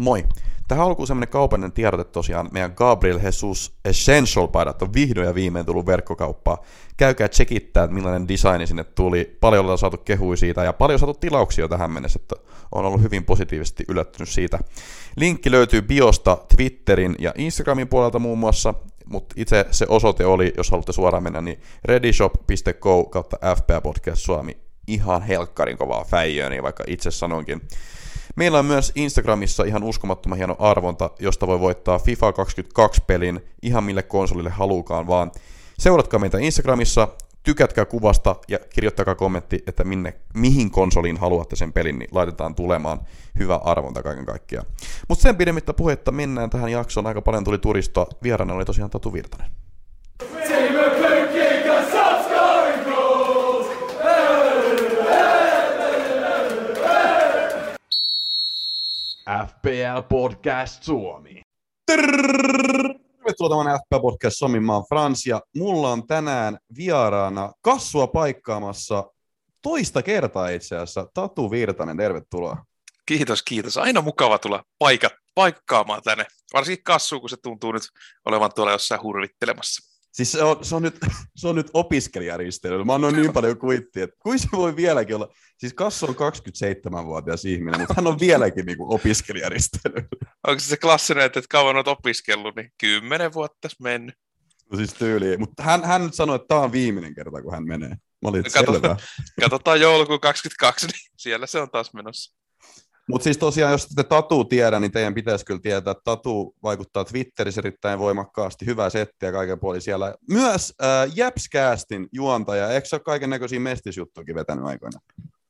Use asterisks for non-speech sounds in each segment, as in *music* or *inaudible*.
Moi! Tähän alkuun semmoinen kaupallinen tiedote tosiaan. Meidän Gabriel Jesus Essential-paidat on vihdoin ja viimein tullut verkkokauppaa. Käykää tsekittää, että millainen designi sinne tuli. Paljon ollaan saatu kehui siitä ja paljon saatu tilauksia tähän mennessä, että on ollut hyvin positiivisesti yllättynyt siitä. Linkki löytyy biosta Twitterin ja Instagramin puolelta muun muassa, mutta itse se osoite oli, jos haluatte suoraan mennä, niin readyshop.co kautta FPA Suomi. Ihan helkkarin kovaa fäijöä, niin vaikka itse sanoinkin. Meillä on myös Instagramissa ihan uskomattoman hieno arvonta, josta voi voittaa FIFA 22-pelin ihan mille konsolille halukaan vaan. Seuratkaa meitä Instagramissa, tykätkää kuvasta ja kirjoittakaa kommentti, että minne, mihin konsoliin haluatte sen pelin, niin laitetaan tulemaan hyvä arvonta kaiken kaikkiaan. Mutta sen pidemmittä puhetta mennään tähän jaksoon. Aika paljon tuli turista. Vieraana oli tosiaan Tatu Virtanen. FPL Podcast Suomi. Tervetuloa tämän FPL Podcast Suomi. Mä oon Frans ja mulla on tänään vieraana kassua paikkaamassa toista kertaa itse asiassa Tatu Virtanen. Tervetuloa. Kiitos, kiitos. Aina mukava tulla paika, paikkaamaan tänne. Varsinkin kassuun, kun se tuntuu nyt olevan tuolla jossain hurvittelemassa. Siis se on, se on nyt, *laughs* se on nyt opiskelijaristely. Mä annoin niin paljon kuittia, että kuin se voi vieläkin olla. Siis Kassu on 27-vuotias ihminen, mutta hän on vieläkin niin opiskelijaristely. *laughs* Onko se se klassinen, että kauan olet opiskellut, niin kymmenen vuotta mennyt. No siis tyyliin. Mutta hän, hän nyt sanoi, että tämä on viimeinen kerta, kun hän menee. Mä olin, että katsotaan, *laughs* katsotaan joulukuun 22, niin siellä se on taas menossa. Mutta siis tosiaan, jos te Tatu tiedä, niin teidän pitäisi kyllä tietää, että Tatu vaikuttaa Twitterissä erittäin voimakkaasti, hyvää settiä kaiken puolin siellä. Myös äh, Japscastin juontaja, eikö se ole kaiken näköisiä mestisjuttuakin vetänyt aikoina?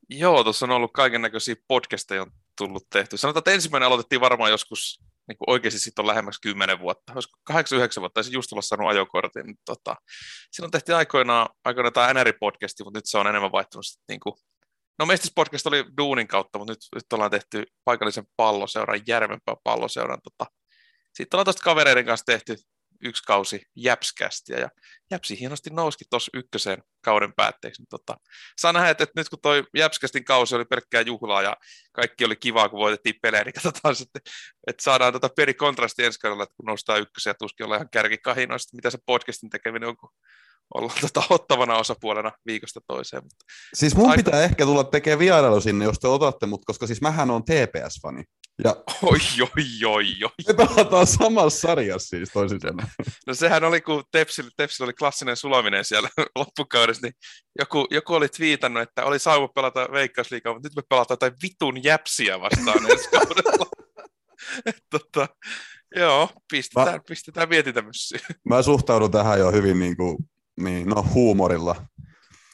Joo, tuossa on ollut kaiken näköisiä podcasteja on tullut tehty. Sanotaan, että ensimmäinen aloitettiin varmaan joskus niin kuin oikeasti sitten on lähemmäksi 10 vuotta, olisiko 8-9 vuotta, olisin just olla saanut ajokortin. Tota, silloin tehtiin aikoinaan, aikoinaan tämä NR-podcasti, mutta nyt se on enemmän vaihtunut niin kuin No Mestis podcast oli Duunin kautta, mutta nyt, nyt ollaan tehty paikallisen palloseuran, Järvenpää palloseuran. Tota, sitten ollaan tuosta kavereiden kanssa tehty yksi kausi Jäpskästiä, ja Jäpsi hienosti nouski tuossa ykköseen kauden päätteeksi. Tota, saa nähdä, että, että nyt kun toi Jäpskästin kausi oli pelkkää juhlaa ja kaikki oli kivaa, kun voitettiin pelejä, niin katsotaan sitten, että saadaan tota peri kontrasti ensi kaudella, että kun nostaa ykkösen ja tuskin olla ihan kärkikahinoista, mitä se podcastin tekeminen on, kun olla tota ottavana osapuolena viikosta toiseen. Mutta siis mun aika... pitää ehkä tulla tekemään vierailu sinne, jos te otatte mut, koska siis mähän on TPS-fani. Ja... Oi, oi, oi, oi. Me pelataan samassa sarjassa siis toisin No sehän oli, kun Tepsillä, Tepsillä oli klassinen sulaminen siellä *laughs* loppukaudessa, niin joku, joku oli twiitannut, että oli sauma pelata Veikkausliikaa, mutta nyt me pelataan jotain vitun jäpsiä vastaan ensi *laughs* kaudella. tota, joo, pistetään, mä, pistetään mietintämyssiä. Mä suhtaudun tähän jo hyvin niin kuin niin, no huumorilla.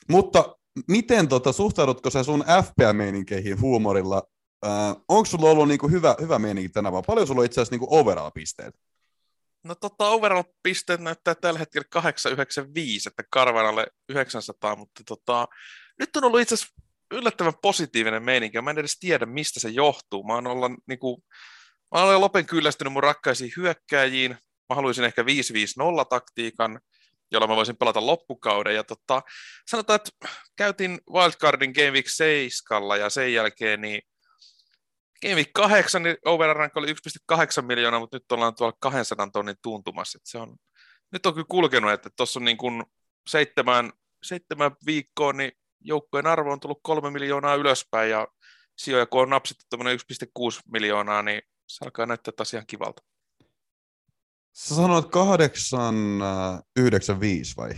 Mutta miten tota, suhtaudutko sä sun FPL-meininkeihin huumorilla? Äh, onko sulla ollut niinku hyvä, hyvä meininki tänä vuonna? Paljon sulla on itse asiassa niinku overall-pisteet? No tota, overall-pisteet näyttää tällä hetkellä 895, että Karvanalle 900, mutta tota, nyt on ollut itse asiassa yllättävän positiivinen meininki. Mä en edes tiedä, mistä se johtuu. Mä oon olla, niinku, mä olen lopen kyllästynyt mun rakkaisiin hyökkääjiin. Mä haluaisin ehkä 5-5-0 taktiikan jolla mä voisin pelata loppukauden. Ja tota, sanotaan, että käytin Wildcardin Game Week 7 ja sen jälkeen niin Game Week 8, niin overrank oli 1,8 miljoonaa, mutta nyt ollaan tuolla 200 tonnin tuntumassa. Se on, nyt on kyllä kulkenut, että tuossa on niin kuin seitsemän, seitsemän viikkoa, niin joukkojen arvo on tullut kolme miljoonaa ylöspäin ja sijoja kun on napsittu 1,6 miljoonaa, niin se alkaa näyttää taas ihan kivalta. Sä sanoit 895 vai?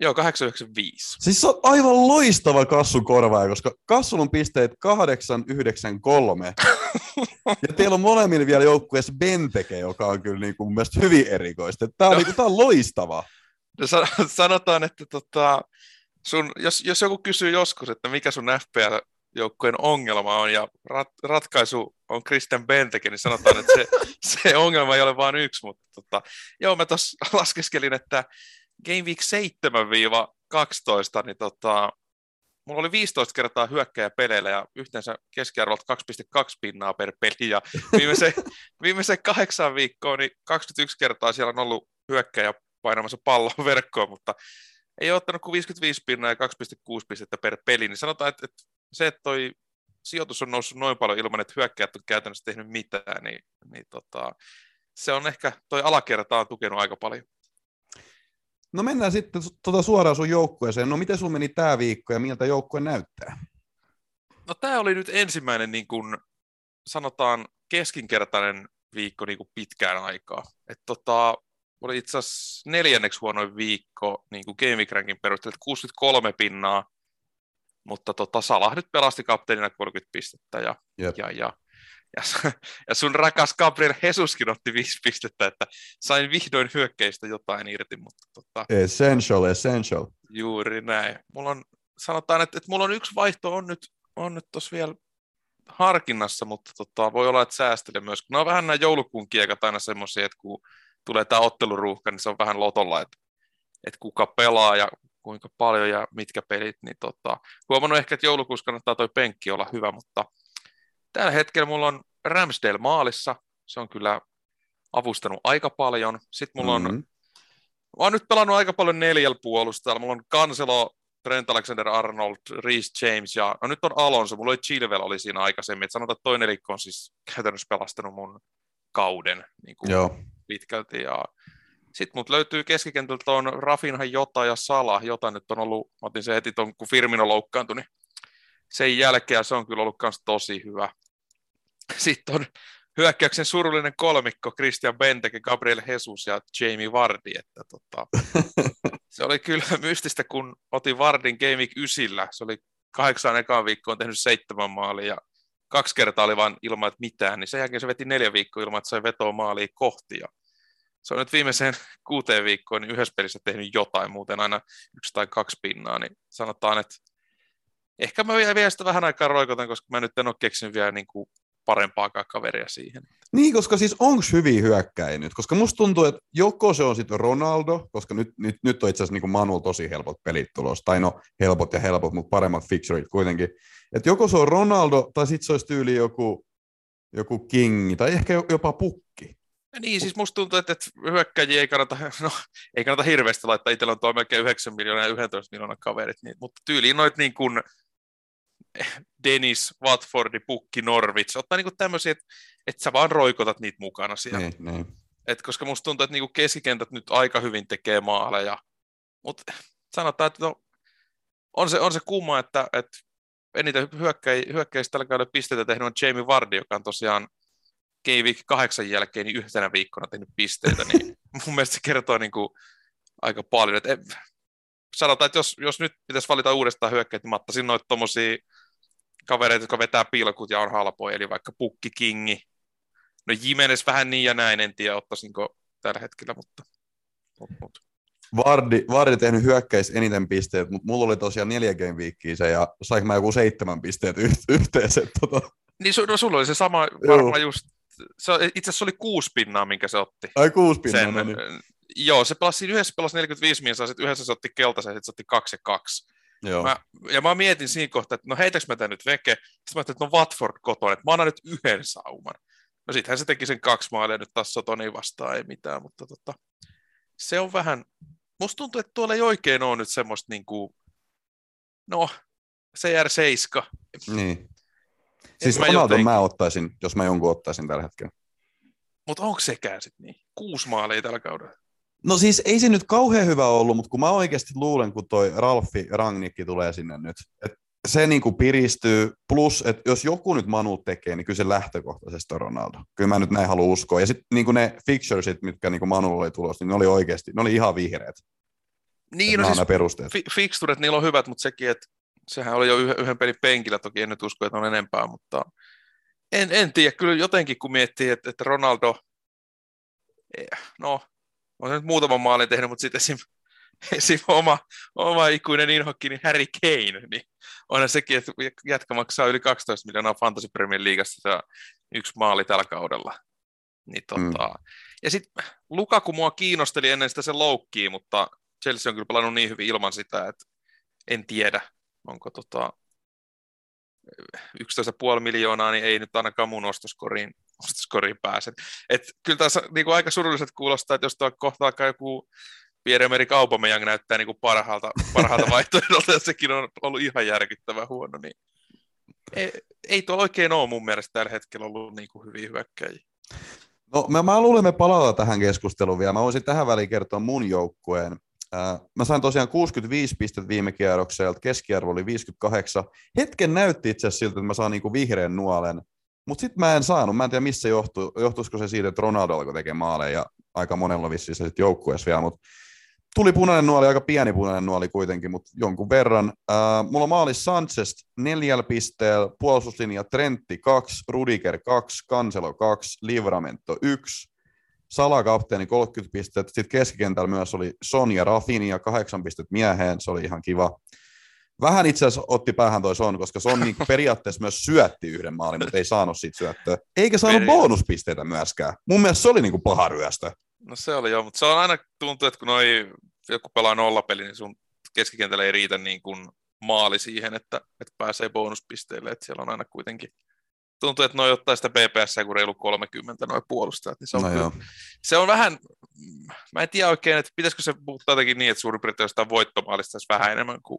Joo, 895. Siis se on aivan loistava kassun korvaaja, koska kassun on pisteet 893. *laughs* ja teillä on molemmilla vielä joukkueessa Benteke, joka on kyllä niin kuin mun mielestä hyvin erikoista. Tämä on, no. niin kuin, tämä on loistava. No, sanotaan, että tota, sun, jos, jos joku kysyy joskus, että mikä sun FPL joukkueen ongelma on, ja rat, ratkaisu on Christian Benteke, niin sanotaan, että se, *laughs* se ongelma ei ole vain yksi, mutta tota, joo, mä tuossa *laughs* laskeskelin, että Game Week 7-12, niin tota, mulla oli 15 kertaa hyökkäjä peleillä ja yhteensä keskiarvolta 2,2 pinnaa per peli, ja viimeisen, *laughs* viimeisen kahdeksan viikkoa, niin 21 kertaa siellä on ollut hyökkäjä painamassa pallon verkkoon, mutta ei ole ottanut kuin 55 pinnaa ja 2,6 pistettä per peli, niin sanotaan, että, että se, että toi sijoitus on noussut noin paljon ilman, että hyökkäjät on käytännössä tehnyt mitään, niin, niin tota, se on ehkä, toi alakerta on tukenut aika paljon. No mennään sitten tuota suoraan sun joukkueeseen. No miten sun meni tämä viikko ja miltä joukkue näyttää? No tämä oli nyt ensimmäinen niin kuin, sanotaan keskinkertainen viikko niin kuin pitkään aikaa. Et tota, oli itse asiassa neljänneksi huonoin viikko niin kuin Game Week Rankin perusteella, 63 pinnaa, mutta tota, Salah nyt pelasti kapteenina 30 pistettä ja, Jep. ja, ja, ja, *laughs* ja sun rakas Gabriel Hesuskin otti 5 pistettä, että sain vihdoin hyökkäistä jotain irti, mutta tota, Essential, essential. juuri näin. Mulla on, sanotaan, että, että mulla on yksi vaihto on nyt, on nyt tossa vielä harkinnassa, mutta tota, voi olla, että säästelen myös. Ne on vähän nämä joulukuun kiekat aina semmoisia, että kun tulee tämä otteluruuhka, niin se on vähän lotolla, että, että kuka pelaa ja kuinka paljon ja mitkä pelit, niin tota, huomannut ehkä, että joulukuussa kannattaa toi penkki olla hyvä, mutta tällä hetkellä mulla on Ramsdale maalissa, se on kyllä avustanut aika paljon. Sitten mulla on, mm-hmm. mä oon nyt pelannut aika paljon neljällä puolustajalla, mulla on Cancelo, Trent Alexander-Arnold, Reece James ja no nyt on Alonso, mulla oli Chilwell oli siinä aikaisemmin, että sanotaan, että toi nelikko on siis käytännössä pelastanut mun kauden niin kuin Joo. pitkälti ja sitten mut löytyy keskikentältä on Rafinha, Jota ja Sala. Jota nyt on ollut, mä otin se heti ton, kun Firmino loukkaantui, niin sen jälkeen se on kyllä ollut myös tosi hyvä. Sitten on hyökkäyksen surullinen kolmikko, Christian Benteke, Gabriel Jesus ja Jamie Vardy. Että tota, *laughs* se oli kyllä *laughs* mystistä, kun otin Vardin Game Week 9. Se oli kahdeksan ekaan viikkoon tehnyt seitsemän maalia ja kaksi kertaa oli vain ilman, että mitään, niin sen jälkeen se veti neljä viikkoa ilman, että sai vetoa maaliin kohti. Ja se on nyt viimeiseen *laughs* kuuteen viikkoon niin yhdessä pelissä tehnyt jotain, muuten aina yksi tai kaksi pinnaa, niin sanotaan, että ehkä mä vielä sitä vähän aikaa roikotan, koska mä nyt en ole keksinyt vielä niin kuin parempaakaan kaveria siihen. Niin, koska siis onko hyviä hyökkäjiä nyt? Koska musta tuntuu, että joko se on sitten Ronaldo, koska nyt, nyt, nyt on itse asiassa niin Manu tosi helpot pelit tulossa, tai no helpot ja helpot, mutta paremmat fixurit kuitenkin. Että joko se on Ronaldo, tai sitten se olisi tyyli joku, joku King, tai ehkä jopa Pukki. Niin, siis musta tuntuu, että, että hyökkäjiä ei kannata, no, ei kannata hirveästi laittaa. Itsellä on tuo melkein 9 miljoonaa ja 11 miljoonaa kaverit, niin, mutta tyyliin noit niin kuin Dennis, Watfordi, Pukki, Norwich, ottaa niin tämmöisiä, että, että sä vaan roikotat niitä mukana siellä. Niin, niin. Et koska musta tuntuu, että niin keskikentät nyt aika hyvin tekee maaleja, mutta sanotaan, että no, on, se, on se kumma, että, että eniten hyökkäi, hyökkäistä tällä kaudella pisteitä tehnyt on Jamie Vardy, joka on tosiaan Game Week kahdeksan jälkeen niin yhtenä viikkona tehnyt pisteitä, niin *laughs* mun mielestä se kertoo niin kuin aika paljon. Et, sanotaan, että jos, jos nyt pitäisi valita uudestaan hyökkäitä, niin mä ottaisin noita tommosia kavereita, jotka vetää pilkut ja on halpoja, eli vaikka Pukki Kingi. No Jimenez vähän niin ja näin, en tiedä ottaisinko tällä hetkellä, mutta... Mut, mut. Vardi, Vardi tehnyt hyökkäis eniten pisteet, mutta mulla oli tosiaan neljä game weekia se, ja sainko mä joku seitsemän pisteet yh- yhteensä. Tota. Niin su, no, sulla oli se sama varmaan just, se, itse asiassa oli kuusi pinnaa, minkä se otti. Ai kuusi pinnaa, Sen, no niin. Joo, se pelasi yhdessä pelasi 45 minsaa, sitten yhdessä se otti keltaisen, sitten se otti kaksi ja kaksi. Joo. Mä, ja mä mietin siinä kohtaa, että no heitäks mä tän nyt veke. Sitten mä ajattelin, että no Watford kotona, että mä annan nyt yhden sauman. No sittenhän se teki sen kaksi maalia nyt taas Sotoni vastaan, ei mitään, mutta tota, se on vähän, musta tuntuu, että tuolla ei oikein ole nyt semmoista niinku, no, CR7. Niin. Siis mä Ronaldo jotenkin- mä ottaisin, jos mä jonkun ottaisin tällä hetkellä. Mutta onko sekään sitten niin? Kuusi maalia tällä kaudella. No siis ei se nyt kauhean hyvä ollut, mutta kun mä oikeasti luulen, kun toi Ralfi Rangnikki tulee sinne nyt, että se niinku piristyy, plus, että jos joku nyt Manu tekee, niin kyllä se lähtökohtaisesti on Ronaldo. Kyllä mä nyt näin haluan uskoa. Ja sitten niinku ne fixturesit, mitkä niinku Manulla oli tulossa, niin ne oli oikeasti, ne oli ihan vihreät. Niin, no siis perusteet. fi- fixturet, niillä on hyvät, mutta sekin, että sehän oli jo yhden, pelin penkillä, toki en nyt usko, että on enempää, mutta en, en tiedä, kyllä jotenkin kun miettii, että, että Ronaldo, eh, no, on se nyt muutaman maalin tehnyt, mutta sitten esim, esim oma, oma ikuinen inhokki, niin Harry Kane, niin onhan sekin, että jätkä maksaa yli 12 miljoonaa Fantasy Premier Leaguesta ja yksi maali tällä kaudella. Niin tota, mm. Ja sitten Lukaku mua kiinnosteli ennen sitä se loukkiin, mutta Chelsea on kyllä pelannut niin hyvin ilman sitä, että en tiedä, onko tota 11,5 miljoonaa, niin ei nyt ainakaan mun ostoskoriin, ostoskoriin pääse. Et kyllä tässä niin kuin aika surulliset kuulostaa, että jos tuo kohta alkaa joku Pierre-Emerick Aubameyang näyttää niin kuin parhaalta, parhaalta *laughs* vaihtoehdolta, ja sekin on ollut ihan järkyttävän huono, niin Ei, ei tuo oikein ole mun mielestä tällä hetkellä ollut niin kuin hyviä hyökkäjiä. No, mä, mä luulen, me palataan tähän keskusteluun vielä. Mä voisin tähän väliin kertoa mun joukkueen. Äh, mä sain tosiaan 65 pistettä viime kierrokselta, keskiarvo oli 58. Hetken näytti itse asiassa siltä, että mä saan niinku vihreän nuolen, mutta sitten mä en saanut. Mä en tiedä, missä johtuu. Johtuisiko se siitä, että Ronaldo alkoi tekemään maaleja ja aika monella vissiin se sitten joukkueessa vielä, mutta tuli punainen nuoli, aika pieni punainen nuoli kuitenkin, mutta jonkun verran. Uh, mulla maali Sanchez neljällä pisteellä, puolustuslinja Trentti 2, Rudiger 2, Kanselo 2, Livramento 1, Sala kapteeni 30 pistettä, sitten keskikentällä myös oli Sonja Rafinha 8 pistettä mieheen, se oli ihan kiva. Vähän itse asiassa otti päähän toi Son, koska Son niin *laughs* periaatteessa myös syötti yhden maalin, mutta ei saanut siitä syöttöä. Eikä saanut bonuspisteitä myöskään. Mun mielestä se oli niin kuin paha ryöstö. No se oli joo, mutta se on aina tuntuu, että kun noi, joku pelaa nollapeli, niin sun keskikentällä ei riitä niin kuin maali siihen, että, että pääsee bonuspisteille, että siellä on aina kuitenkin tuntuu, että noi ottaa sitä BPS kuin reilu 30 noin puolustajat, niin se on, no kyllä, se on vähän, mä en tiedä oikein, että pitäisikö se muuttaa jotenkin niin, että suurin piirtein jostain voittomaalista vähän enemmän kuin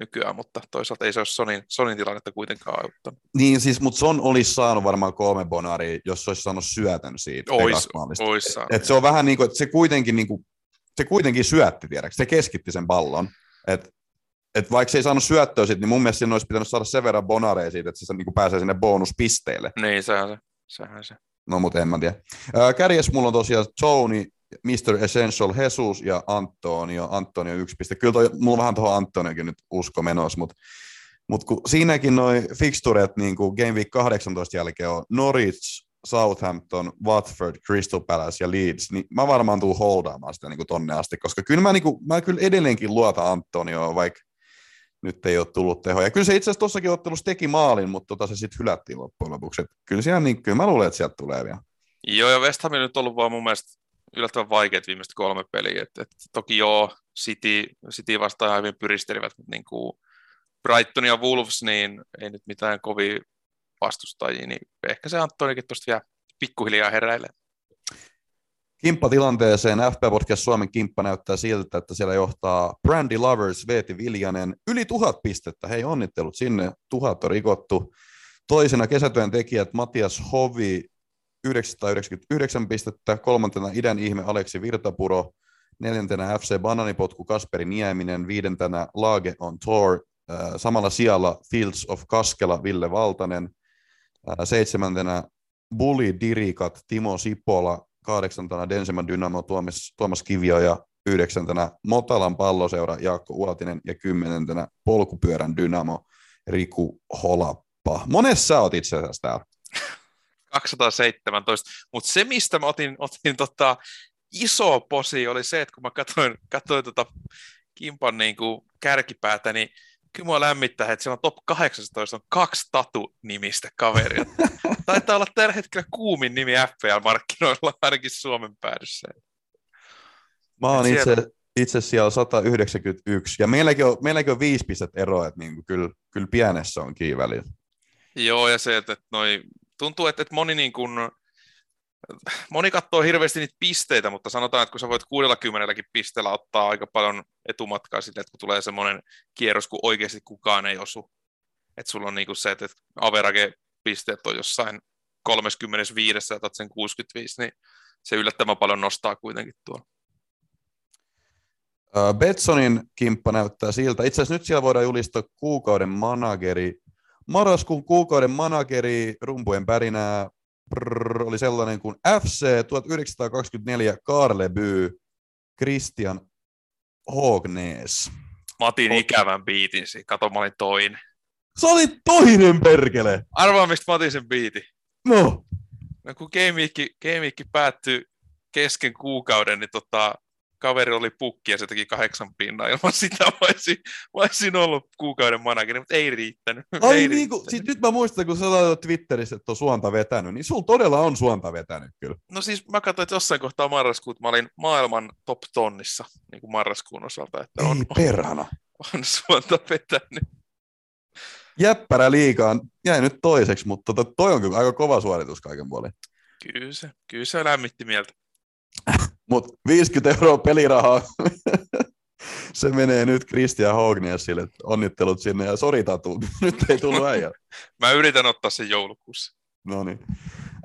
nykyään, mutta toisaalta ei se ole Sonin, Sonin tilannetta kuitenkaan auttanut. Niin siis, mutta Son olisi saanut varmaan kolme bonaria, jos se olisi saanut syötön siitä ois, ois saanut, Et se on vähän niin kuin, että se kuitenkin, niin kuin, se kuitenkin syötti, tiedäks, se keskitti sen pallon. Et, et vaikka se ei saanut syöttöä siitä, niin mun mielestä siinä olisi pitänyt saada sen verran bonareja siitä, että se niin pääsee sinne bonuspisteille. Niin, sehän se. Sehän se. No, mutta en mä tiedä. Kärjes mulla on tosiaan Tony, Mr. Essential Jesus ja Antonio. Antonio yksi piste. Kyllä toi, mulla on vähän tuohon Antoniokin nyt usko menossa, mutta mut kun siinäkin noin fixturet niin kuin Game Week 18 jälkeen on Norwich, Southampton, Watford, Crystal Palace ja Leeds, niin mä varmaan tuun holdaamaan sitä niin kuin tonne asti, koska kyllä mä, niin kuin, mä kyllä edelleenkin luota Antonioon, vaikka nyt ei ole tullut tehoja. Kyllä se itse asiassa tuossakin ottelussa teki maalin, mutta tota se sitten hylättiin loppujen lopuksi. Et kyllä, siellä, niin, kyllä mä luulen, että sieltä tulee vielä. Joo, ja West Ham on nyt ollut vaan mun mielestä yllättävän vaikeat viimeiset kolme peliä. Et, et, toki joo, City, City vastaan hyvin pyristelivät, mutta niin kuin Brighton ja Wolves, niin ei nyt mitään kovin vastustajia, niin ehkä se Antonikin tuosta vielä pikkuhiljaa heräilee. Kimppatilanteeseen. FP Podcast Suomen kimppa näyttää siltä, että siellä johtaa Brandy Lovers Veeti Viljanen yli tuhat pistettä. Hei onnittelut sinne, tuhat on rikottu. Toisena kesätyön tekijät Matias Hovi 999 pistettä, kolmantena idän ihme Aleksi Virtapuro, neljäntenä FC Bananipotku Kasperi Nieminen, viidentenä Laage on Tour, äh, samalla sijalla Fields of Kaskela Ville Valtanen, äh, seitsemäntenä Bully Dirikat Timo Sipola, kahdeksantena Densema Dynamo Tuomas, Tuomas Kivio ja yhdeksäntenä Motalan palloseura Jaakko Uotinen ja kymmenentenä Polkupyörän Dynamo Riku Holappa. Monessa sä oot itse asiassa täällä? *laughs* 217, mutta se mistä mä otin, otin tota, iso posi oli se, että kun mä katsoin, katsoin tota Kimpan niin kuin kärkipäätä, niin kyllä mua lämmittää, että siellä on top 18 on kaksi tatu-nimistä kaveria. *laughs* Taitaa olla tällä hetkellä kuumin nimi FPL-markkinoilla, ainakin Suomen päädyssä. Mä oon itse, siellä... itse siellä 191, ja meilläkin on, meilläkin on viisi pistettä eroa, että niin kuin kyllä, kyllä pienessä on kiinni välillä. Joo, ja se, että noi, tuntuu, että, että moni niin kuin, moni katsoo hirveästi niitä pisteitä, mutta sanotaan, että kun sä voit 60 pisteellä ottaa aika paljon etumatkaa sille, että kun tulee semmoinen kierros, kun oikeasti kukaan ei osu. Että sulla on niinku se, että average pisteet on jossain 35 ja otat sen 65, niin se yllättävän paljon nostaa kuitenkin tuolla. Betsonin kimppa näyttää siltä. Itse asiassa nyt siellä voidaan julistaa kuukauden manageri. Marraskuun kuukauden manageri rumpujen pärinää brrr, oli sellainen kuin FC 1924 Karleby Christian Hognes. Mä otin ikävän biitin siinä. Kato, mä olin toinen. Sä olit toinen perkele! Arvaa, mistä mä otin sen biitin. No. No kun Game Week, Game Week päättyi kesken kuukauden, niin tota, kaveri oli pukki ja se teki kahdeksan pinnaa. Ilman sitä mä olisin ollut kuukauden manageri, mutta ei riittänyt. *laughs* Ai ei niin kuin, sit nyt mä muistan, kun sä laitat Twitterissä, että on suonta vetänyt, niin sulla todella on suonta vetänyt kyllä. No siis mä katsoin, että jossain kohtaa marraskuut mä olin maailman top tonnissa niin kuin marraskuun osalta. Että ei on, perhana. On suonta vetänyt. Jäppärä liikaan jäi nyt toiseksi, mutta tota, toi on kyllä aika kova suoritus kaiken puolin. Kyllä se, kyllä se lämmitti mieltä. *laughs* Mutta 50 euroa pelirahaa *laughs* se menee nyt Christian Hogniasille, onnittelut sinne ja sori Tatu, *laughs* nyt ei tullut äijä. Mä yritän ottaa sen joulukuussa. No niin.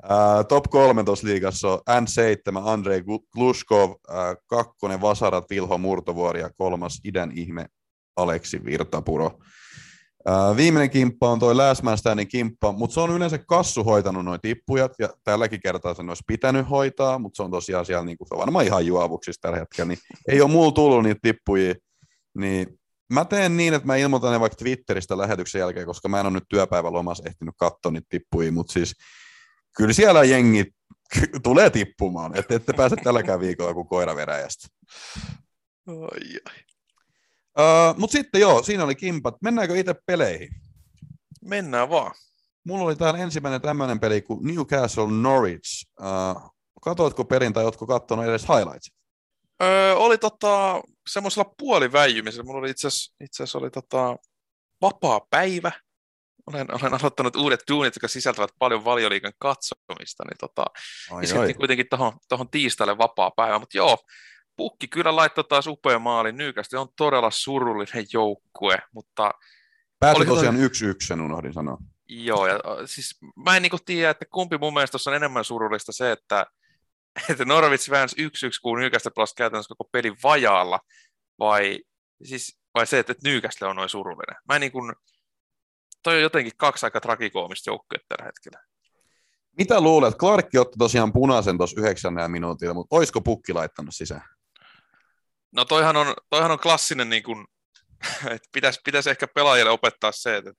Uh, top 3 tuossa liigassa on N7, Andrei Glushkov, uh, kakkonen Vasarat Vilho Murtovuori ja kolmas idän ihme Aleksi Virtapuro. Viimeinen kimppa on toi Last kimppa, mutta se on yleensä kassu hoitanut noin tippujat, ja tälläkin kertaa sen olisi pitänyt hoitaa, mutta se on tosiaan siellä niin kuin, se on varmaan ihan juovuksissa tällä hetkellä, niin ei ole mulla tullut niitä tippujia, niin mä teen niin, että mä ilmoitan ne vaikka Twitteristä lähetyksen jälkeen, koska mä en ole nyt työpäivälomassa ehtinyt katsoa niitä tippuja, mutta siis kyllä siellä jengi tulee tippumaan, että ette pääse tälläkään viikolla kuin koira veräjästä. Ai, ai. Uh, Mutta sitten joo, siinä oli kimpat. Mennäänkö itse peleihin? Mennään vaan. Mulla oli täällä ensimmäinen tämmöinen peli kuin Newcastle Norwich. Uh, katoitko perin tai ootko katsonut edes highlights? Öö, oli tota, semmoisella puoliväijymisellä. Mulla oli itse asiassa oli tota, vapaa päivä. Olen, olen aloittanut uudet duunit, jotka sisältävät paljon valioliikan katsomista, niin tota, isketti kuitenkin tuohon tiistaille vapaa päivä. Mutta joo, Pukki kyllä laittoi taas upea maali. Nyykästi on todella surullinen joukkue, mutta... Pääsi tosiaan yksi yksi, sen unohdin sanoa. Joo, ja siis mä en niinku tiedä, että kumpi mun mielestä on enemmän surullista se, että, *laughs* että Norwich väänsi yksi yksi, kun Nyykästä pelasi käytännössä koko pelin vajaalla, vai, siis, vai se, että Nyykästä on noin surullinen. Mä en niin kuin, toi on jotenkin kaksi aika tragikoomista joukkuetta tällä hetkellä. Mitä luulet? Clarkki otti tosiaan punaisen tuossa yhdeksännellä minuutilla, mutta olisiko pukki laittanut sisään? No toihan on, toihan on klassinen, niin kuin, *laughs* että pitäisi, pitäisi ehkä pelaajille opettaa se, että,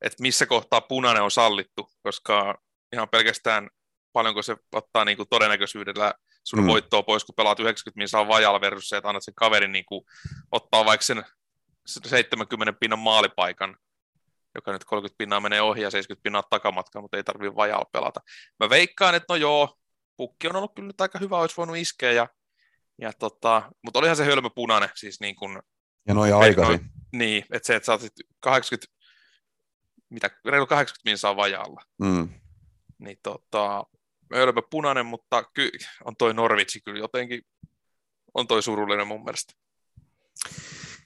että missä kohtaa punainen on sallittu, koska ihan pelkästään paljonko se ottaa niin kuin todennäköisyydellä sun mm. voittoa pois, kun pelaat 90 min saa vajalla versus se, että annat sen kaverin niin kuin, ottaa vaikka sen 70 pinnan maalipaikan, joka nyt 30 pinnaa menee ohi ja 70 pinnaa takamatkaa, mutta ei tarvitse vajalla pelata. Mä veikkaan, että no joo, pukki on ollut kyllä nyt aika hyvä, olisi voinut iskeä ja ja tota, mutta olihan se hölmö punainen, siis niin kuin... Ja noin aikaisin. No, niin, että se, että sä oot 80, mitä, reilu 80 min saa vajalla. Mm. Niin tota, hölmö punainen, mutta ky, on toi Norvitsi kyllä jotenkin, on toi surullinen mun mielestä.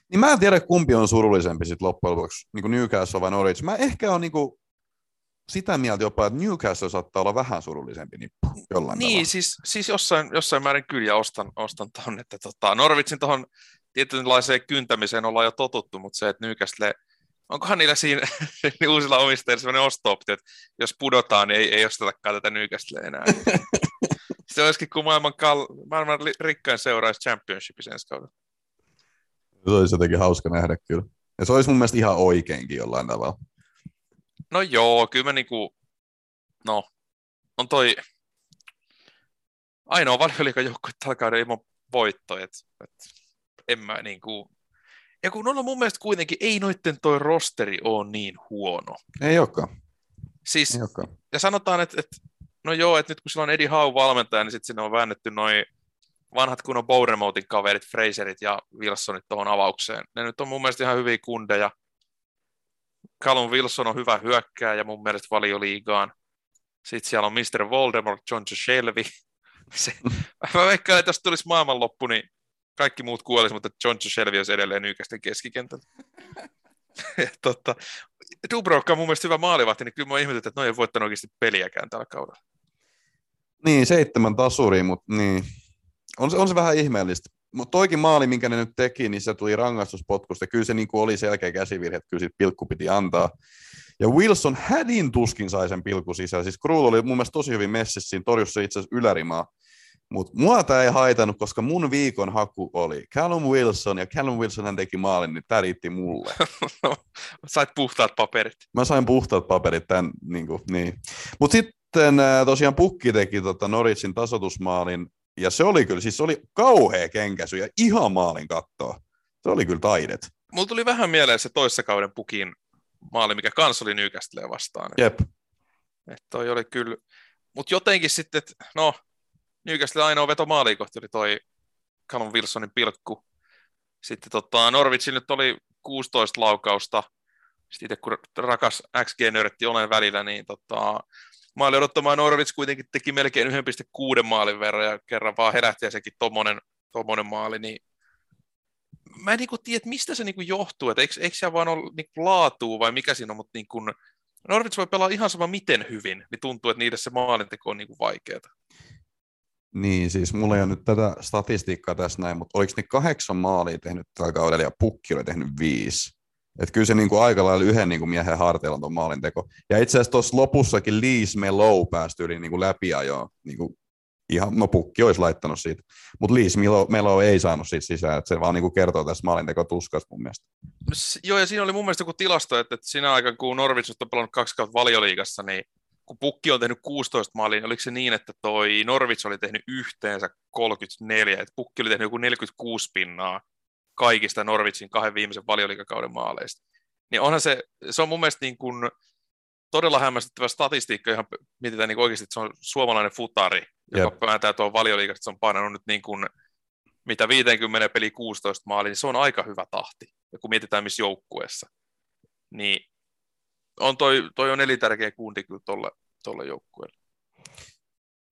Niin mä en tiedä, kumpi on surullisempi sitten loppujen lopuksi, niin kuin Newcastle vai Norwich. Mä ehkä on niin kuin sitä mieltä jopa, että Newcastle saattaa olla vähän surullisempi nippu jollain Niin, tavalla. siis, siis jossain, jossain määrin kyllä ja ostan, ostan tuon, että tota, Norwichin tuohon tietynlaiseen kyntämiseen ollaan jo totuttu, mutta se, että Newcastle, onkohan niillä siinä *laughs* uusilla omistajilla sellainen osto-optio, että jos pudotaan, niin ei, ei ostetakaan tätä Newcastle enää. *laughs* se olisikin, kun maailman, kal- maailman rikkain seuraisi championshipissa ensi kaudella. Se olisi jotenkin hauska nähdä kyllä. Ja se olisi mun mielestä ihan oikeinkin jollain tavalla. No joo, kyllä mä niinku, no, on toi ainoa valioliikan joukkue tällä kaudella ilman voittoja, että et, en mä niinku, ja kun on mun mielestä kuitenkin, ei noitten toi rosteri ole niin huono. Ei olekaan. Siis, ei olekaan. ja sanotaan, että, että no joo, että nyt kun sillä on Eddie Howe valmentaja, niin sitten sinne on väännetty noin vanhat kunnon Bournemoutin kaverit, Fraserit ja Wilsonit tuohon avaukseen. Ne nyt on mun mielestä ihan hyviä kundeja. Callum Wilson on hyvä hyökkääjä mun mielestä valioliigaan. Sitten siellä on Mr. Voldemort, John Shelby. *laughs* Se, mä veikkaan, että jos tulisi maailmanloppu, niin kaikki muut kuolisi, mutta John Shelby olisi edelleen nykäisten keskikentällä. *laughs* tota, Dubrovka on mun mielestä hyvä maalivahti, niin kyllä mä ihmetyt, että noin ei voittanut oikeasti peliäkään tällä kaudella. Niin, seitsemän tasuri, mutta niin. On se, on se vähän ihmeellistä. Mutta toikin maali, minkä ne nyt teki, niin se tuli rangaistuspotkusta. Kyllä se niin kuin oli selkeä käsivirhe, että kyllä siitä pilkku piti antaa. Ja Wilson hädin tuskin sai sen pilkku sisään. Siis Krul oli mun mielestä tosi hyvin messissä siinä torjussa itse asiassa ylärimaa. Mutta mua tämä ei haitannut, koska mun viikon haku oli Callum Wilson, ja Callum Wilson hän teki maalin, niin tämä riitti mulle. *laughs* Sait puhtaat paperit. Mä sain puhtaat paperit tämän, niin, kuin, niin. Mutta sitten tosiaan Pukki teki tota Norwichin tasotusmaalin, ja se oli kyllä, siis se oli kauhea kenkäsy ja ihan maalin kattoa. Se oli kyllä taidet. Mulla tuli vähän mieleen se toissa kauden pukin maali, mikä kans oli Newcastle vastaan. Jep. Että toi oli kyllä, mutta jotenkin sitten, että no, Newcastle ainoa veto maaliin kohti oli toi Callum Wilsonin pilkku. Sitten tota, Norwichin nyt oli 16 laukausta. Sitten itse kun rakas XG-nörtti olen välillä, niin tota, maali odottamaan Norwich kuitenkin teki melkein 1,6 maalin verran ja kerran vaan herähti ja sekin tommonen, tommonen maali, niin mä en niinku tiedä, mistä se niinku johtuu, että eikö, eikö siellä vaan ole niinku laatua vai mikä siinä on, mutta niinku, Norwich voi pelaa ihan sama miten hyvin, niin tuntuu, että niiden se maalinteko on niinku vaikeaa. Niin, siis mulla ei ole nyt tätä statistiikkaa tässä näin, mutta oliko ne kahdeksan maalia tehnyt tällä kaudella ja pukki oli tehnyt viisi? Että kyllä se niin kuin aika lailla yhden niin kuin miehen harteilla on tuon maalinteko. Ja itse asiassa tuossa lopussakin Lees Melo päästyi yli niin kuin läpiajoon. Niin kuin ihan, no pukki olisi laittanut siitä. Mutta Lees Melo, Melo ei saanut siitä sisään, että se vaan niin kuin kertoo tässä maalinteko tuskasta mun mielestä. Joo, ja siinä oli mun mielestä joku tilasto, että, että siinä aikana, kun Norwich on pelannut kaksi kautta valioliigassa, niin kun Pukki on tehnyt 16 maalia, niin oliko se niin, että toi Norwich oli tehnyt yhteensä 34, että Pukki oli tehnyt joku 46 pinnaa kaikista Norwichin kahden viimeisen valioliikakauden maaleista. Niin onhan se, se on mun mielestä niin kuin todella hämmästyttävä statistiikka, ihan mietitään niin oikeasti, että se on suomalainen futari, joka päätää tuon valioliikasta, että se on painanut nyt niin kuin, mitä 50 peli 16 maali, niin se on aika hyvä tahti. Ja kun mietitään missä joukkueessa, niin on toi, toi on elintärkeä kundi kyllä tolle, tolle joukkueelle.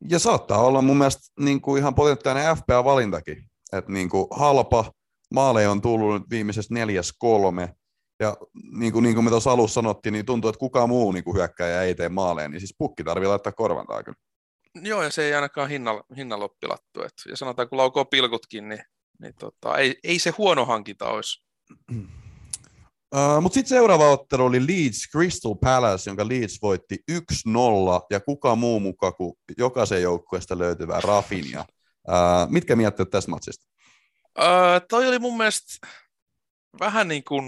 Ja saattaa olla mun mielestä niin kuin ihan potentiaalinen FPA-valintakin. Että niin kuin halpa, maaleja on tullut nyt viimeisessä neljäs kolme, ja niin kuin, niin kuin me tuossa alussa sanottiin, niin tuntuu, että kukaan muu niin kuin hyökkääjä ei tee maaleja, niin siis pukki tarvii laittaa korvantaa kyllä. Joo, ja se ei ainakaan hinnalla, hinnalla ole pilattu. Et, ja sanotaan, kun laukoo pilkutkin, niin, niin tota, ei, ei se huono hankinta olisi. Uh, Mutta sitten seuraava ottelu oli Leeds Crystal Palace, jonka Leeds voitti 1-0, ja kuka muu mukaan kuin jokaisen joukkueesta löytyvä Rafinha. Uh, mitkä mietteet tästä matsista? Uh, toi oli mun mielestä vähän niin kuin,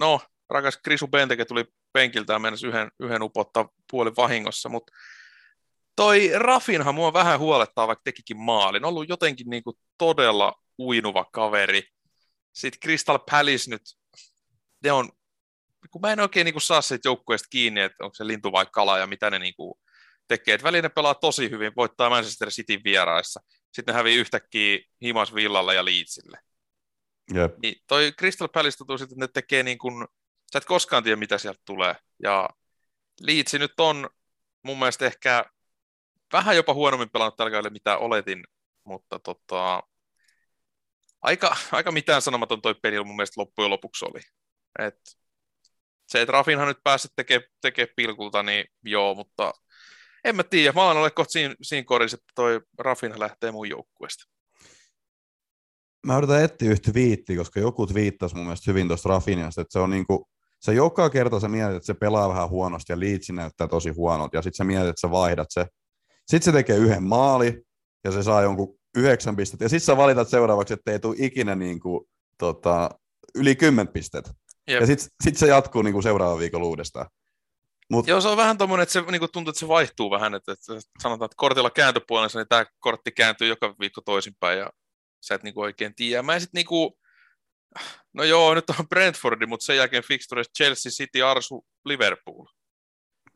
no, rakas Krisu Benteke tuli penkiltään mennessä yhden, yhden upottaa puoli vahingossa, mutta toi Rafinha mua vähän huolettaa, vaikka tekikin maalin. Ollut jotenkin niin kuin todella uinuva kaveri. Sitten Crystal Palace nyt ne on, kun mä en oikein niin kuin saa siitä joukkueesta kiinni, että onko se lintu vai kala ja mitä ne niin kuin tekee. Väline pelaa tosi hyvin, voittaa Manchester Cityn vieraissa. Sitten ne hävii yhtäkkiä Himas Villalle ja Leedsille. Yep. Niin toi Crystal Palace tuntuu sitten, että ne tekee niin kuin, sä et koskaan tiedä, mitä sieltä tulee. Ja Leedsi nyt on mun mielestä ehkä vähän jopa huonommin pelannut tällä kaudella, mitä oletin, mutta tota, aika, aika mitään sanomaton toi peli mun mielestä loppujen lopuksi oli. Et se, että Rafinhan nyt päässyt tekemään teke pilkulta, niin joo, mutta en mä tiedä. Mä olen kohta siinä, siinä korissa, että toi Rafinha lähtee mun joukkueesta. Mä yritän etsiä yhtä viittiä, koska joku viittasi mun mielestä hyvin tuosta Rafinhasta, että se on niinku, se joka kerta sä mietit, että se pelaa vähän huonosti ja liitsi näyttää tosi huonot, ja sitten sä mietit, että sä vaihdat se. Sitten se tekee yhden maali, ja se saa jonkun yhdeksän pistettä, ja sitten sä valitat seuraavaksi, että ei tule ikinä niinku, tota, yli kymmentä pistettä. Jep. Ja sitten sit se jatkuu niin kuin seuraavan viikon uudestaan. Mut... Joo, se on vähän tommoinen, että se niin tuntuu, että se vaihtuu vähän, että, että sanotaan, että kortilla kääntöpuolella, niin tämä kortti kääntyy joka viikko toisinpäin ja sä et niin kuin oikein tiedä. Mä en sit niin kuin, no joo, nyt on Brentfordi, mutta sen jälkeen fixture Chelsea, City, Arsu, Liverpool.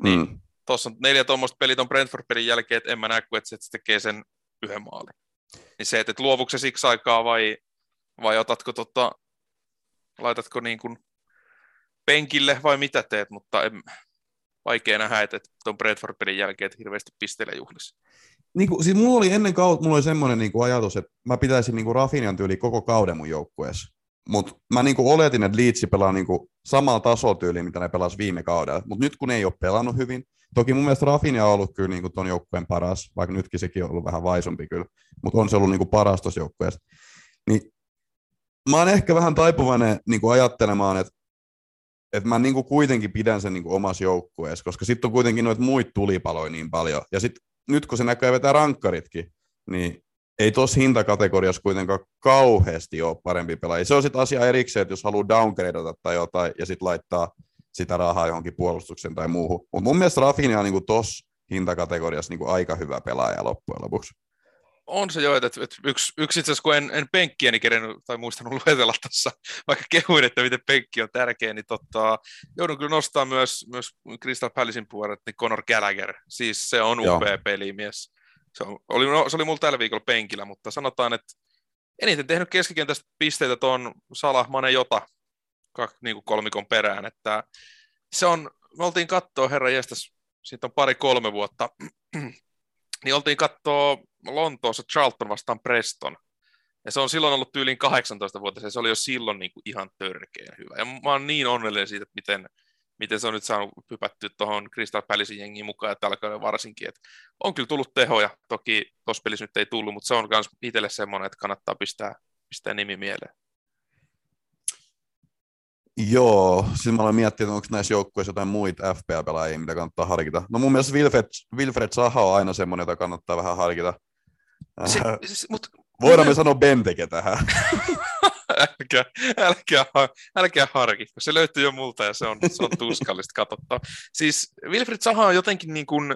Niin, mm. tuossa on neljä tuommoista pelit on Brentford-pelin jälkeen, että en mä näe, että se tekee sen yhden maalin. Niin se, että, että luovuksi siksi aikaa vai, vai otatko tota, laitatko niin kuin penkille vai mitä teet, mutta en, vaikea nähdä, että tuon Bradford-pelin jälkeen että hirveästi pistelee juhlissa. Niin kuin, siis mulla oli ennen kautta, mulla oli semmoinen niin kuin ajatus, että mä pitäisin niin kuin Rafinian tyyli koko kauden mun joukkueessa. Mutta mä niin kuin oletin, että Leeds pelaa niin kuin samalla tasotyyliin, mitä ne pelasi viime kaudella. Mutta nyt kun ne ei ole pelannut hyvin, toki mun mielestä Rafinha on ollut kyllä niin kuin ton joukkueen paras, vaikka nytkin sekin on ollut vähän vaisumpi kyllä, mutta on se ollut niin kuin paras tuossa joukkueessa. Niin mä oon ehkä vähän taipuvainen niin kuin ajattelemaan, että että mä niinku kuitenkin pidän sen niinku omassa joukkueessa, koska sitten on kuitenkin noita muita tulipaloja niin paljon. Ja sitten nyt kun se näkyy vetää rankkaritkin, niin ei tuossa hintakategoriassa kuitenkaan kauheasti ole parempi pelaaja. Se on sitten asia erikseen, että jos haluaa downgradeata tai jotain ja sitten laittaa sitä rahaa johonkin puolustukseen tai muuhun. Mutta mun mielestä Rafinha on niinku tuossa hintakategoriassa niinku aika hyvä pelaaja loppujen lopuksi on se jo, että, että yksi, yksi itse asiassa, kun en, en penkkiäni kerennyt tai muistanut luetella tuossa, vaikka kehuin, että miten penkki on tärkeä, niin tota, joudun kyllä nostaa myös, myös Crystal Palacein puolet, niin Conor Gallagher. Siis se on upea pelimies. Se, on, oli, no, se oli mulla tällä viikolla penkillä, mutta sanotaan, että eniten tehnyt keskikentästä pisteitä tuon Salah Mane Jota niin kuin kolmikon perään, että se on, me oltiin katsoa herra jästäs, siitä on pari-kolme vuotta, niin oltiin katsoa Lontoossa Charlton vastaan Preston. Ja se on silloin ollut tyyliin 18 vuotta, ja se oli jo silloin niin kuin ihan törkeän hyvä. Ja mä oon niin onnellinen siitä, että miten, miten se on nyt saanut hypättyä tuohon Crystal Palacein jengiin mukaan, että tällä kaudella varsinkin. Että on kyllä tullut tehoja, toki tuossa pelissä nyt ei tullut, mutta se on myös itselle semmoinen, että kannattaa pistää, pistää nimi mieleen. Joo, siis mä olen miettinyt, onko näissä joukkueissa jotain muita FPL-pelaajia, mitä kannattaa harkita. No mun mielestä Wilfred, Wilfred Saha on aina semmoinen, jota kannattaa vähän harkita. Se, se, mut, Voidaan me sanoa Benteke tähän. *laughs* älkää, älkää, älkää harkitko. Se löytyy jo multa ja se on, se on tuskallista katsottaa. Siis Wilfred Saha on jotenkin niin kuin,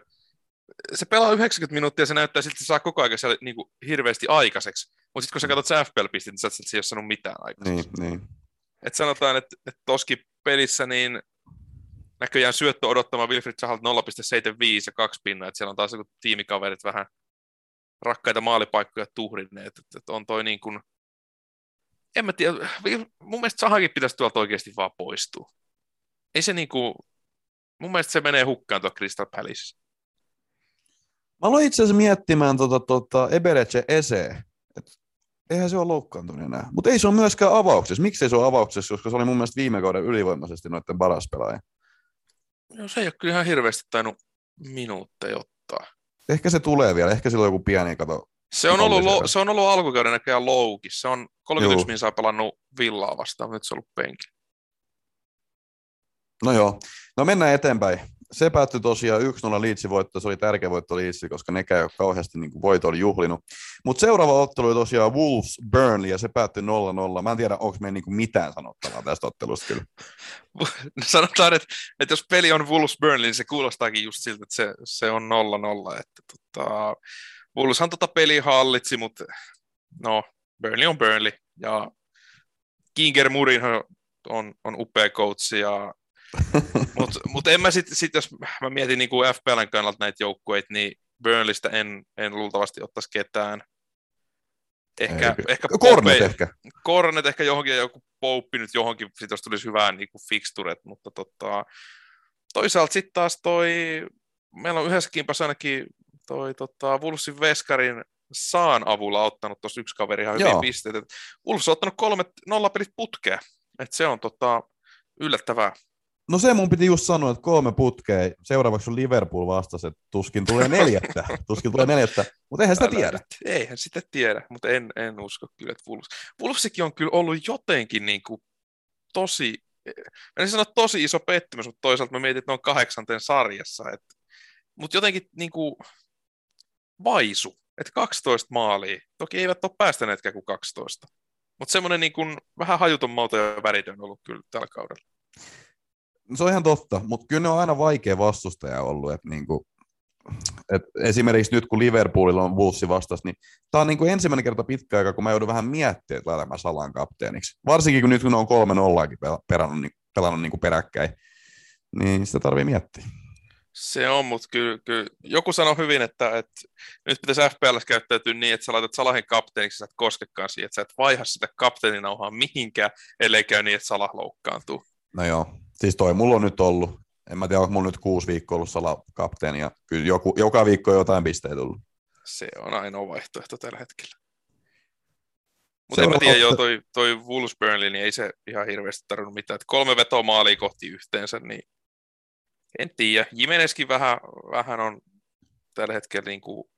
se pelaa 90 minuuttia ja se näyttää siltä, että se saa koko ajan siellä niin kuin hirveästi aikaiseksi. Mutta sitten kun sä katsot se FPL-pistit, niin sä, ei ole sanonut mitään aikaiseksi. niin, niin. Et sanotaan, että, että toski pelissä niin näköjään syöttö odottamaan Wilfried Sahalta 0,75 ja kaksi pinnaa, että siellä on taas tiimikaverit vähän rakkaita maalipaikkoja tuhrinneet, että, että on toi niin kuin, en mä tiedä, mun mielestä Sahakin pitäisi tuolta oikeasti vaan poistua. Ei se niinku, mun mielestä se menee hukkaan tuo Crystal Palace. Mä aloin itse asiassa miettimään tota, tota Eberece Ese. Eihän se ole loukkaantunut enää. Mutta ei se ole myöskään avauksessa. Miksi se ole avauksessa, koska se oli mun mielestä viime kauden ylivoimaisesti noiden paras pelaaja. No se ei ole kyllä ihan hirveästi tainnut minuutteja ottaa. Ehkä se tulee vielä, ehkä sillä on joku pieni kato. Se on, ollut, lo, se on ollut alkukauden näköjään loukissa. Se on 31 Juu. minsaa pelannut villaa vastaan, mutta nyt se on ollut penkillä. No joo, no mennään eteenpäin. Se päättyi tosiaan 1-0 Leedsin voitto, se oli tärkeä voitto Leedsi, koska ei ole kauheasti niin voitolla juhlinut. Mutta seuraava ottelu oli tosiaan Wolves Burnley ja se päättyi 0-0. Mä en tiedä, onko meillä niin mitään sanottavaa tästä ottelusta kyllä. *laughs* Sanotaan, että, että jos peli on Wolves Burnley, niin se kuulostaakin just siltä, että se, se on 0-0. Että, tota, Wolveshan tota peliä hallitsi, mutta no, Burnley on Burnley. Ja Kinger Murinho on, on upea coach ja *laughs* mutta mut en mä sitten, sit, jos mä mietin niin kuin FPLn kannalta näitä joukkueita, niin Burnleystä en, en luultavasti ottaisi ketään. Ehkä, Ei, ehkä Kornet Pope- ehkä. Kornet ehkä johonkin ja joku Pouppi nyt johonkin, sit jos tulisi hyvää niin kuin fixturet, mutta tota, toisaalta sitten taas toi, meillä on yhdessä ainakin toi tota, Wolvesin Veskarin Saan avulla ottanut tuossa yksi kaveri ihan hyvin pisteet. Et Wolves on ottanut kolme nollapelit putkea, että se on tota, yllättävää. No se mun piti just sanoa, että kolme putkea, seuraavaksi on Liverpool vastasi, että tuskin tulee neljättä, *laughs* tuskin tulee neljättä, mutta eihän sitä Älä tiedä. nyt, Eihän sitä tiedä, mutta en, en usko kyllä, että Wolves. Wolvesikin on kyllä ollut jotenkin niin kuin tosi, en sano tosi iso pettymys, mutta toisaalta mä mietin, että ne on kahdeksanten sarjassa. Että, mutta jotenkin niin kuin vaisu, että 12 maalia. Toki eivät ole päästäneetkään kuin 12. Mutta semmoinen niin kuin vähän hajuton mauto ja väritön ollut kyllä tällä kaudella. Se on ihan totta, mutta kyllä ne on aina vaikea vastustaja ollut. Että niinku, et esimerkiksi nyt kun Liverpoolilla on Wolvesi vastas, niin tämä on niinku ensimmäinen kerta pitkä aika, kun mä joudun vähän miettimään, että laitan mä Salan kapteeniksi. Varsinkin kun nyt kun ne on kolme nollaakin pelannut, niin, pelannut niinku peräkkäin, niin sitä tarvii miettiä. Se on, mutta kyllä, kyllä joku sanoi hyvin, että, että nyt pitäisi FPLs käyttäytyä niin, että sä laitat Salahin kapteeniksi, sä et koskekaan siihen, että sä et vaiha sitä kapteeninauhaa mihinkään, ellei käy niin, että Salah loukkaantuu. No joo, siis toi mulla on nyt ollut, en mä tiedä, onko mulla nyt kuusi viikkoa ollut Sala kapteeni, ja kyllä joku, joka viikko on jotain pisteitä tullut. Se on ainoa vaihtoehto tällä hetkellä. Mutta en mä tiedä, joo, toi, toi Wolves Burnley, niin ei se ihan hirveästi tarvinnut mitään. Et kolme vetoa maalia kohti yhteensä, niin en tiedä. Jimenezkin vähän, vähän on tällä hetkellä niin kuin,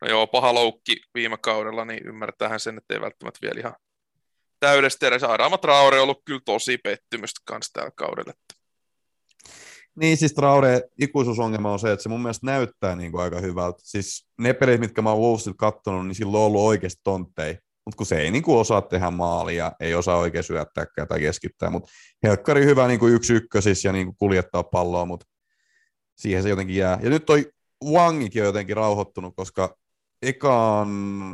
no joo, paha loukki viime kaudella, niin ymmärtäähän sen, että ei välttämättä vielä ihan täydestä edes. Adama Traore on ollut kyllä tosi pettymystä kanssa tällä kaudella. Niin, siis Traore ikuisuusongelma on se, että se mun mielestä näyttää niin kuin aika hyvältä. Siis ne pelit, mitkä mä oon Wolvesilta kattonut, niin silloin on ollut oikeasti tonttei. Mutta kun se ei niin kuin osaa tehdä maalia, ei osaa oikein syöttääkään tai keskittää, mutta helkkari hyvä niin kuin yksi ykkösissä ja niin kuin kuljettaa palloa, mutta siihen se jotenkin jää. Ja nyt toi Wangikin on jotenkin rauhoittunut, koska ekaan,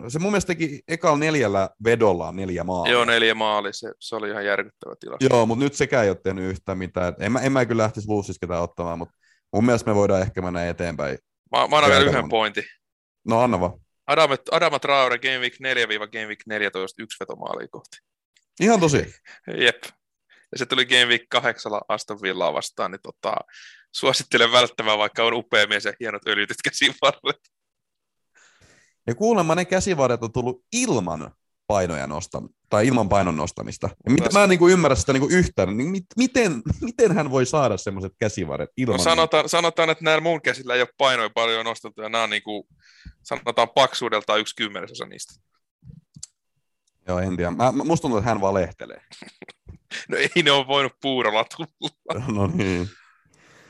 se mun mielestä teki ekaan neljällä vedollaan neljä maalia. Joo, neljä maali, se, se oli ihan järkyttävä tilanne. Joo, mutta nyt sekään ei ole tehnyt yhtään mitään. En mä, en mä kyllä lähtisi Wolvesissa ketään ottamaan, mutta mun mielestä me voidaan ehkä mennä eteenpäin. Mä, mä annan vielä yhden pointin. No anna vaan. Adama, Adama Traore Game Week 4-Game Week 14, yksi vetomaalia kohti. Ihan tosi. *laughs* Jep. Ja se tuli Game Week 8 Aston Villaa vastaan, niin tota, suosittelen välttämään, vaikka on upea mies ja hienot öljytyt käsivarret. Ja kuulemma ne käsivarret on tullut ilman painoja nosta, tai ilman painon nostamista. Ja mit, mä en niin kuin ymmärrä sitä niin kuin yhtään, niin mit, miten, miten hän voi saada semmoiset käsivarret ilman... No sanotaan, sanotaan, että näillä mun käsillä ei ole painoja paljon nostettu, ja nämä on niin kuin, sanotaan paksuudeltaan yksi kymmenesosa niistä. Joo, en tiedä. Mä, musta tuntuu, että hän vaan lehtelee. *laughs* No ei ne ole voinut puuralla tulla. *laughs* no niin.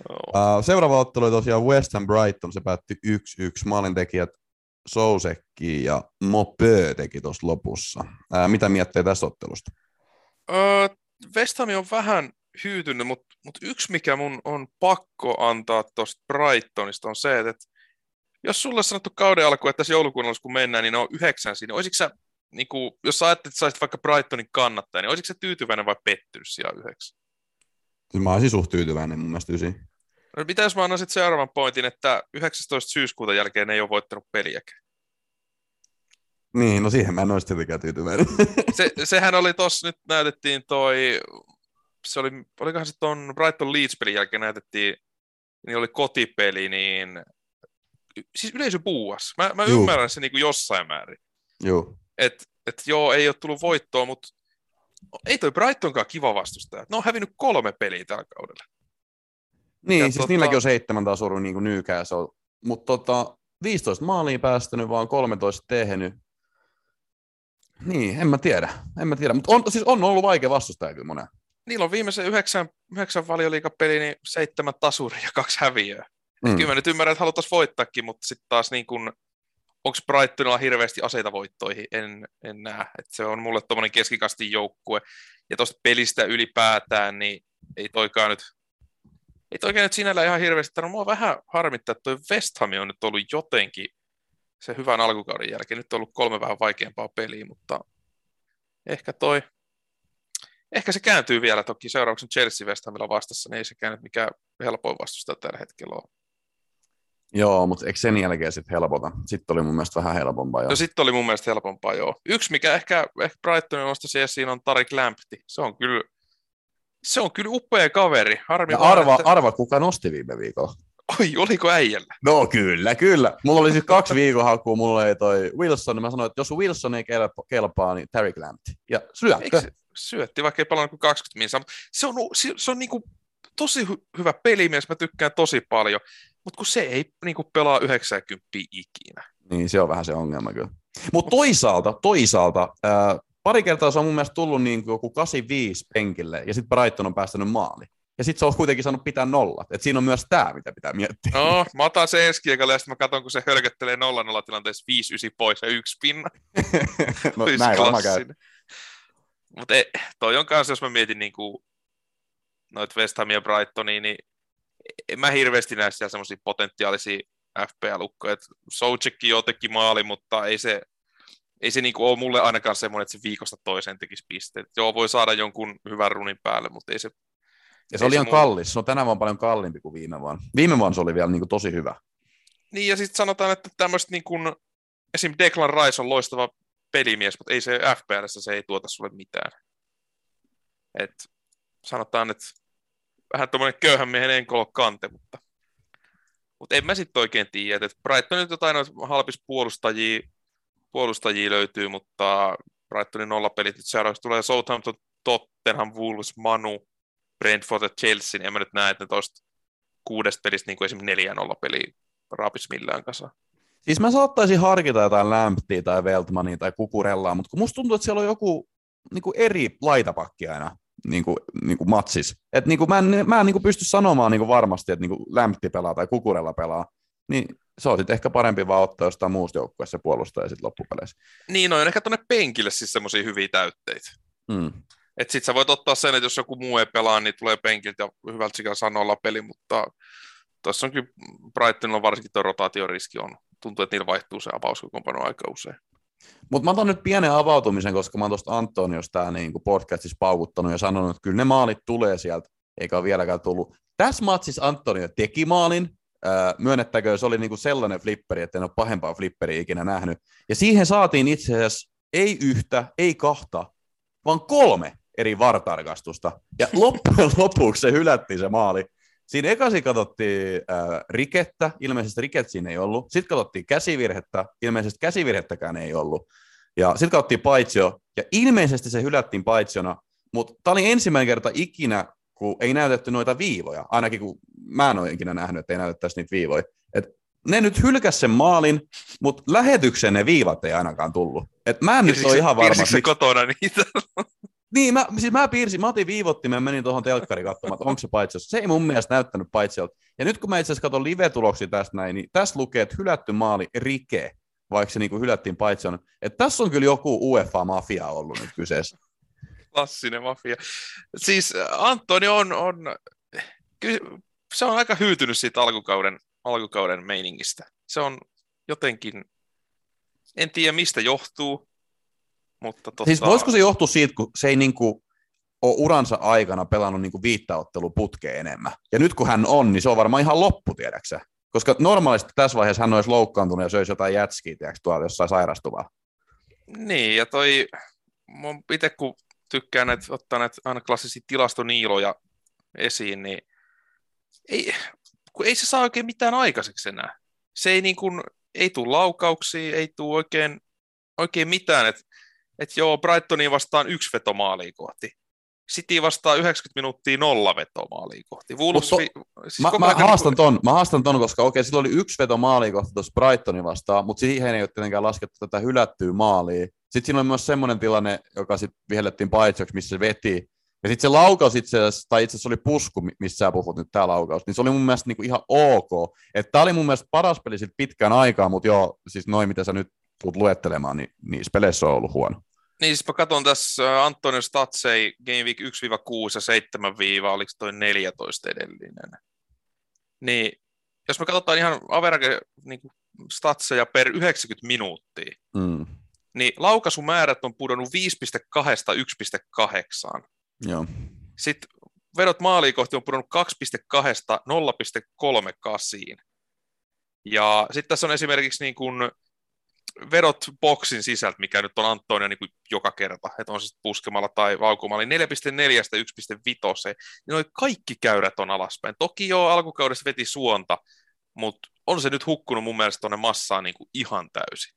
Joo. Uh, seuraava ottelu oli tosiaan West Ham Brighton, se päättyi 1-1. Maalintekijät Sousekki ja Mopö teki tuossa lopussa. Uh, mitä miettii tästä ottelusta? Öö, West Ham on vähän hyytynyt, mutta mut yksi mikä mun on pakko antaa tuosta Brightonista on se, että jos sulle sanottu kauden alku, että tässä joulukuun alussa kun mennään, niin ne on yhdeksän siinä. Olisitko sä, niin kuin, jos sä ajattelet, että sä olisit vaikka Brightonin kannattaja, niin olisitko sä tyytyväinen vai pettynyt siellä yhdeksän? Siis mä olisin suht tyytyväinen mun mielestä ysi. No, mitä jos mä annan sitten seuraavan pointin, että 19. syyskuuta jälkeen ei ole voittanut peliäkään? Niin, no siihen mä en olisi tietenkään tyytyväinen. *laughs* Se, sehän oli tossa, nyt näytettiin toi, se oli, olikohan se ton Brighton Leeds-pelin jälkeen näytettiin, niin oli kotipeli, niin siis yleisö puuas. Mä, mä Juu. ymmärrän se niin kuin jossain määrin. Joo. Että et joo, ei ole tullut voittoa, mutta ei toi Brightonkaan kiva vastustaja. Ne on hävinnyt kolme peliä tällä kaudella. Niin, Ja siis tota- niilläkin on seitsemän ollut niin kuin Newcastle. Mutta tota, 15 maalia päästänyt, vaan 13 tehnyt. Niin, en mä tiedä. En mä tiedä. Mutta on, siis on ollut vaikea vastustaja kyllä monen. Niillä on viimeisen yhdeksän, yhdeksän valioliikapeli, niin seitsemän tasuria ja kaksi häviöä. Mm. Kyllä mä nyt ymmärrän, että haluttaisiin voittaakin, mutta sitten taas niin kuin, onko Brightonilla hirveästi aseita voittoihin? En, en näe. että se on mulle tuommoinen keskikastin joukkue. Ja tuosta pelistä ylipäätään, niin ei toikaan nyt, ei toikaan nyt sinällä ihan hirveästi. No, mua vähän harmittaa, että toi West Ham on nyt ollut jotenkin se hyvän alkukauden jälkeen. Nyt on ollut kolme vähän vaikeampaa peliä, mutta ehkä toi, ehkä se kääntyy vielä toki seuraavaksi Chelsea West Hamilla vastassa, niin ei se nyt mikään helpoin vastustaja tällä hetkellä ole. Joo, mutta eikö sen jälkeen sitten helpota? Sitten oli mun mielestä vähän helpompaa. Jo. No sitten oli mun mielestä helpompaa, joo. Yksi, mikä ehkä, ehkä Brightonin nostasi esiin, on Tarik Lampti. Se on kyllä, se on kyllä upea kaveri. Harmi ja vaan, arva, että... arva, kuka nosti viime viikolla? Oi, oliko äijällä? No kyllä, kyllä. Mulla oli siis kaksi viikon hakua, mulla oli toi Wilson, mä sanoin, että jos Wilson ei kelpaa, kelpaa niin Terry Lampti. Ja syöttö. se syötti, vaikka ei pelannut kuin 20 minsaa. mutta Se on, se, se on niinku tosi hy- hyvä pelimies, mä tykkään tosi paljon. Mutta kun se ei niinku pelaa 90 ikinä. Niin, se on vähän se ongelma kyllä. Mutta toisaalta, toisaalta, ää, pari kertaa se on mun mielestä tullut niin kuin joku 85 penkille, ja sitten Brighton on päästänyt maali. Ja sitten se on kuitenkin saanut pitää nollat. Et siinä on myös tämä, mitä pitää miettiä. No, mä otan se ensi ja sitten mä katson, kun se hölköttelee 0-0 tilanteessa 5-9 pois ja yksi pinna. *laughs* no, näin varmaan käy. Mutta toi on kanssa, jos mä mietin niinku noit West Hamia ja Brightonia, niin en mä hirveästi näe siellä semmoisia potentiaalisia FPL-lukkoja. Soucekki jo teki maali, mutta ei se, ei se niinku ole mulle ainakaan semmoinen, että se viikosta toiseen tekisi pisteet. Joo, voi saada jonkun hyvän runin päälle, mutta ei se... Ja se oli ihan mun- kallis. Se on tänä vuonna paljon kalliimpi kuin viime vuonna. Viime vuonna se oli vielä niin kuin tosi hyvä. Niin, ja sitten sanotaan, että tämmöistä niin kuin, esim. Declan Rice on loistava pelimies, mutta ei se FPLssä se ei tuota sulle mitään. Et sanotaan, että vähän tuommoinen köyhän miehen enkolo kante, mutta, mutta en mä sitten oikein tiedä. että Brightonin jotain noita halpis puolustajia, puolustajia löytyy, mutta Brightonin nollapelit nyt seuraavaksi tulee Southampton, Tottenham, Wolves, Manu, Brentford ja Chelsea, niin en mä nyt näe, että ne toista kuudesta pelistä niin kuin esimerkiksi 4-0 peliä raapis millään kasa. Siis mä saattaisin harkita jotain Lamptia tai Veltmania tai Kukurellaa, mutta kun musta tuntuu, että siellä on joku niin kuin eri laitapakki aina niin kuin, niin kuin matsis. Et niin kuin mä en, mä en niin kuin pysty sanomaan niin kuin varmasti, että niin kuin Lampti pelaa tai Kukurella pelaa. Niin se on sitten ehkä parempi vaan ottaa jostain muusta joukkueessa puolustaja sitten loppupeleissä. Niin, no on ehkä tuonne penkille siis semmoisia hyviä täytteitä. Mm. Et sit sä voit ottaa sen, että jos joku muu ei pelaa, niin tulee penkiltä ja hyvältä sikäli saa nolla peli, mutta tuossa on kyllä Brightonilla on varsinkin tuo rotaatioriski on. Tuntuu, että niillä vaihtuu se avauskokoonpano aika usein. Mutta mä otan nyt pienen avautumisen, koska mä oon tuosta Antoniosta tää niin podcastissa paukuttanut ja sanonut, että kyllä ne maalit tulee sieltä, eikä ole vieläkään tullut. Tässä matsissa Antonio teki maalin, myönnettäkö se oli niin kuin sellainen flipperi, että en ole pahempaa flipperiä ikinä nähnyt. Ja siihen saatiin itse asiassa ei yhtä, ei kahta, vaan kolme eri vartarkastusta. Ja *laughs* loppujen lopuksi se hylättiin se maali. Siinä ekaisin katsottiin äh, rikettä, ilmeisesti riket siinä ei ollut. Sitten katsottiin käsivirhettä, ilmeisesti käsivirhettäkään ei ollut. Ja sitten katsottiin paitsio, ja ilmeisesti se hylättiin paitsiona, mutta tämä oli ensimmäinen kerta ikinä, kun ei näytetty noita viivoja, ainakin kun mä en ole ikinä nähnyt, että ei näytettäisi niitä viivoja. Et ne nyt hylkäs sen maalin, mutta lähetykseen ne viivat ei ainakaan tullut. Et mä en nyt ole ihan varma. Piirsikö miksi- kotona niitä? *laughs* Niin, mä, siis mä piirsin, mä otin viivottimen menin tuohon telkkariin katsomaan, että onko se paitsiossa. Se ei mun mielestä näyttänyt paitsiolta. Ja nyt kun mä itse asiassa katson live-tuloksia tästä näin, niin tässä lukee, että hylätty maali rike, vaikka se niinku hylättiin paitsiona. Että tässä on kyllä joku UEFA-mafia ollut nyt kyseessä. Klassinen mafia. Siis äh, Antoni on, on se on aika hyytynyt siitä alkukauden, alkukauden meiningistä. Se on jotenkin, en tiedä mistä johtuu, mutta tota, Siis voisiko se johtua siitä, kun se ei niinku ole uransa aikana pelannut niinku viittaottelu putkeen enemmän. Ja nyt kun hän on, niin se on varmaan ihan loppu, tiedäksä. Koska normaalisti tässä vaiheessa hän olisi loukkaantunut ja söisi jotain jätskiä, tiedätkö, tuolla jossain sairastuvaa. Niin, ja toi, itse kun tykkään näitä, ottaa näitä aina klassisia tilastoniiloja esiin, niin ei, kun ei se saa oikein mitään aikaiseksi enää. Se ei, niin kuin, ei tule laukauksia, ei tule oikein, oikein mitään, että et joo, Brightoniin vastaan yksi vetomaali kohti. City vastaa 90 minuuttia nolla vetomaaliin kohti. Wolves, vi, siis Mä, mä, haastan ton, mä haastan ton, koska okei, sillä oli yksi veto maaliin kohta tuossa Brightonin vastaan, mutta siihen ei ole tietenkään laskettu tätä hylättyä maalia. Sitten siinä oli myös semmoinen tilanne, joka sitten vihellettiin paitsioksi, missä se veti. Ja sitten se laukaus itse asiassa, tai itse asiassa oli pusku, mi- missä sä puhut nyt, tämä laukaus, niin se oli mun mielestä niinku ihan ok. Että tämä oli mun mielestä paras peli sit pitkään aikaa, mutta joo, siis noin mitä sä nyt tulet luettelemaan, niin niissä peleissä on ollut huono. Niin, siis mä katson tässä äh, Antonio Statsei Game Week 1-6 ja 7 oliko toi 14 edellinen. Niin, jos me katsotaan ihan average niin statseja per 90 minuuttia, Mm. niin laukaisumäärät on pudonnut 5,2 1,8. Joo. Sitten vedot maaliin kohti on pudonnut 2,2 0,38. Ja sitten tässä on esimerkiksi niin kuin vedot boksin sisältä, mikä nyt on Antonio niin joka kerta, että on se sitten puskemalla tai laukumalla, niin 4,4 1,5, niin noi kaikki käyrät on alaspäin. Toki jo alkukaudessa veti suonta, mutta on se nyt hukkunut mun mielestä tuonne massaan niin ihan täysin.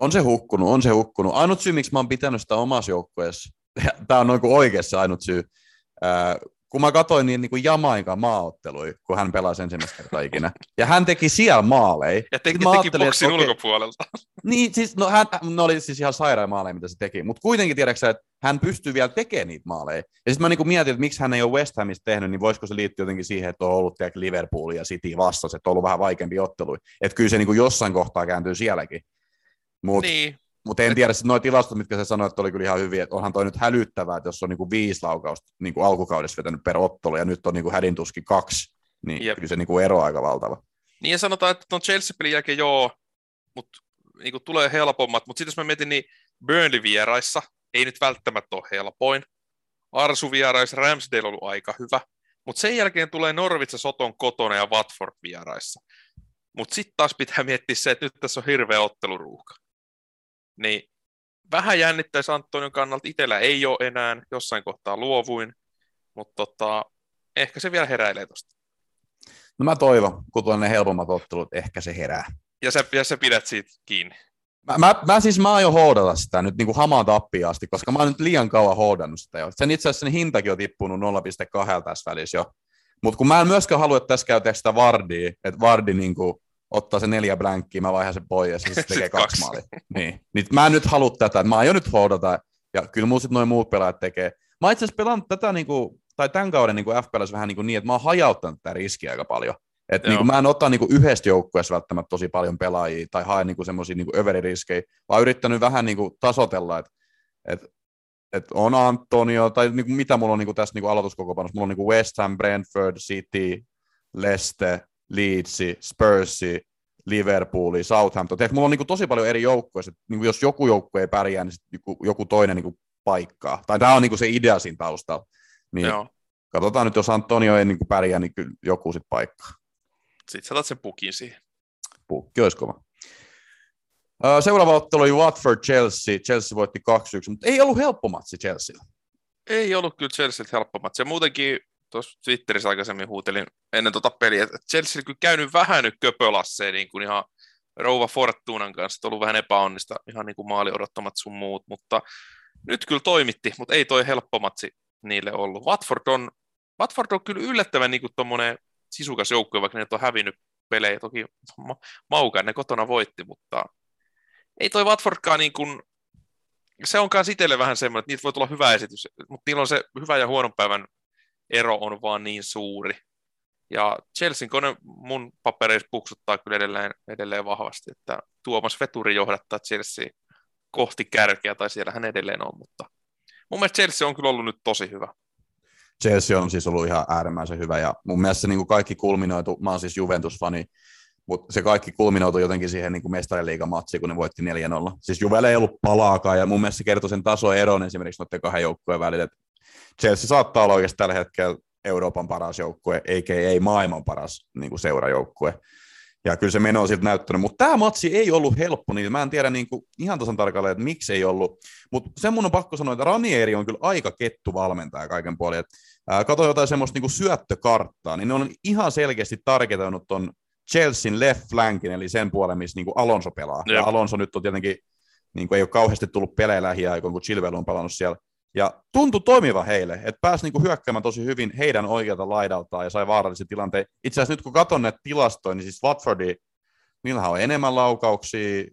On se hukkunut, on se hukkunut. Ainut syy, miksi mä oon pitänyt sitä omassa joukkueessa, *laughs* tämä on noin kuin oikeassa ainut syy, kun mä katsoin niin, niin kuin Jamaikan maaottelui, kun hän pelasi ensimmäistä kertaa ikinä, ja hän teki siellä maaleja. Ja teki, Sit mä teki boksin okei, ulkopuolelta. *laughs* Niin, siis no, hän, ne oli siis ihan sairaan maaleja, mitä se teki, mutta kuitenkin tiedätkö että hän pystyy vielä tekemään niitä maaleja. Ja sitten mä niin mietin, että miksi hän ei ole West Hamista tehnyt, niin voisiko se liittyä jotenkin siihen, että on ollut tiedätkö, Liverpool ja City vastassa, että on ollut vähän vaikeampi ottelu. Että kyllä se niin kuin jossain kohtaa kääntyy sielläkin. Mutta Niin, Mutta en tiedä, nuo tilastot, mitkä sä sanoit, että oli kyllä ihan hyviä, että onhan toi nyt hälyttävää, että jos on niinku viisi laukausta niinku alkukaudessa vetänyt per ottelu, ja nyt on niinku hädintuskin kaksi, niin Jep. kyllä se niinku ero aika valtava. Niin ja sanotaan, että tuon Chelsea-pelin jälkeen joo, mutta niin tulee helpommat. Mutta sitten jos mä mietin, niin Burnley vieraissa ei nyt välttämättä ole helpoin. Arsu vieraissa Ramsdale on ollut aika hyvä. Mutta sen jälkeen tulee Norwich ja Soton kotona ja Watford vieraissa. Mutta sitten taas pitää miettiä se, että nyt tässä on hirveä otteluruuhka. Niin vähän jännittäisi Antonion kannalta. Itellä ei ole enää, jossain kohtaa luovuin. Mutta tota, ehkä se vielä heräilee tuosta. No mä toivon, kun tulee ne helpommat ottelut, ehkä se herää. Ja sä, ja sä pidät siitä kiinni. Mä, mä, mä siis mä aion hoodata sitä nyt niinku hamaan tappiin asti, koska mä oon nyt liian kauan hoodannut sitä jo. Sen itse asiassa sen hintakin on tippunut 0,2 tässä välissä jo. Mutta kun mä en myöskään halua, että tässä käy tehdä sitä Vardia, että Vardi niinku ottaa se neljä blänkkiä, mä vaihan sen pois ja sitten *laughs* se tekee Sit kaksi kaksi. maalia. Niin. niin. mä en nyt halua tätä, mä aion nyt hoodata ja kyllä muut sitten noin muut pelaajat tekee. Mä itse asiassa pelannut tätä niinku, tai tämän kauden niinku FPLs vähän niinku niin, että mä oon hajauttanut tätä riskiä aika paljon. Et Joo. niinku mä en ota niinku yhdestä joukkueesta välttämättä tosi paljon pelaajia tai hae niinku semmoisia niinku öveririskejä, vaan yrittänyt vähän niinku tasotella, että et, et on Antonio, tai niinku mitä mulla on niinku tässä niinku aloituskokopanossa, mulla on niinku West Ham, Brentford, City, Leicester, Leeds, Spurs, Liverpool, Southampton. Tiedätkö, mulla on niinku tosi paljon eri joukkoja, että niinku jos joku joukkue ei pärjää, niin sit joku, joku toinen niinku paikkaa. Tai tämä on niinku se idea siinä taustalla. Niin Joo. katsotaan nyt, jos Antonio ei niinku pärjää, niin kyllä joku sitten paikkaa. Sitten sä sen pukin siihen. Pukki olisi kova. Seuraava ottelu oli Watford-Chelsea. Chelsea voitti 2-1, mutta ei ollut helppo matsi Chelsea. Ei ollut kyllä Chelsealtä helppo matsi. Ja muutenkin tuossa Twitterissä aikaisemmin huutelin ennen tota peliä, että Chelsea kyllä käynyt vähän nyt köpölasseen niin kuin ihan Rouva Fortunan kanssa, ollut vähän epäonnista, ihan niin kuin maali odottamat sun muut, mutta nyt kyllä toimitti, mutta ei toi helppo matsi niille ollut. Watford on, Watford on kyllä yllättävän niin tuommoinen sisukas joukkue, vaikka ne on hävinnyt pelejä. Toki ma- Mauka ne kotona voitti, mutta ei toi Watfordkaan niin kuin, se on myös itselle vähän semmoinen, että niitä voi tulla hyvä esitys, mutta niillä on se hyvä ja huonon päivän ero on vaan niin suuri. Ja Chelsea kone mun papereissa puksuttaa kyllä edelleen, edelleen vahvasti, että Tuomas Veturi johdattaa Chelsea kohti kärkeä, tai siellä hän edelleen on, mutta mun mielestä Chelsea on kyllä ollut nyt tosi hyvä. Chelsea on siis ollut ihan äärimmäisen hyvä, ja mun mielestä se niin kuin kaikki kulminoitu, mä oon siis Juventus-fani, mutta se kaikki kulminoitu jotenkin siihen niin mestariliigamatsiin, kun ne voitti 4-0. Siis Juvelle ei ollut palaakaan, ja mun mielestä se kertoi sen tasoeron esimerkiksi noiden kahden joukkueen välillä, että Chelsea saattaa olla oikeasti tällä hetkellä Euroopan paras joukkue, eikä ei maailman paras niin kuin seurajoukkue. Ja kyllä se meno on siltä näyttänyt, mutta tämä matsi ei ollut helppo, niin mä en tiedä niin kuin ihan tasan tarkalleen, että miksi ei ollut. Mutta sen mun on pakko sanoa, että Ranieri on kyllä aika kettu valmentaja kaiken puolin. Kato jotain semmoista niin kuin syöttökarttaa, niin ne on ihan selkeästi tarketoinut ton Chelsean left flankin, eli sen puolen, missä niin kuin Alonso pelaa. Jep. Ja Alonso nyt on tietenkin, niin kuin ei ole kauheasti tullut pelejä lähiaikoina, kun Chilwell on pelannut siellä. Ja tuntui toimiva heille, että pääsi niinku hyökkäämään tosi hyvin heidän oikealta laidaltaan ja sai vaarallisia tilanteita. Itse asiassa nyt kun katson näitä tilastoja, niin siis Watfordi, niillähän on enemmän laukauksia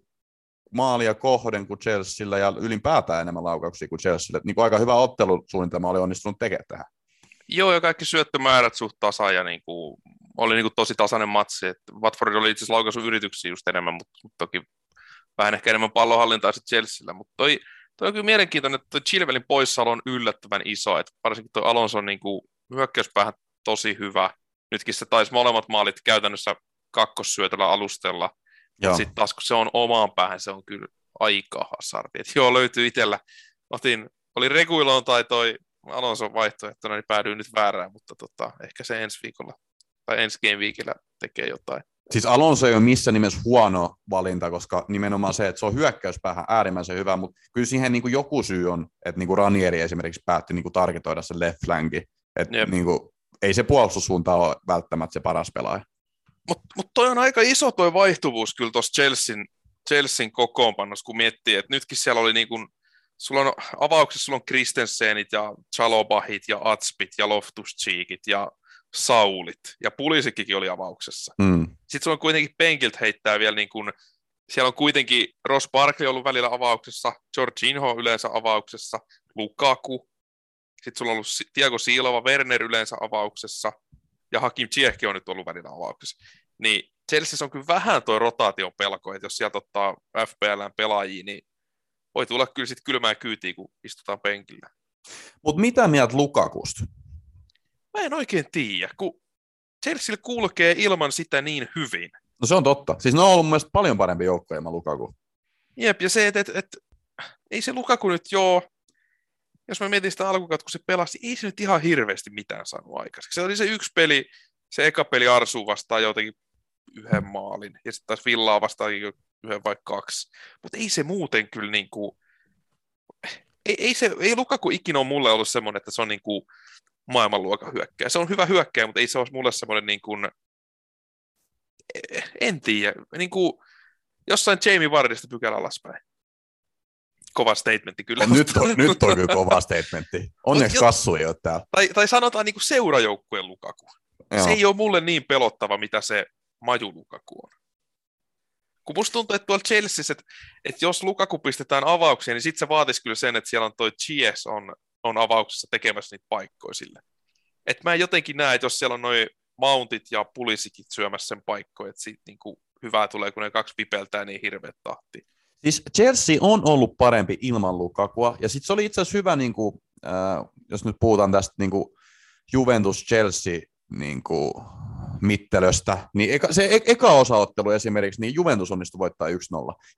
maalia kohden kuin Chelsealla ja ylipäätään enemmän laukauksia kuin Chelsealla. Niin aika hyvä ottelusuunnitelma oli onnistunut tekemään tähän. Joo, ja kaikki syöttömäärät suht tasa ja niin kuin, oli niin kuin tosi tasainen matsi. Et Watford oli itse asiassa laukaisu just enemmän, mutta, mutta toki vähän ehkä enemmän pallonhallintaa sitten Chelsealla. Mutta toi, Tuo on kyllä mielenkiintoinen, että Chilvelin poissaolo on yllättävän iso, että varsinkin tuo Alonso on niin kuin hyökkäyspäähän tosi hyvä. Nytkin se taisi molemmat maalit käytännössä kakkossyötöllä alustella. Sitten taas kun se on omaan päähän, se on kyllä aika hasardi. Et joo, löytyy itsellä. Otin, oli Reguilon tai toi Alonso vaihtoehtona, niin päädyin nyt väärään, mutta tota, ehkä se ensi viikolla tai ensi game tekee jotain. Siis Alonso ei ole missään nimessä huono valinta, koska nimenomaan se, että se on hyökkäyspäähän äärimmäisen hyvä, mutta kyllä siihen niin kuin joku syy on, että niin kuin Ranieri esimerkiksi päätti niin kuin tarketoida sen left flanki. Että niin kuin, ei se puolustussuunta ole välttämättä se paras pelaaja. Mutta mut toi on aika iso toi vaihtuvuus kyllä tuossa Chelsean, Chelsean kokoonpannossa, kun miettii, että nytkin siellä oli niin kuin, sulla on avauksessa sulla on Kristensenit ja Chalobahit ja Atspit ja loftus ja Saulit, ja Pulisikin oli avauksessa. Mm. Sitten sulla on kuitenkin penkiltä heittää vielä niin kuin, siellä on kuitenkin Ross Barkley ollut välillä avauksessa, Jorginho yleensä avauksessa, Lukaku, sitten sulla on ollut Tiago Silva, Werner yleensä avauksessa, ja Hakim Ziyech on nyt ollut välillä avauksessa. Niin Chelsea on kyllä vähän tuo rotaation pelko, että jos sieltä ottaa FPLn pelaajia, niin voi tulla kyllä sitten kylmää kyytiä, kun istutaan penkillä. Mutta mitä mieltä Lukakusta? Mä en oikein tiedä, kun Chelsea kulkee ilman sitä niin hyvin. No se on totta. Siis ne on ollut mielestäni paljon parempi joukko ilman Lukaku. Jep, ja se, että et, et, ei se Lukaku nyt joo, jos mä mietin sitä alkukautta, kun se pelasi, ei se nyt ihan hirveästi mitään saanut aikaiseksi. Se oli se yksi peli, se eka peli Arsu vastaan jotenkin yhden maalin, ja sitten taas Villaa vastaan yhden vai kaksi. Mutta ei se muuten kyllä niin kuin, ei, ei, se, ei Lukaku ikinä ole mulle ollut semmoinen, että se on niin kuin maailmanluokan hyökkäjä. Se on hyvä hyökkäjä, mutta ei se ole mulle semmoinen niin kuin, en tiedä, niin kuin jossain Jamie Vardista pykälä alaspäin. Kova statementti kyllä. No, nyt, on, *laughs* nyt on kyllä kova statementti. Onneksi kassu ei ole täällä. Tai, tai sanotaan niin kuin seurajoukkueen Lukaku. Joo. Se ei ole mulle niin pelottava, mitä se Maju Lukaku on. Kun musta tuntuu, että tuolla Chelseassa, että, että jos Lukaku pistetään avaukseen, niin sitten se vaatisi kyllä sen, että siellä on toi Chies on on avauksessa tekemässä niitä paikkoja sille. Et mä jotenkin näe, että jos siellä on noin Mountit ja Pulisikit syömässä sen paikkoja, että siitä niin kuin hyvää tulee, kun ne kaksi pipeltää niin hirveät tahti. Siis Chelsea on ollut parempi ilman Lukakua, ja sitten se oli itse asiassa hyvä, niin kuin, äh, jos nyt puhutaan tästä niin Juventus-Chelsea niin kuin, mittelöstä, niin eka, se e- eka osaottelu esimerkiksi, niin Juventus onnistui voittaa 1-0,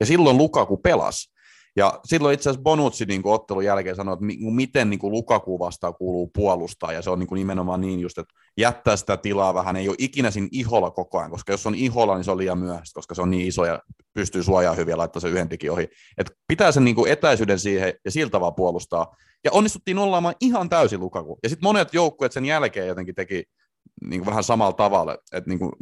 ja silloin Lukaku pelasi. Ja silloin itse asiassa Bonucci niin kuin ottelun jälkeen sanoi, että mi- miten niin kuin Lukaku vastaan kuuluu puolustaa, ja se on niin kuin nimenomaan niin just, että jättää sitä tilaa vähän, ei ole ikinä siinä iholla koko ajan, koska jos on iholla, niin se on liian myöhäistä, koska se on niin iso ja pystyy suojaamaan hyvin ja laittaa se yhden ohi. Et pitää sen niin kuin etäisyyden siihen ja siltä vaan puolustaa. Ja onnistuttiin nollaamaan ihan täysin Lukaku. Ja sitten monet joukkueet sen jälkeen jotenkin teki niin kuin vähän samalla tavalla, että niin kuin,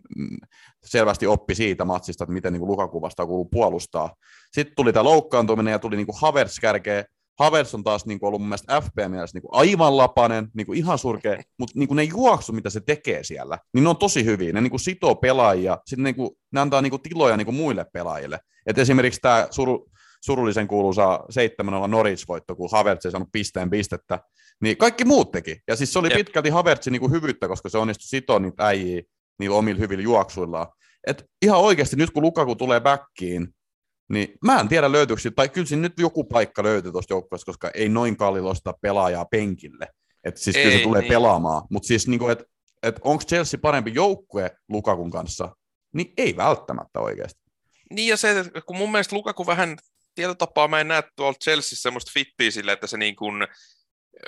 selvästi oppi siitä matsista, että miten niin kuin Lukaku vastaan kuuluu puolustaa. Sitten tuli tämä loukkaantuminen ja tuli niin kuin Havertz kärkeä. Havertz on taas niin kuin ollut mun mielestä FPM mielessä niin kuin aivan lapanen, niin kuin ihan surkea, mutta niin kuin ne juoksu, mitä se tekee siellä, niin ne on tosi hyviä. Ne niin kuin sitoo pelaajia, sitten niin kuin, ne antaa niin kuin tiloja niin kuin muille pelaajille. Et esimerkiksi tämä suru, surullisen kuuluisa 7-0 Norwich-voitto, kun Havertz ei saanut pisteen pistettä, niin kaikki muut teki. Ja siis se oli Jep. pitkälti Havertzin niin kuin hyvyyttä, koska se onnistui sitoa niitä äijiä niillä omilla hyvillä juoksuillaan. Et ihan oikeasti nyt kun Lukaku tulee backiin, niin mä en tiedä löytyykö tai kyllä siinä nyt joku paikka löytyy tuosta joukkueesta, koska ei noin kallilla ostaa pelaajaa penkille. Että siis ei, kyllä se tulee niin. pelaamaan. Mutta siis niin että et onko Chelsea parempi joukkue Lukakun kanssa, niin ei välttämättä oikeasti. Niin ja se, että kun mun mielestä Lukaku vähän tietotapaa mä en näe tuolla Chelsea semmoista fittiä sille, että se niin kuin,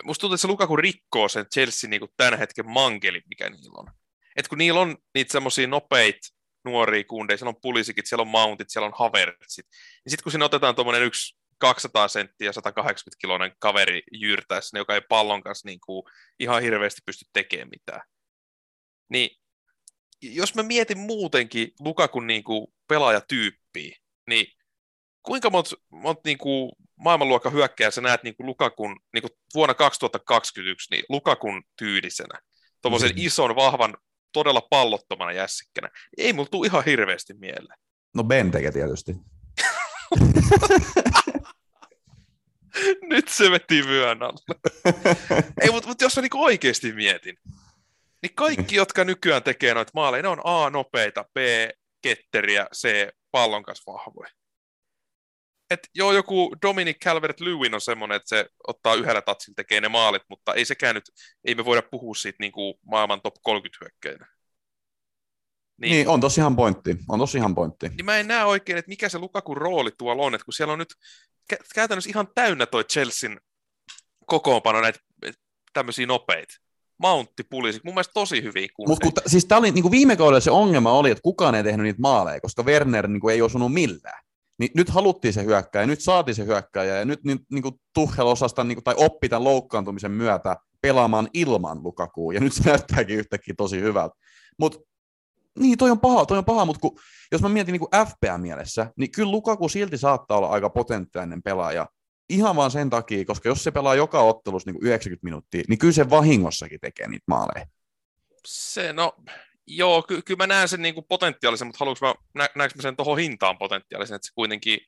musta tuntuu, että se Lukaku rikkoo sen Chelsea niin tämän hetken mankelin, mikä niillä on. Et kun niillä on niitä semmoisia nopeita nuoria kundeja, siellä on pulisikit, siellä on mountit, siellä on havertsit, niin sitten kun sinne otetaan tuommoinen yksi 200 senttiä 180 kiloinen kaveri jyyrtäessä, joka ei pallon kanssa niin kuin ihan hirveästi pysty tekemään mitään. Niin jos mä mietin muutenkin Lukakun niin kuin pelaajatyyppiä, niin kuinka monta mont, niin kuin maailmanluokan hyökkäjä sä näet niin kuin Lukakun niin kuin vuonna 2021 niin Lukakun tyydisenä, tuommoisen mm. ison, vahvan, todella pallottomana jässikkänä. Ei mulla tule ihan hirveästi mieleen. No Benteke tietysti. *laughs* Nyt se veti vyön alle. *laughs* Ei, mutta, mutta jos mä niin oikeasti mietin, niin kaikki, jotka nykyään tekee noita maaleja, ne on A, nopeita, B, ketteriä, C, pallon kanssa vahvoja että joo, joku Dominic Calvert-Lewin on semmoinen, että se ottaa yhdellä tatsilla tekee ne maalit, mutta ei sekään nyt, ei me voida puhua siitä niin kuin maailman top 30 hyökkäinä. Niin, niin, on tosi ihan pointti. On tosi ihan pointti. Niin mä en näe oikein, että mikä se Lukakun rooli tuolla on, että kun siellä on nyt käytännössä ihan täynnä toi Chelsean kokoonpano näitä tämmöisiä nopeita. Mountti, pulisi, mun mielestä tosi hyviä Mutta siis tää oli, niin kuin viime kaudella se ongelma oli, että kukaan ei tehnyt niitä maaleja, koska Werner niin kuin ei osunut millään. Niin nyt haluttiin se hyökkääjä, nyt saatiin se hyökkääjä, ja nyt niin, niin kuin Tuchel osasta, niin kuin, tai oppi tämän loukkaantumisen myötä pelaamaan ilman Lukakuu, ja nyt se näyttääkin yhtäkkiä tosi hyvältä. Mutta niin, toi on paha, toi on paha, mutta kun, jos mä mietin niin FPA-mielessä, niin kyllä Lukaku silti saattaa olla aika potentiaalinen pelaaja, ihan vaan sen takia, koska jos se pelaa joka ottelussa niin kuin 90 minuuttia, niin kyllä se vahingossakin tekee niitä maaleja. Se, no, Joo, ky- kyllä mä näen sen niin kuin potentiaalisen, mutta haluanko mä, nä- mä sen tuohon hintaan potentiaalisen, että se kuitenkin,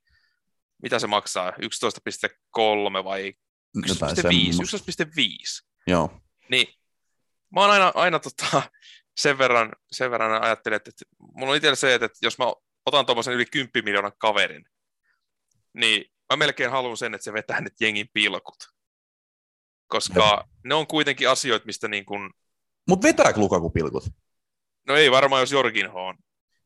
mitä se maksaa, 11,3 vai 11,5? 11,5. Joo. Niin, mä oon aina, aina tota, sen, verran, sen verran ajattelin, että, että mulla on itsellä se, että, että jos mä otan tuommoisen yli 10 miljoonan kaverin, niin mä melkein haluan sen, että se vetää nyt jengin pilkut. Koska ne on kuitenkin asioita, mistä niin kuin... Mutta vetääkö Lukaku pilkut? No ei varmaan, jos Jorginho on.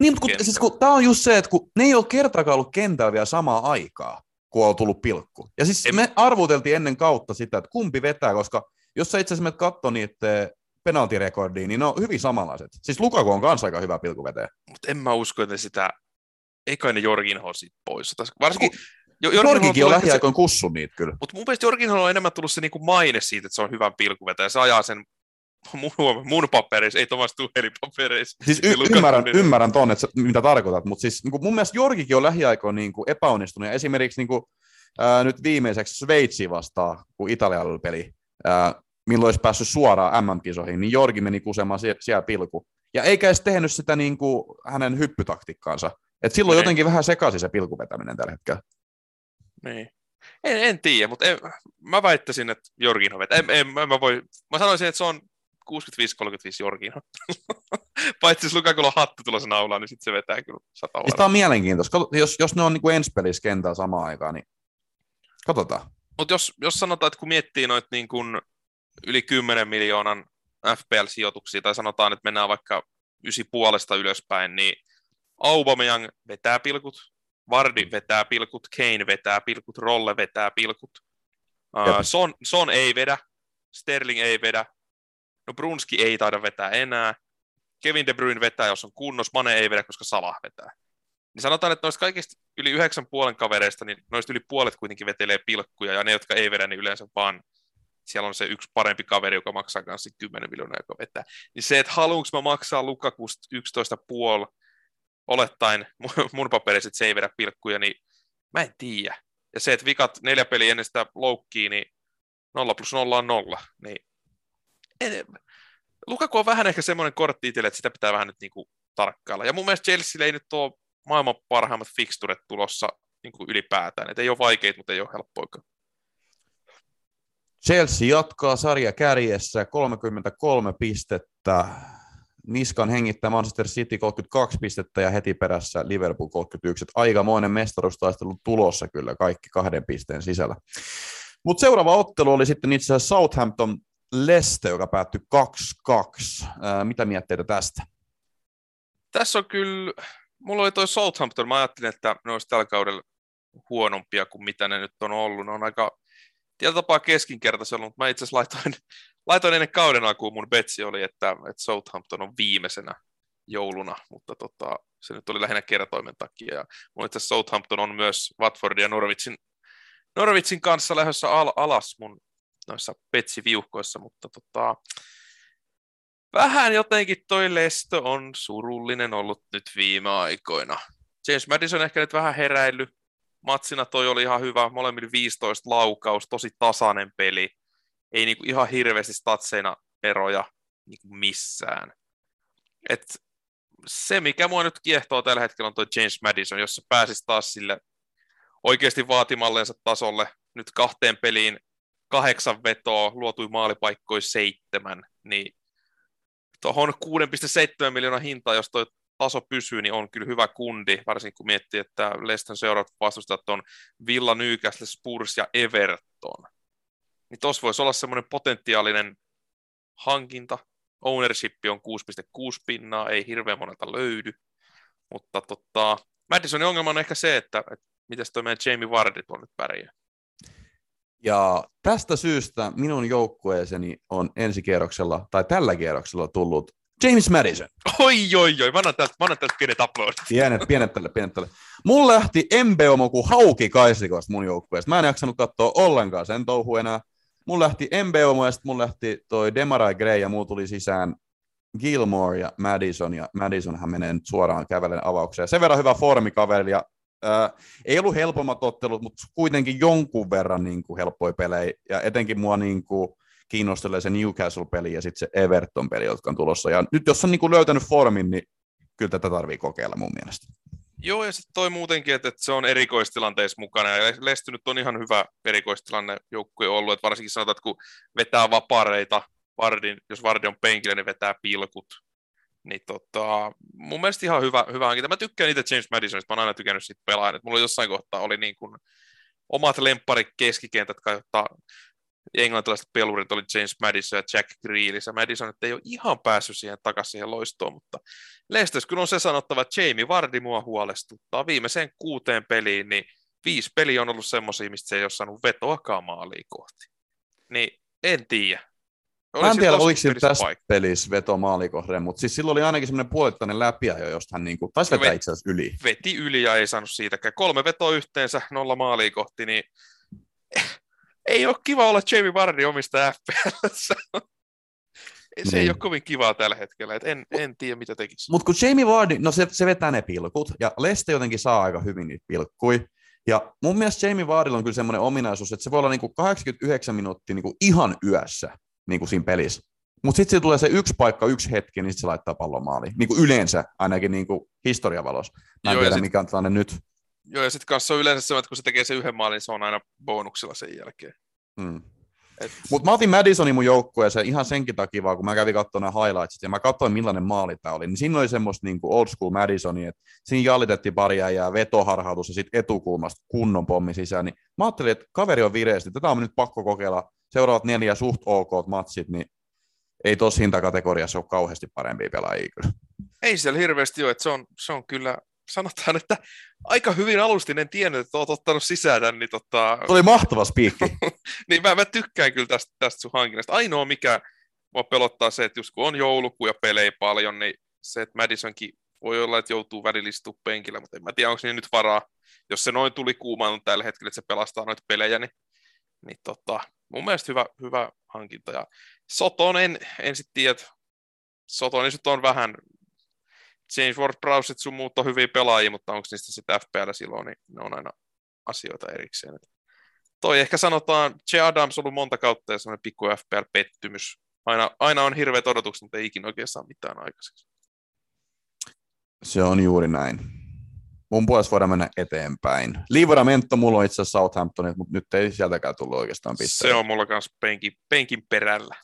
Niin, mutta kun, siis kun, tämä on just se, että kun ne ei ole kertaakaan ollut kentällä vielä samaa aikaa, kun on tullut pilkku. Ja siis en... me arvuteltiin ennen kautta sitä, että kumpi vetää, koska jos sä itse asiassa katsoo niitä penaltirekordia, niin ne on hyvin samanlaiset. Siis Lukaku on kanssa aika hyvä pilkuvetäjä. Mutta en mä usko, että sitä, ei kai ne Jorginho siitä pois. Varsinkin, jo, Jorginkin on lähiaikoin se... kussun niitä kyllä. Mutta mun mielestä Jorginho on enemmän tullut se niinku maine siitä, että se on hyvä pilkuvetäjä. Se ajaa sen *laughs* mun, mun papereissa, ei Thomas Tuhelin papereissa. Siis y- ymmärrän, ymmärrän ton, että mitä tarkoitat, mutta siis niin mun mielestä Jorgikin on lähiaikoina niin kuin epäonnistunut, ja esimerkiksi niin kuin, ää, nyt viimeiseksi Sveitsi vastaa, kun Italialla oli peli, ää, milloin olisi päässyt suoraan MM-kisoihin, niin Jorgi meni kusemaan sie- siellä pilku. Ja eikä edes tehnyt sitä niin kuin hänen hyppytaktiikkaansa. Et silloin niin. jotenkin vähän sekaisin se pilkuvetäminen tällä hetkellä. Niin. En, en tiedä, mutta en, mä väittäisin, että Jorginho vetää. En, en, mä, voi, mä sanoisin, että se on 65-35 Jorginho. *laughs* Paitsi jos Lukakulla on hattu tulossa naulaan, niin sitten se vetää kyllä sata siis Tämä on mielenkiintoista. Jos, jos ne on niin ensi pelissä kentällä samaan aikaan, niin katsotaan. Mutta jos, jos sanotaan, että kun miettii noita niin kuin yli 10 miljoonan FPL-sijoituksia, tai sanotaan, että mennään vaikka ysi puolesta ylöspäin, niin Aubameyang vetää pilkut, Vardi vetää pilkut, Kane vetää pilkut, Rolle vetää pilkut, uh, Son, Son ei vedä, Sterling ei vedä, No Brunski ei taida vetää enää. Kevin De Bruyne vetää, jos on kunnos. Mane ei vedä, koska Salah vetää. Niin sanotaan, että noista kaikista yli yhdeksän puolen kavereista, niin noista yli puolet kuitenkin vetelee pilkkuja, ja ne, jotka ei vedä, niin yleensä vaan siellä on se yksi parempi kaveri, joka maksaa kanssa 10 miljoonaa, joka vetää. Niin se, että haluanko mä maksaa Lukakusta 11,5 olettaen mun paperissa, että se ei vedä pilkkuja, niin mä en tiedä. Ja se, että vikat neljä peliä ennen sitä loukkiin, niin 0 plus 0 on 0. Niin en, Lukaku on vähän ehkä semmoinen kortti itselle, että sitä pitää vähän nyt niinku tarkkailla. Ja mun mielestä Chelsea ei nyt ole maailman parhaimmat fixturet tulossa niinku ylipäätään. Et ei ole vaikeita, mutta ei ole helppoa. Chelsea jatkaa sarja kärjessä 33 pistettä. Niskan hengittää Manchester City 32 pistettä ja heti perässä Liverpool 31. Aikamoinen mestaruustaistelu tulossa kyllä kaikki kahden pisteen sisällä. Mutta seuraava ottelu oli sitten itse asiassa Southampton Leste, joka päättyi 2-2. Ää, mitä mietteitä tästä? Tässä on kyllä, mulla oli toi Southampton, mä ajattelin, että ne olisi tällä kaudella huonompia kuin mitä ne nyt on ollut. Ne on aika tietyllä tapaa keskinkertaisia ollut, mutta mä itse asiassa laitoin, *laughs* laitoin ennen kauden alkuun mun betsi oli, että, että Southampton on viimeisenä jouluna, mutta tota, se nyt oli lähinnä kertoimen takia. Ja mun itse Southampton on myös Watfordin ja Norwichin, Norwichin kanssa lähdössä al- alas mun noissa petsiviuhkoissa, mutta tota, vähän jotenkin toi Lesto on surullinen ollut nyt viime aikoina. James Madison ehkä nyt vähän heräily. Matsina toi oli ihan hyvä, molemmille 15 laukaus, tosi tasainen peli. Ei niinku ihan hirveästi statseina eroja niinku missään. Et se, mikä mua nyt kiehtoo tällä hetkellä, on tuo James Madison, jos se pääsisi taas sille oikeasti vaatimallensa tasolle nyt kahteen peliin kahdeksan vetoa, luotui maalipaikkoja seitsemän, niin tuohon 6,7 miljoonaa hintaa, jos tuo taso pysyy, niin on kyllä hyvä kundi, varsinkin kun miettii, että Leston seuraavat vastustajat on Villa, Newcastle, Spurs ja Everton. Niin tuossa voisi olla semmoinen potentiaalinen hankinta. Ownership on 6,6 pinnaa, ei hirveän monelta löydy. Mutta tota, Madisonin ongelma on ehkä se, että, että miten toi meidän Jamie Vardy on nyt pärjää. Ja tästä syystä minun joukkueeseni on ensi kierroksella, tai tällä kierroksella tullut James Madison. Oi, oi, oi, mä annan täältä, mä annan täältä pienet uploadit. Pienet, pienet tälle, pienet tälle. Mun lähti Mbeomo kuin hauki kaisikosta mun joukkueesta. Mä en jaksanut katsoa ollenkaan sen touhu enää. Mun lähti Mbeomo ja sitten mun lähti toi Demarai Gray ja muu tuli sisään Gilmore ja Madison, ja Madisonhan menee nyt suoraan kävelen avaukseen. Sen verran hyvä formikaveri, ja Äh, ei ollut helpommat ottelut, mutta kuitenkin jonkun verran niin kuin, helppoja pelejä, ja etenkin mua niin kuin, kiinnostelee se Newcastle-peli ja sitten se Everton-peli, jotka on tulossa. Ja nyt jos on niin kuin, löytänyt formin, niin kyllä tätä tarvii kokeilla mun mielestä. Joo, ja sitten toi muutenkin, että, että se on erikoistilanteessa mukana, ja Lesty nyt on ihan hyvä erikoistilanne joukkue ollut, että varsinkin sanotaan, että kun vetää vapareita, Vardin, jos Vardi on penkillä, niin vetää pilkut, niin tota, mun mielestä ihan hyvä, hyvä hankinta. Mä tykkään itse James Madisonista, mä oon aina tykännyt siitä pelaajan. Mulla jossain kohtaa oli niin kuin omat lempparit keskikentät, jotka englantilaiset pelurit oli James Madison ja Jack Grealish, ja Madison että ei ole ihan päässyt siihen takaisin siihen loistoon, mutta Leicesters kyllä on se sanottava, että Jamie Vardy mua huolestuttaa. Viimeiseen kuuteen peliin, niin viisi peliä on ollut semmoisia, mistä se ei ole saanut vetoakaan maaliin kohti. Niin en tiedä. Mä en tiedä, oliko sillä tässä paikka. pelissä veto maalikohden, mutta siis silloin oli ainakin semmoinen puolittainen läpiä jo, josta hän niin kuin, taisi vetää itse asiassa yli. Veti yli ja ei saanut siitäkään. Kolme vetoa yhteensä, nolla maalia kohti, niin *laughs* ei ole kiva olla Jamie Vardy omista FPL. *laughs* se niin. ei ole kovin kivaa tällä hetkellä, et en, en tiedä mitä tekisi. Mutta kun Jamie Vardy, no se, se vetää ne pilkut, ja Leste jotenkin saa aika hyvin niitä pilkkui, ja mun mielestä Jamie Vardilla on kyllä semmoinen ominaisuus, että se voi olla niinku 89 minuuttia niinku ihan yössä niin kuin siinä pelissä. Mutta sitten tulee se yksi paikka, yksi hetki, niin se laittaa pallon maaliin. Niin kuin yleensä, ainakin niin kuin historiavalossa. Mä en Joo, tiedä, sit, mikä on tilanne nyt. Joo, ja sitten kanssa on yleensä se, että kun se tekee sen yhden maalin, se on aina bonuksilla sen jälkeen. Et... Mutta mä otin Madisonin mun joukkueeseen ihan senkin takia vaan, kun mä kävin katsomaan nämä highlightsit ja mä katsoin millainen maali tämä oli, niin siinä oli semmoista niin kuin old school Madisoni, että siinä jallitettiin pari ja vetoharhautus ja sitten etukulmasta kunnon pommi sisään, niin mä ajattelin, että kaveri on vireesti, tätä on nyt pakko kokeilla seuraavat neljä suht ok matsit, niin ei tuossa hintakategoriassa ole kauheasti parempia pelaajia kyllä. Ei siellä hirveästi ole, että se on, se on kyllä, sanotaan, että aika hyvin alustin, en tiennyt, että olet ottanut sisään tämän, niin tota... oli mahtava spiikki. *laughs* niin mä, mä, tykkään kyllä tästä, tästä sun hankinnasta. Ainoa, mikä mua pelottaa se, että just kun on joulukuu ja pelejä paljon, niin se, että Madisonkin voi olla, että joutuu välillä penkillä, mutta en mä tiedä, onko niin nyt varaa, jos se noin tuli kuumaan tällä hetkellä, että se pelastaa noita pelejä, niin, niin tota, mun mielestä hyvä, hyvä hankinta. Ja Soton en, en sitten tiedä, Soton niin on vähän, James Ward-Browset sun muut on hyviä pelaajia, mutta onko niistä sitten FPL silloin, niin ne on aina asioita erikseen. Toi ehkä sanotaan, J. Adams on ollut monta kautta ja semmoinen pikku FPL-pettymys. Aina, aina on hirveät odotukset, mutta ei ikinä oikein saa mitään aikaiseksi. Se on juuri näin. Mun puolesta voidaan mennä eteenpäin. Livramento mulla on itse asiassa Southamptonit, mutta nyt ei sieltäkään tullut oikeastaan pisteitä. Se on mulla kanssa penkin, penkin perällä.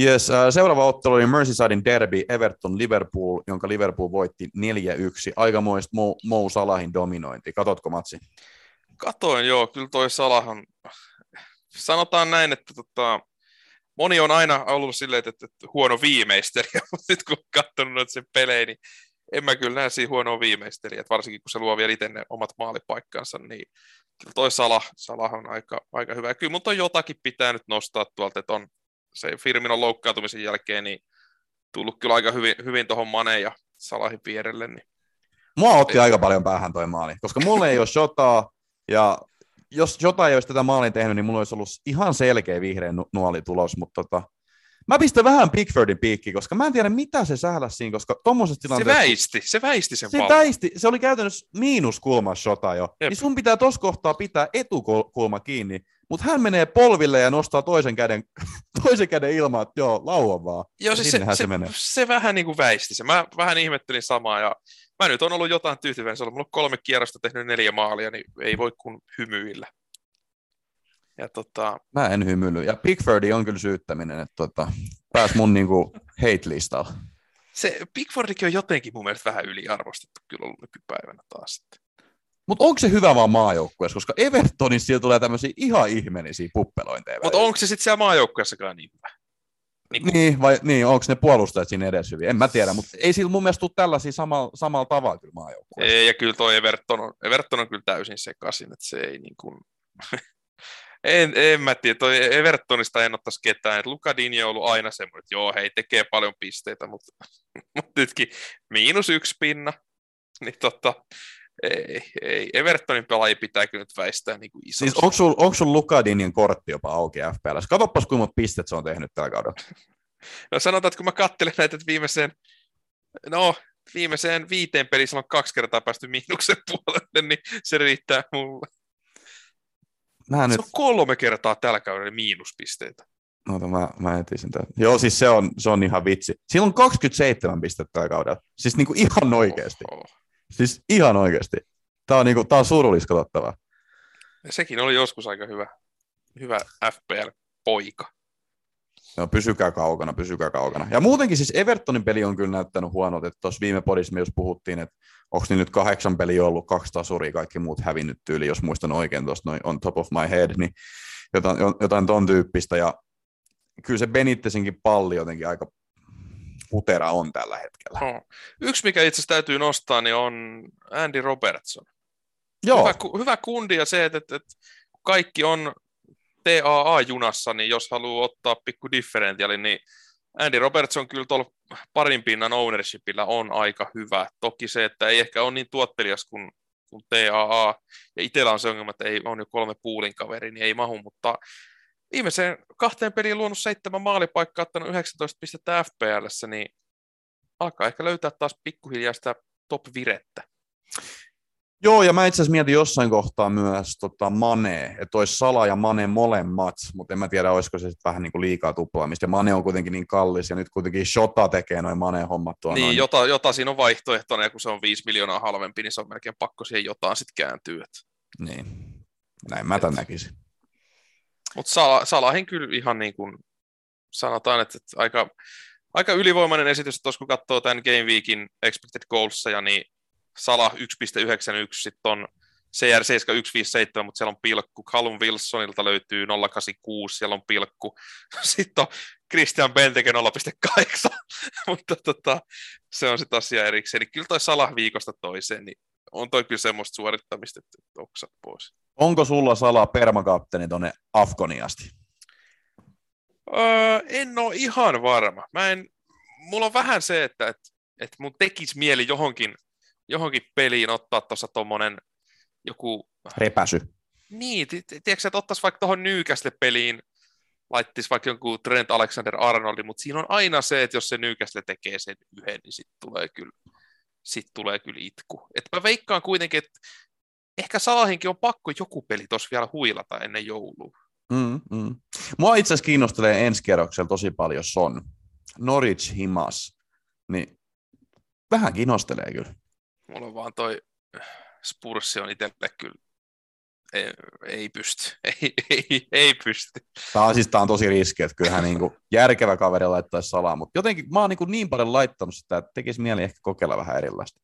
Yes, äh, seuraava ottelu oli Merseysidein derby Everton-Liverpool, jonka Liverpool voitti 4-1. Aikamoista Mo, Mo Salahin dominointi. Katotko matsi? Katoin, joo. Kyllä toi Salahan, sanotaan näin, että tota, moni on aina ollut silleen, että, että, että huono viimeistelijä, *laughs* mutta nyt kun on katsonut sen pelejä, niin en mä kyllä näe siinä huonoa viimeistelijä, varsinkin kun se luo vielä itse ne omat maalipaikkansa, niin kyllä toi Salah, Salah on aika, aika hyvä. Kyllä mutta jotakin pitää nyt nostaa tuolta, että on se Firminon loukkaantumisen jälkeen niin tullut kyllä aika hyvin, hyvin tuohon Maneen ja Salahin vierelle. Niin. Mua otti aika paljon päähän toi maali, koska mulla ei ole shotaa, ja jos jotain ei olisi tätä maalin tehnyt, niin mulla olisi ollut ihan selkeä vihreä nuoli tulos, mutta tota, Mä pistän vähän Pickfordin piikki, koska mä en tiedä mitä se sähläsi siinä, koska tuommoisessa tilanteessa... Se väisti, se väisti sen Se pallon. väisti, se oli käytännössä miinuskulma shota jo. Jep. Niin sun pitää tuossa kohtaa pitää etukulma kiinni, mutta hän menee polville ja nostaa toisen käden, *laughs* toisen käden ilmaan, että joo, lauan vaan. Joo, siis se, se, se, menee. se, vähän niin kuin väisti se. Mä vähän ihmettelin samaa ja mä nyt on ollut jotain tyytyväinen. Se on ollut kolme kierrosta tehnyt neljä maalia, niin ei voi kuin hymyillä. Ja tota... Mä en hymyily. Ja Pickfordi on kyllä syyttäminen, että tota, pääs mun niinku hate-listalla. Se Pickfordikin on jotenkin mun mielestä vähän yliarvostettu kyllä ollut nykypäivänä taas. Mutta onko se hyvä vaan maajoukkueessa, koska Evertonissa siellä tulee tämmöisiä ihan ihmeellisiä puppelointeja. Mutta onko se sitten siellä maajoukkueessakaan niin hyvä? Niin, niin, vai, niin onko ne puolustajat siinä edes hyvin? En mä tiedä, mutta ei sillä mun mielestä tule tällaisia samalla, samalla tavalla kyllä maajoukkueessa. Ei, ja kyllä tuo Everton on, Everton on kyllä täysin sekaisin, että se ei niin kuin... *laughs* En, en mä tiedä, toi Evertonista en ottaisi ketään, että Lukadini on ollut aina semmoinen, että joo, hei, tekee paljon pisteitä, mutta, *laughs* mutta nytkin miinus yksi pinna, niin tota, ei, ei. Evertonin pelaajia pitää kyllä nyt väistää niin kuin isosti. Siis onko sulla onko sul Lukadinin kortti jopa auki FPL? Katoppas, kuinka monta pistet se on tehnyt tällä kaudella. *laughs* No sanotaan, että kun mä katselen näitä, että viimeiseen, no viimeiseen viiteen pelissä on kaksi kertaa päästy miinuksen puolelle, niin se riittää mulle. Mä se nyt... on kolme kertaa tällä kaudella miinuspisteitä. No, mä, mä etin sen tämän. Joo, siis se on, se on ihan vitsi. Sillä on 27 pistettä tällä kaudella. Siis niinku ihan oikeasti. Oho. Siis ihan oikeasti. Tämä on, niinku, tää on surullis katsottavaa. Sekin oli joskus aika hyvä, hyvä FPL-poika. No, pysykää kaukana, pysykää kaukana. Ja muutenkin siis Evertonin peli on kyllä näyttänyt huonot, että tuossa viime podissa me jos puhuttiin, että onko niin nyt kahdeksan peliä ollut, kaksi tasuria, kaikki muut hävinnyt tyyli, jos muistan oikein tuosta noin on top of my head, niin jotain, jotain ton tyyppistä. Ja kyllä se Benittesinkin palli jotenkin aika putera on tällä hetkellä. Oh. Yksi, mikä itse asiassa täytyy nostaa, niin on Andy Robertson. Joo. Hyvä, hyvä kundi ja se, että, että kaikki on TAA-junassa, niin jos haluaa ottaa pikku differentiaali, niin Andy Robertson kyllä tuolla parin pinnan ownershipillä on aika hyvä. Toki se, että ei ehkä ole niin tuottelias kuin, kuin TAA, ja itsellä on se ongelma, että ei on jo kolme puulin kaveri, niin ei mahu, mutta viimeiseen kahteen peliin luonut seitsemän maalipaikkaa, ottanut 19 pistettä FPLssä, niin alkaa ehkä löytää taas pikkuhiljaa sitä top-virettä. Joo, ja mä itse asiassa mietin jossain kohtaa myös tota Mane, että olisi Sala ja Mane molemmat, mutta en mä tiedä, olisiko se sitten vähän niin kuin liikaa tuplaamista. Ja Mane on kuitenkin niin kallis, ja nyt kuitenkin Shota tekee noin Mane-hommat tuolla. Niin, jota, jota, siinä on vaihtoehtona, ja kun se on 5 miljoonaa halvempi, niin se on melkein pakko siihen jotain sitten kääntyä. Niin, näin mä tämän näkisin. Mutta Sala, Salahin kyllä ihan niin kuin sanotaan, että, että aika, aika ylivoimainen esitys, että kun katsoo tämän Game Weekin expected goalsia, niin Sala 1.91, sitten on CR7 157, mutta siellä on pilkku. Callum Wilsonilta löytyy 086, siellä on pilkku. *laughs* Sitten on Christian Benteke 0.8, *laughs* mutta tota, se on sitten asia erikseen. Niin kyllä toi Salah viikosta toiseen, niin on toi kyllä semmoista suorittamista, että oksat pois. Onko sulla Salah permakapteeni tuonne Afkoniasti? Öö, en ole ihan varma. Mä en, mulla on vähän se, että, että, että mun tekisi mieli johonkin johonkin peliin ottaa tuossa tuommoinen joku... Repäsy. Niin, ti- ti- tiedätkö, että ottaisi vaikka tuohon Newcastle peliin, laittaisi vaikka jonkun Trent Alexander-Arnoldin, mutta siinä on aina se, että jos se Newcastle tekee sen yhden, niin sitten tulee kyllä, sit tulee kyllä itku. Et mä veikkaan kuitenkin, että ehkä Saahinkin on pakko joku peli tuossa vielä huilata ennen joulua. Mm, mm. Mua itse asiassa kiinnostelee ensi kerroksella tosi paljon Son. Norwich Himas. Niin vähän kiinnostelee kyllä. Mulla on vaan toi Spurssi on itselle kyllä ei, ei pysty. *laughs* Ei, ei, ei pysty. Tämä on, siis, tämä on tosi riski, että kyllähän niin kuin järkevä kaveri laittaisi salaa, mutta jotenkin mä oon niin, niin paljon laittanut sitä, että tekisi mieli ehkä kokeilla vähän erilaista.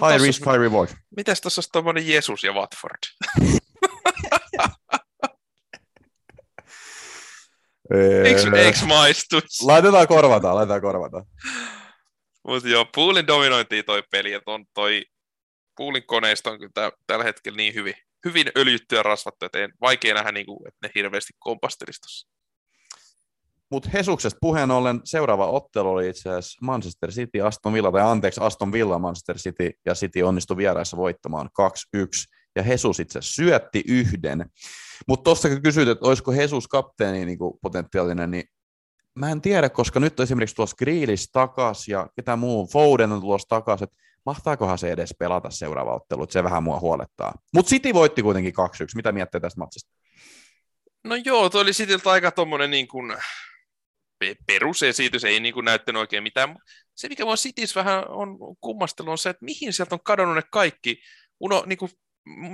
High Tossa- risk, high reward. Mitäs tuossa olisi tuommoinen Jeesus ja Watford? *laughs* Eikö, eikö maistuisi? Laitetaan korvataan, laitetaan korvataan. Mutta joo, Poolin dominointiin toi peli, että on toi Poolin koneisto on kyllä tä- tällä hetkellä niin hyvin, hyvin öljytty ja rasvattu, että en, vaikea nähdä, niin kuin, että ne hirveästi kompastelisi. Mutta Hesuksesta puheen ollen seuraava ottelu oli itse asiassa Manchester City, Aston Villa, tai anteeksi, Aston Villa, Manchester City, ja City onnistui vieraissa voittamaan 2-1, ja Jesus itse syötti yhden. Mutta tuossa kun kysyit, että olisiko Jesus kapteeni niin potentiaalinen, niin mä en tiedä, koska nyt on esimerkiksi tuossa Grealish takas ja ketä muu, Foden on tulossa takas, että mahtaakohan se edes pelata seuraava ottelu, se vähän mua huolettaa. Mutta City voitti kuitenkin 2-1, mitä miettii tästä matsista? No joo, toi oli Cityltä aika tommonen niin kuin pe- perusesitys, ei niin kuin näyttänyt oikein mitään. Se, mikä mua Cityssä vähän on kummastelu, on se, että mihin sieltä on kadonnut ne kaikki. Uno, niin kuin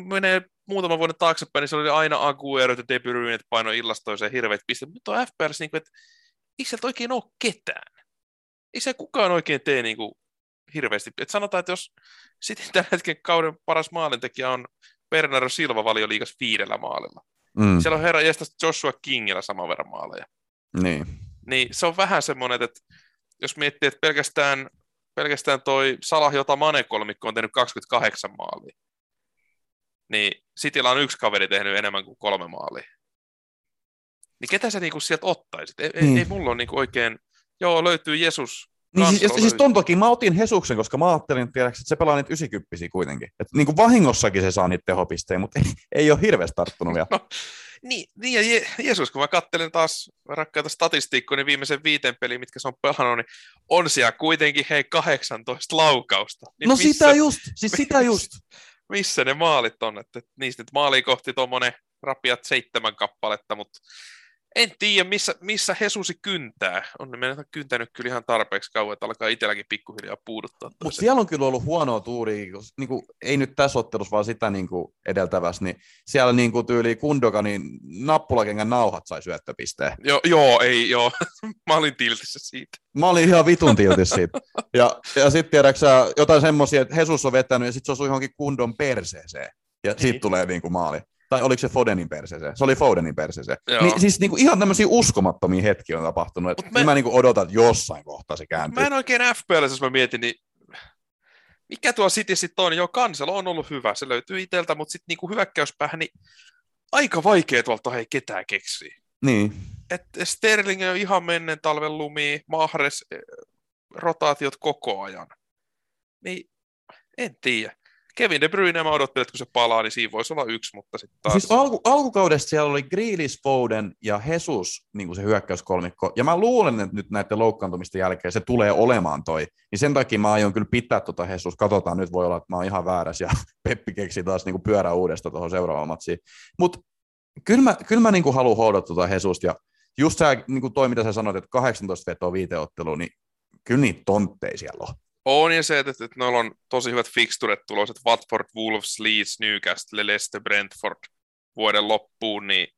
menee muutaman vuoden taaksepäin, niin se oli aina Aguero ja De Bruyne, että paino illastoiseen hirveät pisteet. Nyt on FPLs, niin kuin, että ei sieltä oikein ole ketään. Ei se kukaan oikein tee niin kuin hirveästi. Et sanotaan, että jos sitten *laughs* tällä hetken kauden paras maalintekijä on Bernardo Silva valioliigas viidellä maalilla. Mm, Siellä on herra jästä Joshua Kingillä saman verran maaleja. niin. Niin se on vähän semmoinen, että jos miettii, että pelkästään, pelkästään toi Salah, jota Mane-kolmikko on tehnyt 28 maalia, niin Cityllä on yksi kaveri tehnyt enemmän kuin kolme maalia. Niin ketä sä niinku sieltä ottaisit? Ei, Niin. ei, mulla ole niinku oikein, joo löytyy Jesus, Niin siis, Kansalo siis löytyy. ton takia mä otin Hesuksen, koska mä ajattelin, että se pelaa niitä 90 kuitenkin. Et niin kuin vahingossakin se saa niitä tehopisteitä, mutta ei, ei ole hirveästi tarttunut vielä. Niin, niin ja Je- Jeesus, kun mä katselen taas rakkaita statistiikkoja, niin viimeisen viiteen peliin, mitkä se on pelannut, niin on siellä kuitenkin hei 18 laukausta. Niin No missä, sitä just, siis sitä just. Missä ne maalit on? Että niistä nyt maaliin kohti tuommoinen rapiat seitsemän kappaletta, mutta en tiedä, missä, missä Hesusi kyntää. On ne meidän kyntänyt kyllä ihan tarpeeksi kauan, että alkaa itselläkin pikkuhiljaa puuduttaa. Mutta siellä on kyllä ollut huonoa tuuria, niin kuin, ei nyt tässä ottelussa, vaan sitä niin kuin edeltävässä, niin siellä niin kuin tyyli Kundoganin nappulakengän nauhat sai syöttöpisteen. Jo, joo, ei, joo. *laughs* mä olin tiltissä siitä. Mä olin ihan vitun tiltis siitä. Ja, ja sitten tiedätkö jotain semmoisia, että Jesus on vetänyt ja sitten se osui johonkin Kundon perseeseen. Ja siitä Niin. tulee niin kuin maali. Tai oliko se Fodenin perseeseen? Se oli Fodenin perseeseen. Joo. Niin, siis niin kuin ihan tämmöisiä uskomattomia hetkiä on tapahtunut. Että mä, mä- mä niin kuin odotan, että jossain kohtaa se kääntyy. Mä en oikein FPL, jos mä mietin, niin mikä tuo City sitten on? Joo, Kanselo on ollut hyvä, se löytyy iteltä, mutta sitten niinku hyökkäyspäähän, niin aika vaikea tuolta hei ketään keksiä. Niin. Et Sterling on ihan menneen talven lumi, Mahres, eh, rotaatiot koko ajan. Niin, en tiedä. Kevin De Bruyne mä odottelin, että kun se palaa, niin siinä voisi olla yksi, mutta sitten taas... Siis alku, alkukaudesta siellä oli Grealish, Foden ja Jesus niin kuin se hyökkäyskolmikko. Ja mä luulen, että nyt näiden loukkaantumisten jälkeen se tulee olemaan toi. Niin sen takia mä aion kyllä pitää tuota Jesus. Katsotaan, nyt voi olla, että mä oon ihan väärässä ja *laughs* Peppi keksi taas niin kuin pyörä uudestaan tuohon seuraavaan matsiin. Mutta kyllä mä, kyllä mä niin kuin haluan houdata tuota Jesusta. Ja just sä, niin kuin toi, mitä sä sanoit, että 18 vetoa viiteotteluun, niin kyllä niitä tontteja siellä on. On ja se, että, että noilla on tosi hyvät fixturet tulos, että Watford, Wolves, Leeds, Newcastle, Leicester, Brentford vuoden loppuun, niin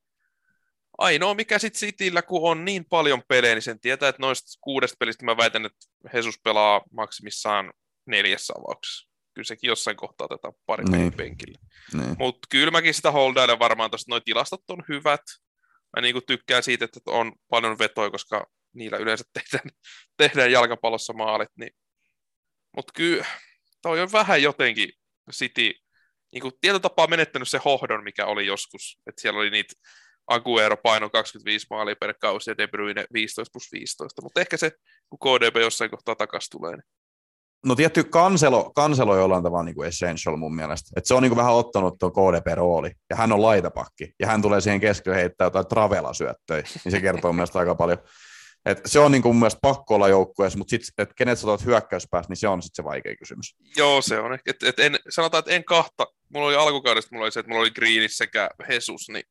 ainoa mikä sitten Cityllä, kun on niin paljon pelejä, niin sen tietää, että noista kuudesta pelistä mä väitän, että Jesus pelaa maksimissaan neljässä avauksessa. Kyllä sekin jossain kohtaa otetaan pari Niin. penkille. Niin. Mutta kyllä mäkin sitä holdailen varmaan tuosta, noi tilastot on hyvät. Mä niinku tykkään siitä, että on paljon vetoja, koska niillä yleensä *laughs* tehdään, tehdään jalkapallossa maalit. Niin. Mutta kyllä toi on vähän jotenkin City niinku tietyllä tapaa menettänyt se hohdon, mikä oli joskus. Että siellä oli niitä Aguero paino 25 maalia per kausi ja De Bruyne 15 plus 15. Mutta ehkä se, kun KDB jossain kohtaa takas tulee, niin No tietty kanselo, kanselo jollain tavalla niin kuin essential mun mielestä. Et se on niin kuin vähän ottanut tuon KDP-rooli, ja hän on laitapakki, ja hän tulee siihen keskelle heittää jotain travela-syöttöjä, niin se kertoo mun mielestä aika paljon. Et se on niin kuin mun mielestä pakko olla joukkueessa, mutta sitten, että kenet sä hyökkäyspäästä, niin se on sitten se vaikea kysymys. Joo, se on. Et, et en, sanotaan, että en kahta. Mulla oli alkukaudesta, mulla oli se, että mulla oli Greenis sekä Jesus, niin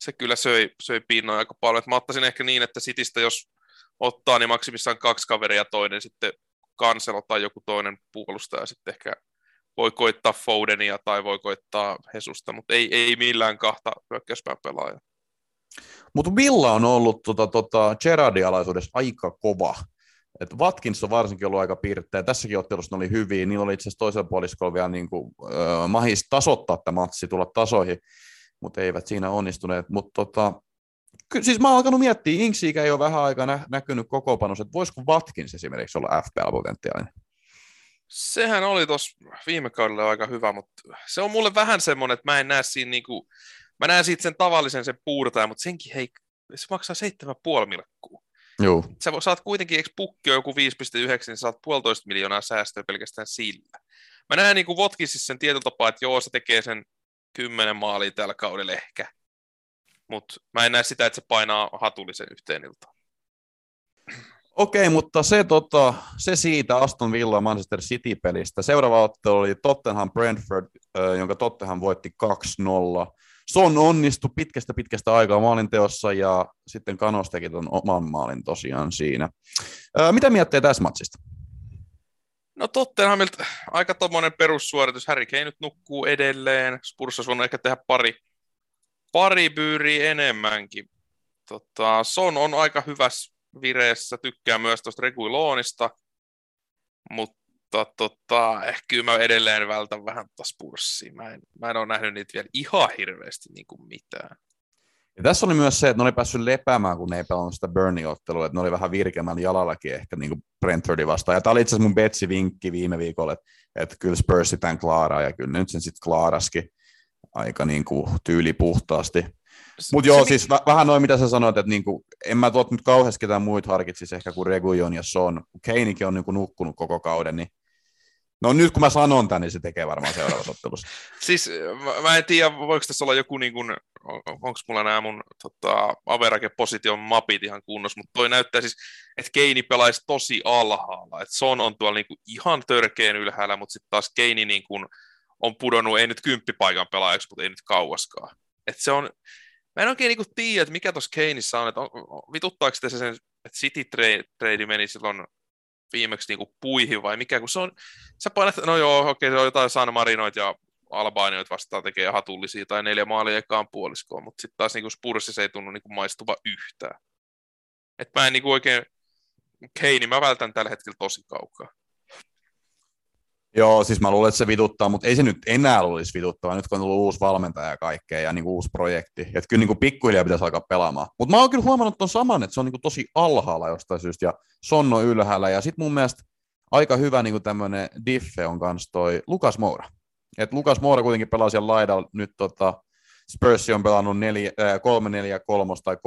se kyllä söi, söi pinnoja aika paljon. Et mä ottaisin ehkä niin, että Sitistä jos ottaa, niin maksimissaan kaksi kaveria toinen sitten kanselo tai joku toinen puolustaja sitten ehkä voi koittaa Fodenia tai voi koittaa Hesusta, mutta ei, ei millään kahta hyökkäyspään pelaajaa. Mutta Villa on ollut tota, tota, Gerardin alaisuudessa aika kova. Et Watkins on varsinkin ollut aika pirteä. Tässäkin ottelussa ne oli hyviä. Niillä oli itse asiassa toisella puoliskolla vielä niin kuin, äh, mahis tasoittaa tämä matsi, tulla tasoihin, mutta eivät siinä onnistuneet. Mutta tota, ky- siis mä oon alkanut miettiä, Inksiikä ei ole vähän aikaa nä- näkynyt koko panos, että voisiko Watkins esimerkiksi olla FPL-potentiaalinen? Sehän oli tuossa viime kaudella aika hyvä, mutta se on mulle vähän semmoinen, että mä en näe siinä niinku, mä näen siitä sen tavallisen sen puurtajan, mutta senkin hei, se maksaa 7,5 milkkuu. Joo. Sä saat kuitenkin, eikö pukki joku 5,9, niin saat puolitoista miljoonaa säästöä pelkästään sillä. Mä näen niin kuin Watkinsissa sen tietyllä tapaa, että joo, se tekee sen kymmenen maalia tällä kaudella ehkä. Mutta mä en näe sitä, että se painaa hatullisen yhteen iltaan. Okei, mutta se, tota, se siitä Aston Villa Manchester City-pelistä. Seuraava ottelu oli Tottenham Brentford, jonka Tottenham voitti 2-0. Son onnistui pitkästä pitkästä aikaa maalinteossa ja sitten Kanos teki ton oman maalin tosiaan siinä. mitä miettii tässä matsista? No Tottenhamilta aika tommonen perussuoritus. Harry Kane nyt nukkuu edelleen. Spurs on ehkä tehdä pari, pari byyriä enemmänkin. Tota, Son on aika hyvässä vireessä, tykkää myös tuosta Reguilonista, mutta tota, ehkä mä edelleen vältän vähän tuosta Spursia. Mä en, mä en ole nähnyt niitä vielä ihan hirveästi niin kuin mitään. Ja tässä oli myös se, että ne oli päässyt lepäämään, kun ne ei pelannut sitä Burnley-ottelua, että ne oli vähän virkeämmällä jalallakin ehkä niin kuin Brentfordi vastaan. Ja tämä oli itse asiassa mun Betsi-vinkki viime viikolla, että, että kyllä Spurs tämän klaaraa, ja kyllä nyt sen sitten klaaraskin aika niin kuin tyyli puhtaasti. Mutta joo, se, siis väh- vähän noin mitä sä sanoit, että niinku, en mä tuot nyt kauheasti ketään muita harkitsisi ehkä kuin Regujon ja Son. Keinikin on niinku nukkunut koko kauden, niin No nyt kun mä sanon tämän, niin se tekee varmaan seuraavassa ottelussa. *laughs* siis mä, mä en tiedä, voiko tässä olla joku, niin kuin, onko mulla nämä mun tota, Average-position mapit ihan kunnossa, mutta toi näyttää siis, että Keini pelaisi tosi alhaalla. Että Son on tuolla niin kuin ihan törkeen ylhäällä, mutta sitten taas Keini niin kuin on pudonnut, ei nyt kymppipaikan pelaajaksi, mutta ei nyt kauaskaan. Että se on, Mä en oikein niinku tiedä, että mikä tuossa Keinissä on, että on, vituttaako se sen, että City trade meni silloin viimeksi niinku puihin vai mikä, kun se on, sä painat, no joo, okei, se on jotain San Marinoit ja Albaanioit vastaan tekee hatullisia tai neljä maalia ekaan puoliskoon, mutta sitten taas niinku Spursissa ei tunnu niinku maistuva yhtään. Et mä en niinku oikein, Keini mä vältän tällä hetkellä tosi kaukaa. Joo, siis mä luulen, että se vituttaa, mutta ei se nyt enää olisi vituttava, nyt kun on tullut uusi valmentaja ja kaikkea ja niin uusi projekti. Että kyllä niin kuin pikkuhiljaa pitäisi alkaa pelaamaan. Mutta mä oon kyllä huomannut tuon saman, että se on niin kuin tosi alhaalla jostain syystä ja Sonno ylhäällä. Ja sitten mun mielestä aika hyvä niin tämmöinen diffe on kanssa toi Lukas Moura. Et Lukas Moura kuitenkin pelaa siellä laidalla nyt tota, Spurs on pelannut 3-4-3 tai 3-4-2-1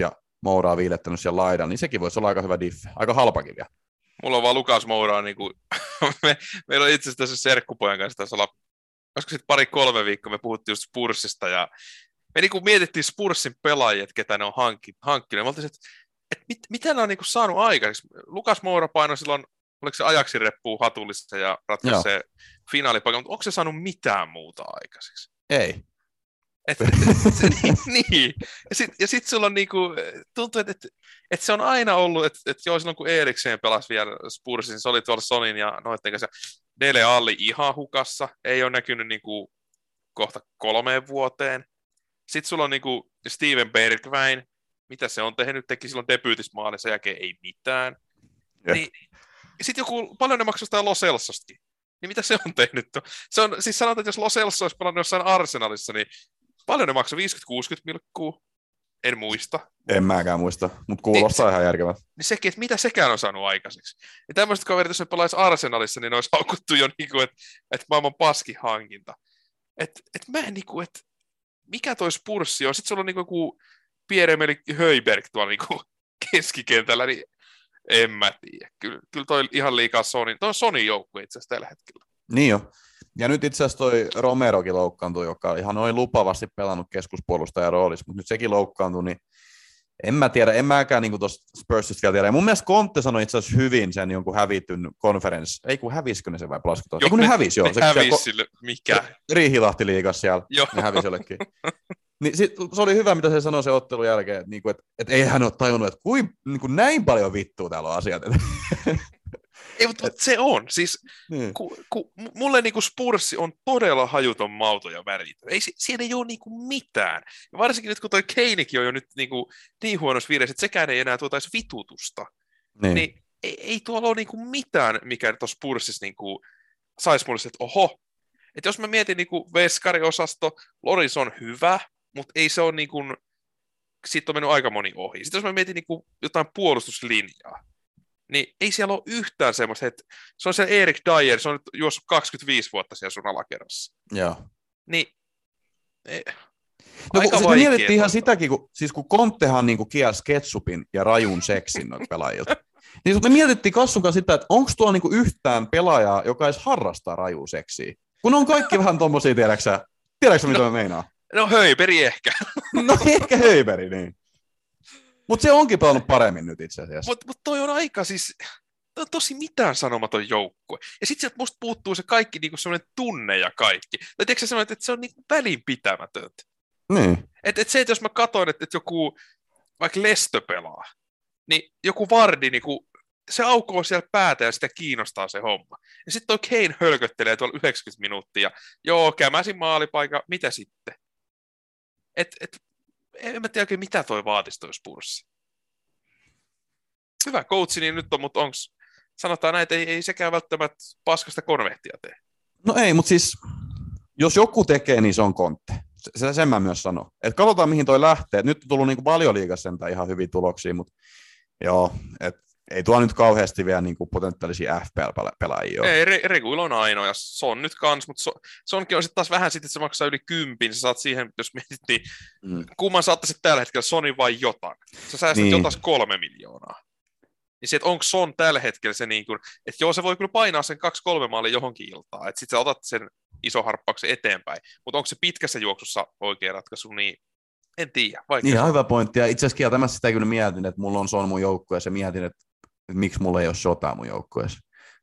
ja Moura on viilettänyt siellä laidalla, niin sekin voisi olla aika hyvä diffe. Aika halpakin vielä. Mulla on vaan Lukas Mouraa, niin kuin, *laughs* me, meillä on itse asiassa tässä serkkupojan kanssa tässä olla, olisiko sitten pari-kolme viikkoa, me puhuttiin just Spursista ja me niin kuin mietittiin Spursin pelaajia, ketä ne on hankki, hankkinut. Me oltiin, että, että mit, mitä ne on niin kuin saanut aikaiseksi. Lukas Moura painoi silloin, oliko se ajaksi reppuu hatullissa ja ratkaisi se finaalipaikan, mutta onko se saanut mitään muuta aikaiseksi? Ei. Et, *laughs* se, niin, niin. Ja sitten sit sulla on niinku, tuntuu, että et, et se on aina ollut, että et joo, silloin kun Eriksen pelasi vielä Spursin, se oli tuolla Sonin ja noitten kanssa, Dele Alli ihan hukassa, ei ole näkynyt niinku kohta kolmeen vuoteen. Sitten sulla on niinku Steven Bergwijn, mitä se on tehnyt, teki silloin debyytismaalin, sen jälkeen ei mitään. Yeah. Niin, sitten joku, paljon ne maksaa Los Elsostakin. Niin mitä se on tehnyt? Se on, siis sanotaan, että jos Los Elso olisi pelannut jossain Arsenalissa, niin Paljon ne maksoi? 50-60 milkkuu? En muista. En mäkään muista, mutta kuulostaa niin, ihan järkevältä. Niin sekin, että mitä sekään on saanut aikaiseksi. Ja tämmöiset kaverit, jos ne pelaisi Arsenalissa, niin ne olisi haukuttu jo niin että, että maailman paski hankinta. Että et mä en niin kuin, että mikä toi Spurssi on. Sitten sulla on niin kuin joku Pierre-Emeli Höiberg tuolla niin kuin *laughs* keskikentällä, niin en mä tiedä. Kyllä, kyllä toi ihan liikaa Sony, toi on Sony joukkue itse asiassa tällä hetkellä. Niin jo. Ja nyt itse asiassa toi Romerokin loukkaantui, joka ihan oli lupavasti pelannut keskuspuolustajan roolissa, mutta nyt sekin loukkaantui, niin en mä tiedä, en mäkään niin tuosta Spursista vielä tiedä. Ja mun mielestä Conte sanoi itse asiassa hyvin sen jonkun hävityn konferenssi. Ei kun hävisikö ne sen vai plaskito? Ei kun ne, ne hävisi, joo. Ne se, hävisi ko- sille, mikä? Riihilahti liigas siellä, joo. ne hävisi jollekin. Niin sit, se oli hyvä, mitä se sanoi se ottelun jälkeen, että, niinku, että, että ei hän ole tajunnut, että kuin, niin kuin näin paljon vittua täällä on asiat. *laughs* Ei, mutta, se on. Siis, niin. ku, ku, mulle niinku Spurssi on todella hajuton mauto ja väritön. Ei, siinä ei ole niinku mitään. Ja varsinkin nyt, kun toi Keinikin on jo nyt niinku niin huonossa viidessä, että sekään ei enää tuotaisi vitutusta. Niin, niin ei, ei tuolla ole niinku mitään, mikä tuossa Spurssissa niinku saisi mulle että oho. Että jos mä mietin niinku Veskari-osasto, Loris on hyvä, mutta ei se ole niinku, siitä on mennyt aika moni ohi. Sitten jos mä mietin niinku jotain puolustuslinjaa, niin ei siellä ole yhtään semmoista, että se on se Erik Dyer, se on nyt juossut 25 vuotta siellä sun alakerrassa. Joo. Niin, e, No kun, me mietittiin ihan sitäkin, kun, siis kun Konttehan niin kielsi ketsupin ja rajun seksin noita pelaajilta. niin me mietittiin Kassun sitä, että onko tuolla niin yhtään pelaajaa, joka edes harrastaa rajua seksiä. Kun on kaikki vähän tommosia, tiedäksä, tiedäksä mitä no, mä meinaan? No höiperi ehkä. no ehkä höiperi, niin. Mutta se onkin pelannut paremmin nyt itse asiassa. Mutta mut toi on aika siis, toi on tosi mitään sanomaton joukkue. Ja sitten sieltä musta puuttuu se kaikki niinku semmoinen tunne ja kaikki. Tai tiedätkö semmoinen, että se on niinku välinpitämätöntä. Niin. Et, et se, että jos mä katsoin, että, että joku vaikka Lestö pelaa, niin joku Vardi niinku, se aukoo siellä päätä ja sitä kiinnostaa se homma. Ja sitten toi Kane hölköttelee tuolla 90 minuuttia. Joo, kämäsin maalipaikka, mitä sitten? Et, et en mä tiedä oikein mitä toi vaatisi toi Spurssi. Hyvä coachi niin nyt on, mutta onko sanotaan näin, että ei, ei sekään välttämättä paskasta konvehtia tee. No ei, mutta siis jos joku tekee, niin se on kontte. Se, sen mä myös sanon. Et katsotaan, mihin toi lähtee. nyt on tullut niinku paljon liigassa ihan hyviä tuloksia, mutta joo, et ei tuo nyt kauheasti vielä niin kuin potentiaalisia FPL-pelaajia ole. Ei, Reguil on ainoa, ja se on nyt kans, mutta so, onkin on sitten taas vähän sitten, että se maksaa yli kympin, sä saat siihen, jos mietit, niin mm. kumman saattaisit tällä hetkellä, Sony vai jotain? Sä säästät niin. jotain kolme miljoonaa. Niin se, että onko Son tällä hetkellä se niin kuin, että joo, se voi kyllä painaa sen kaksi-kolme maalia johonkin iltaan, että sitten sä otat sen iso harppauksen eteenpäin, mutta onko se pitkässä juoksussa oikea ratkaisu, niin en tiedä. Vaikea Ihan hyvä pointti, ja itse asiassa kieltämässä sitä kyllä mietin, että mulla on Son mun joukkue, ja se mietin, että että miksi mulla ei ole sotaa mun joukkueessa.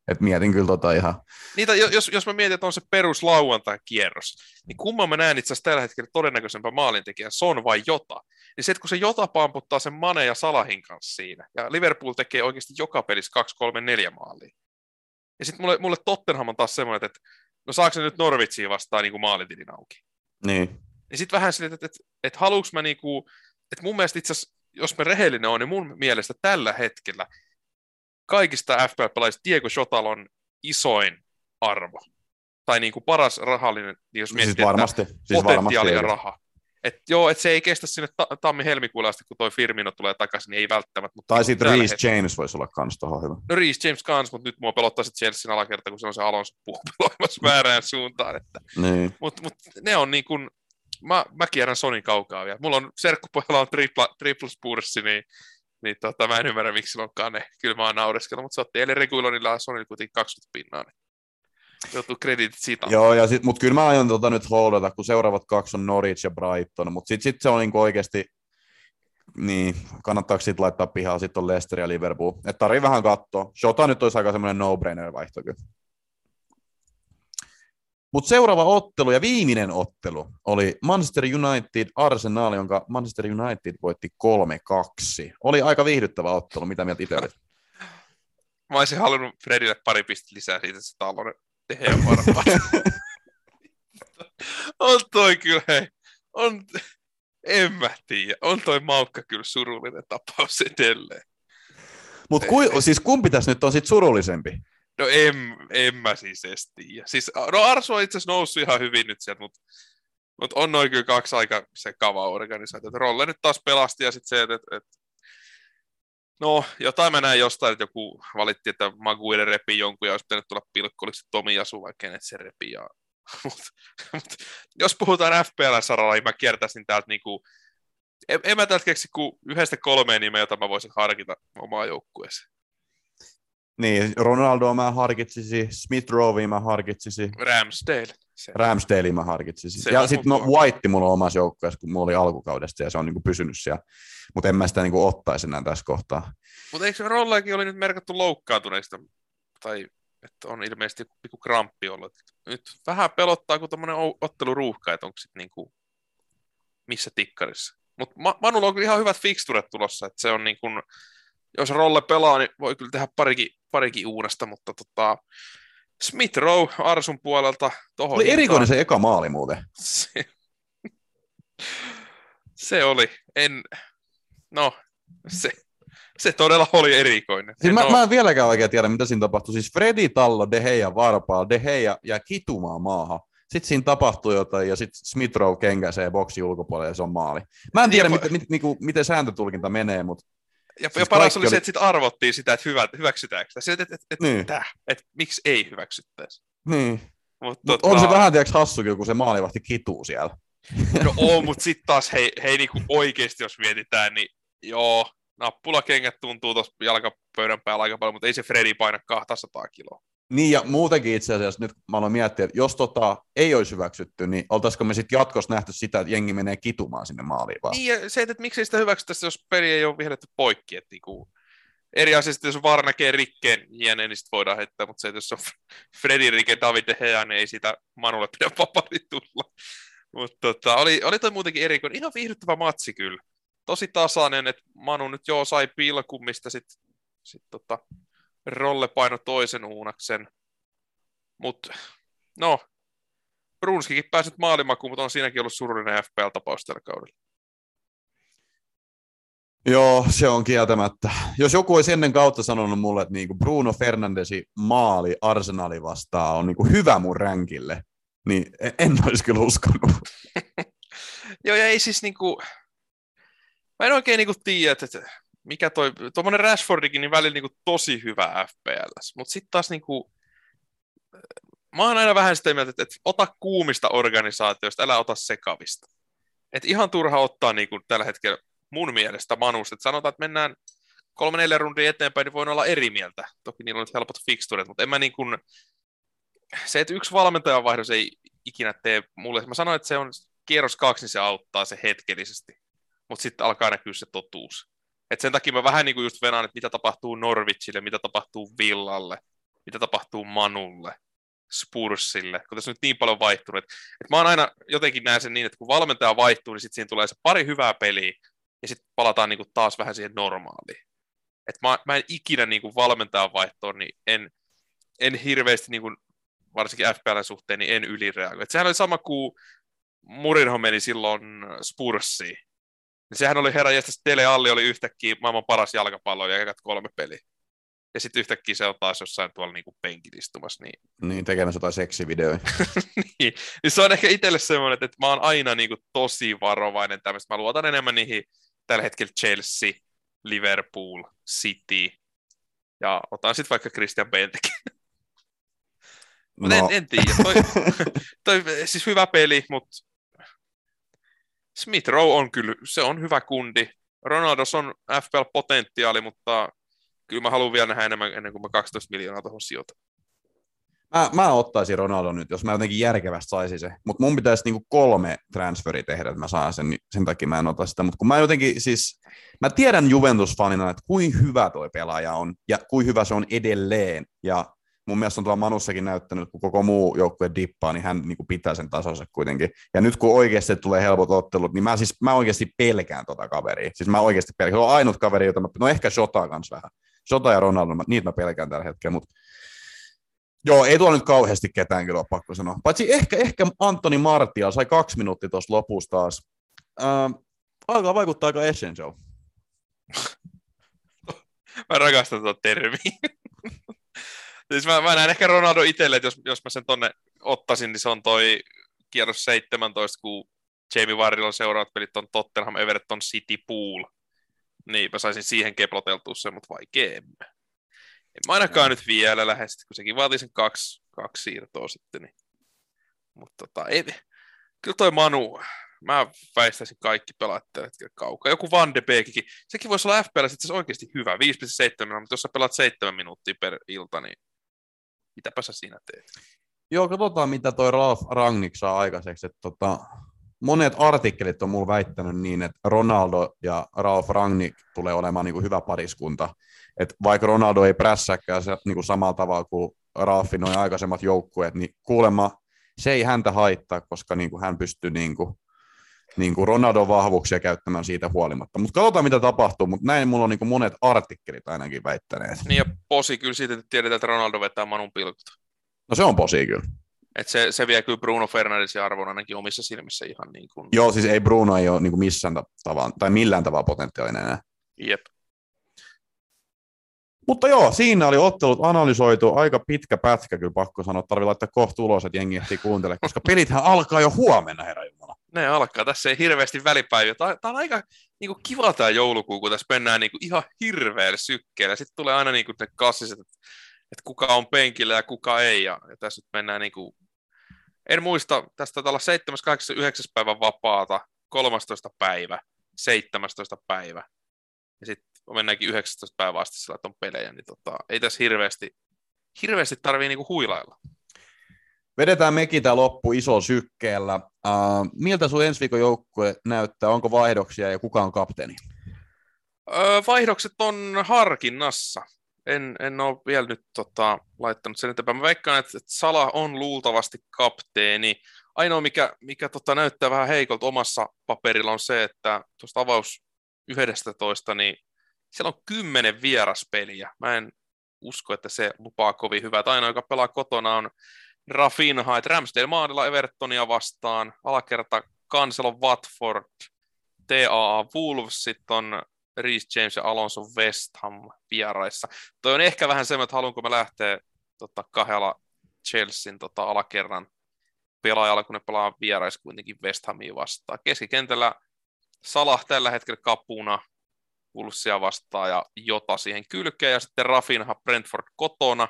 Et mietin kyllä tota ihan... Niitä, jos, jos mä mietin, että on se perus lauantai-kierros, niin kumman mä näen itse asiassa tällä hetkellä todennäköisempää maalintekijän, Son vai Jota? Niin se, että kun se Jota pamputtaa sen Mane ja Salahin kanssa siinä, ja Liverpool tekee oikeasti joka pelissä 2, 3, 4 maalia. Ja sitten mulle, mulle Tottenham on taas semmoinen, että no saako se nyt Norvitsiin vastaan niin kuin maalitilin auki? Niin. Niin sitten vähän sille, että, että, että, että haluuks mä niin kuin, että mun mielestä itse asiassa, jos me rehellinen on, niin mun mielestä tällä hetkellä kaikista FPL-pelaajista Diego Shotal on isoin arvo. Tai niin kuin paras rahallinen, jos siis miettii, siis varmasti, että siis potentiaali ja raha. Et joo, että se ei kestä sinne ta- tammi-helmikuulle asti, kun toi Firmino tulee takaisin, niin ei välttämättä. Mutta tai sitten Reece hetkellä. James voisi olla kans tuohon hyvä. No Reece James kans, mutta nyt mua pelottaa se Chelsean alakerta, kun se on se Alonso puhupeloimassa *laughs* väärään suuntaan. Että. Niin. Mutta mut ne on niin kuin, mä, mä kierrän Sonin kaukaa vielä. Mulla on serkkupojalla on tripla, triple spurssi, niin niin tota, mä en ymmärrä, miksi sillä on kane. Kyllä mä oon naureskellut, mutta se otti eilen Regulonilla ja Sonilla kuitenkin 20 pinnaa. Niin joutuu krediitit siitä. Joo, ja sit, mutta kyllä mä aion tota nyt holdata, kun seuraavat kaksi on Norwich ja Brighton, mutta sitten sit se on niinku oikeasti, niin, kannattaako sitten laittaa pihaa, sitten on Leicester ja Liverpool. Että tarvii vähän katsoa. Shota nyt olisi aika semmoinen no-brainer vaihto kyllä. Mutta seuraava ottelu ja viimeinen ottelu oli Manchester United Arsenal, jonka Manchester United voitti 3-2. Oli aika viihdyttävä ottelu, mitä mieltä itse olit? *laughs* Mä olisin halunnut Fredille pari pistettä lisää siitä, että se talouden tehdä varmaan. *laughs* on toi kyllä, hei. On, en mä tiedä. On toi Maukka kyllä surullinen tapaus edelleen. Mutta ku, siis kumpi tässä nyt on sit surullisempi? No en, en mä siis edes tiedä. Siis, no Arsu on itse asiassa noussut ihan hyvin nyt sieltä, mutta mut on noin kyllä kaksi aika se kava organisaatio. Rolle nyt taas pelasti ja sitten se, että et, et, No, jotain mä näin jostain, että joku valitti, että Maguire repi jonkun ja olisi pitänyt tulla pilkku, oliko se Tomi Jasu vai kenet se repi. Ja... *laughs* mut, mut, jos puhutaan FPL-saralla, niin mä kiertäisin täältä niinku... En, en mä täältä keksi kuin yhdestä kolmeen nimeä, jota mä voisin harkita omaa joukkueeseen. Niin, Ronaldoa mä harkitsisin, Smith Rowea mä harkitsisin, Ramsdale. Se. Ramsdalea mä harkitsisin. Se ja sitten no. White mulla on omassa joukkueessa, kun mulla oli alkukaudesta ja se on niinku pysynyt siellä. Mutta en mä sitä niinku ottaisi enää tässä kohtaa. Mutta eikö Rollekin oli nyt merkattu loukkaantuneista? Tai että on ilmeisesti pikku kramppi ollut. Nyt vähän pelottaa, kun tämmöinen otteluruuhka, että onko sitten niinku missä tikkarissa. Mutta Ma- Manulla on kyllä ihan hyvät fixturet tulossa, että se on niin kuin, jos Rolle pelaa, niin voi kyllä tehdä parikin, parikin uunasta, mutta tota, Smith Rowe Arsun puolelta tohon Oli erikoinen se eka maali muuten. Se, se oli, en, no, se, se todella oli erikoinen. Siis En mä, mä en vieläkään oikein tiedä, mitä siinä tapahtui. Siis Fredi Tallo, De Gea varpaa, De Gea ja kitumaan maahan. Sitten siinä tapahtuu jotain ja sitten Smith Rowe kenkäsee boksi ulkopuolelle ja se on maali. Mä en tiedä, Niin, miten, miten, niinku, miten sääntötulkinta menee, mutta Ja, Siis ja paras oli se, että sitten arvottiin sitä, että hyvä, hyväksytäänkö sitä. Että, että, että, Niin. että, että miksi ei hyväksyttäisi. niin. Mut on se vähän tiedätkö hassu kyllä, kun se maalivahti kituu siellä. No oo, mutta sitten taas hei, hei niinku oikeasti jos mietitään, niin joo, nappulakengät tuntuu tuossa jalkapöydän päällä aika paljon, mutta ei se Fredi paina 200 kiloa. Niin ja muutenkin itse asiassa nyt mä aloin miettiä, että jos tota ei olisi hyväksytty, niin oltaisiko me sitten jatkossa nähty sitä, että jengi menee kitumaan sinne maaliin vaan. Niin ja se, että, miksei sitä hyväksyttäisi, jos peli ei ole vihelletty poikki. Että niinku, eri asia sitten, jos VAR näkee rikkeen jne, niin sitten voidaan heittää, mutta se, että jos on Fredi rike, David De niin ei sitä Manulle pidä *laughs* vapari tulla. Mutta tota, oli, oli toi muutenkin erikoinen. Ihan viihdyttävä matsi kyllä. Tosi tasainen, että Manu nyt joo sai pilkun, mistä sitten sit tota, Rolle paino toisen uunaksen. Mutta no, Brunskikin pääsit maalimakuun, mutta on siinäkin ollut surullinen FPL-tapaus tällä kaudella. Joo, se on kieltämättä. Jos joku olisi ennen kautta sanonut mulle, että niinku Bruno Fernandesi maali Arsenali vastaan on niinku hyvä mun ränkille, niin en- olisi kyllä uskonut. *laughs* Joo, ja ei siis niinku, mä en oikein niinku tiedä, että mikä toi, tuommoinen Rashfordikin niin välillä niinku tosi hyvä FPLs, mutta sitten taas niinku, mä oon aina vähän sitä mieltä, että, että ota kuumista organisaatioista, älä ota sekavista. Et ihan turha ottaa niinku tällä hetkellä mun mielestä Manusta, että sanotaan, että mennään kolme neljä rundia eteenpäin, niin voin olla eri mieltä. Toki niillä on nyt helpot fixturet, mutta en mä niin kuin, se, että yksi valmentajan vaihdos ei ikinä tee mulle, mä sanoin, että se on kierros kaksi, niin se auttaa se hetkellisesti, mutta sitten alkaa näkyä se totuus. Et sen takia mä vähän niin kuin just venaan, että mitä tapahtuu Norwichille, mitä tapahtuu Villalle, mitä tapahtuu Manulle, Spursille, kun tässä on nyt niin paljon vaihtunut. Et, mä oon aina jotenkin näen sen niin, että kun valmentaja vaihtuu, niin sitten siinä tulee se pari hyvää peliä, ja sitten palataan niin kuin taas vähän siihen normaaliin. Et mä, mä en ikinä niin kuin valmentajan vaihtoon, niin en, en hirveästi, niin kuin, varsinkin FPLn suhteen, niin en ylireagoi. Sehän oli sama kuin Murinho meni silloin Spursiin. Niin sehän oli herra jästä, Dele Alli oli yhtäkkiä maailman paras jalkapallo ja ekat kolme peliä. Ja sitten yhtäkkiä se on taas jossain tuolla niin penkillä istumassa. Niin, Niin, tekemässä jotain seksivideoita. *laughs* niin, niin se on ehkä itselle semmoinen, että mä oon aina niin kuin tosi varovainen tämmöistä. Mä luotan enemmän niihin tällä hetkellä Chelsea, Liverpool, City ja otan sitten vaikka Christian Bentekin. Mutta en, en tiedä. Toi, *laughs* toi, siis hyvä peli, mutta Smith Rowe on kyllä, se on hyvä kundi. Ronaldos on FPL-potentiaali, mutta kyllä mä haluan vielä nähdä enemmän ennen kuin mä 12 miljoonaa tuohon sijoitan. Mä, mä ottaisin Ronaldo nyt, jos mä jotenkin järkevästi saisin se. Mutta mun pitäisi niinku kolme transferi tehdä, että mä saan sen, niin sen takia mä en ota sitä. Mutta kun mä jotenkin siis, mä tiedän Juventus-fanina, että kuin hyvä toi pelaaja on ja kuin hyvä se on edelleen. Ja mun mielestä on tuolla Manussakin näyttänyt, kun koko muu joukkue dippaa, niin hän niinku pitää sen tasonsa kuitenkin. Ja nyt kun oikeasti tulee helpot ottelut, niin mä, siis, mä oikeasti pelkään tota kaveria. Siis mä oikeasti pelkään. Se on ainut kaveri, jota mä, no ehkä Shota kanssa vähän. Shota ja Ronaldo, mä- niitä mä pelkään tällä hetkellä, mutta Joo, ei tuolla nyt kauheasti ketään kyllä ole pakko sanoa. Paitsi ehkä, ehkä Antoni Martia sai kaksi minuuttia tuossa lopussa taas. Ähm, alkaa vaikuttaa aika essential. *laughs* Mä rakastan tuota termiä. *laughs* siis mä, mä näen ehkä Ronaldo itselle, että jos, jos mä sen tonne ottaisin, niin se on toi kierros 17, kun Jamie Varrilla seuraavat pelit on Tottenham, Everton, City, Pool. Niin, mä saisin siihen keploteltua sen, mutta vaikea en mä. En mä ainakaan nyt vielä lähestyt, kun sekin vaatii sen kaksi, kaksi siirtoa sitten. Niin. Mutta tota, ei, kyllä toi Manu, mä väistäisin kaikki pelaat tällä hetkellä kaukaa. Joku Van de Beekikin, sekin voisi olla FPL sitten oikeasti hyvä, 5,7, mutta jos sä pelaat 7 minuuttia per ilta, niin mitäpä sä siinä teet? Joo, katsotaan mitä toi Ralf Rangnick saa aikaiseksi. Että tota, monet artikkelit on mulla väittänyt niin, että Ronaldo ja Ralf Rangnick tulee olemaan niin kuin hyvä pariskunta. Et vaikka Ronaldo ei prässäkään niin kuin samalla tavalla kuin Ralfin noin aikaisemmat joukkueet, niin kuulemma se ei häntä haittaa, koska niin kuin hän pystyy niin kuin, niin kuin Ronaldon vahvuuksia käyttämään siitä huolimatta. Mutta katsotaan, mitä tapahtuu, mutta näin mulla on niin kuin monet artikkelit ainakin väittäneet. Niin ja posi kyllä siitä, että tiedetään, että Ronaldo vetää Manun pilkut. No se on posi kyllä. Et se, se vie kyllä Bruno Fernandesin arvon ainakin omissa silmissä ihan niin kuin... Joo, siis ei Bruno ei ole niin kuin missään tavalla, tai millään tavalla potentiaalinen enää. Jep. Mutta joo, siinä oli ottelut analysoitu, aika pitkä pätkä kyllä pakko sanoa, tarvii laittaa kohta ulos, että jengi ehtii kuuntele, koska pelithän alkaa jo huomenna, herra Jumala. Ne alkaa, tässä ei hirveästi välipäiviä. Tämä, on aika niin kuin kiva tämä joulukuu, kun tässä mennään niin kuin ihan hirveällä sykkeellä. Sitten tulee aina niin kuin ne klassiset, että, että kuka on penkillä ja kuka ei. Ja, ja tässä nyt mennään niin kuin... En muista, tästä taitaa olla 7, 8, 9 päivän vapaata, 13 päivä, 17 päivä. Ja sitten mennäänkin 19 päivää asti sillä, että on pelejä, niin tota, ei tässä hirveästi, hirveästi tarvii niinku huilailla. Vedetään mekin tämä loppu iso sykkeellä. Uh, miltä sun ensi viikon joukkue näyttää? Onko vaihdoksia ja kuka on kapteeni? Öö, vaihdokset on harkinnassa. En, en ole vielä nyt tota, laittanut sen eteenpäin. Mä veikkaan, että, että Sala on luultavasti kapteeni. Ainoa, mikä, mikä tota, näyttää vähän heikolta omassa paperilla, on se, että tuosta avaus 11, niin siellä on kymmenen vieraspeliä. Mä en usko, että se lupaa kovin hyvää. Ainoa, joka pelaa kotona, on Rafinha, että Ramsdale Maanilla Evertonia vastaan, alakerta Cancelo Watford, TAA Wolves, sitten on Reece James ja Alonso West Ham vieraissa. Toi on ehkä vähän semmoinen, että haluanko mä lähteä tota, kahdella Chelsean tota, alakerran pelaajalla, kun ne pelaa vierais kuitenkin West Hamia vastaan. Keskikentällä Salah tällä hetkellä kapuna, Wolvesia vastaan ja Jota siihen kylkeen, ja sitten Rafinha Brentford kotona.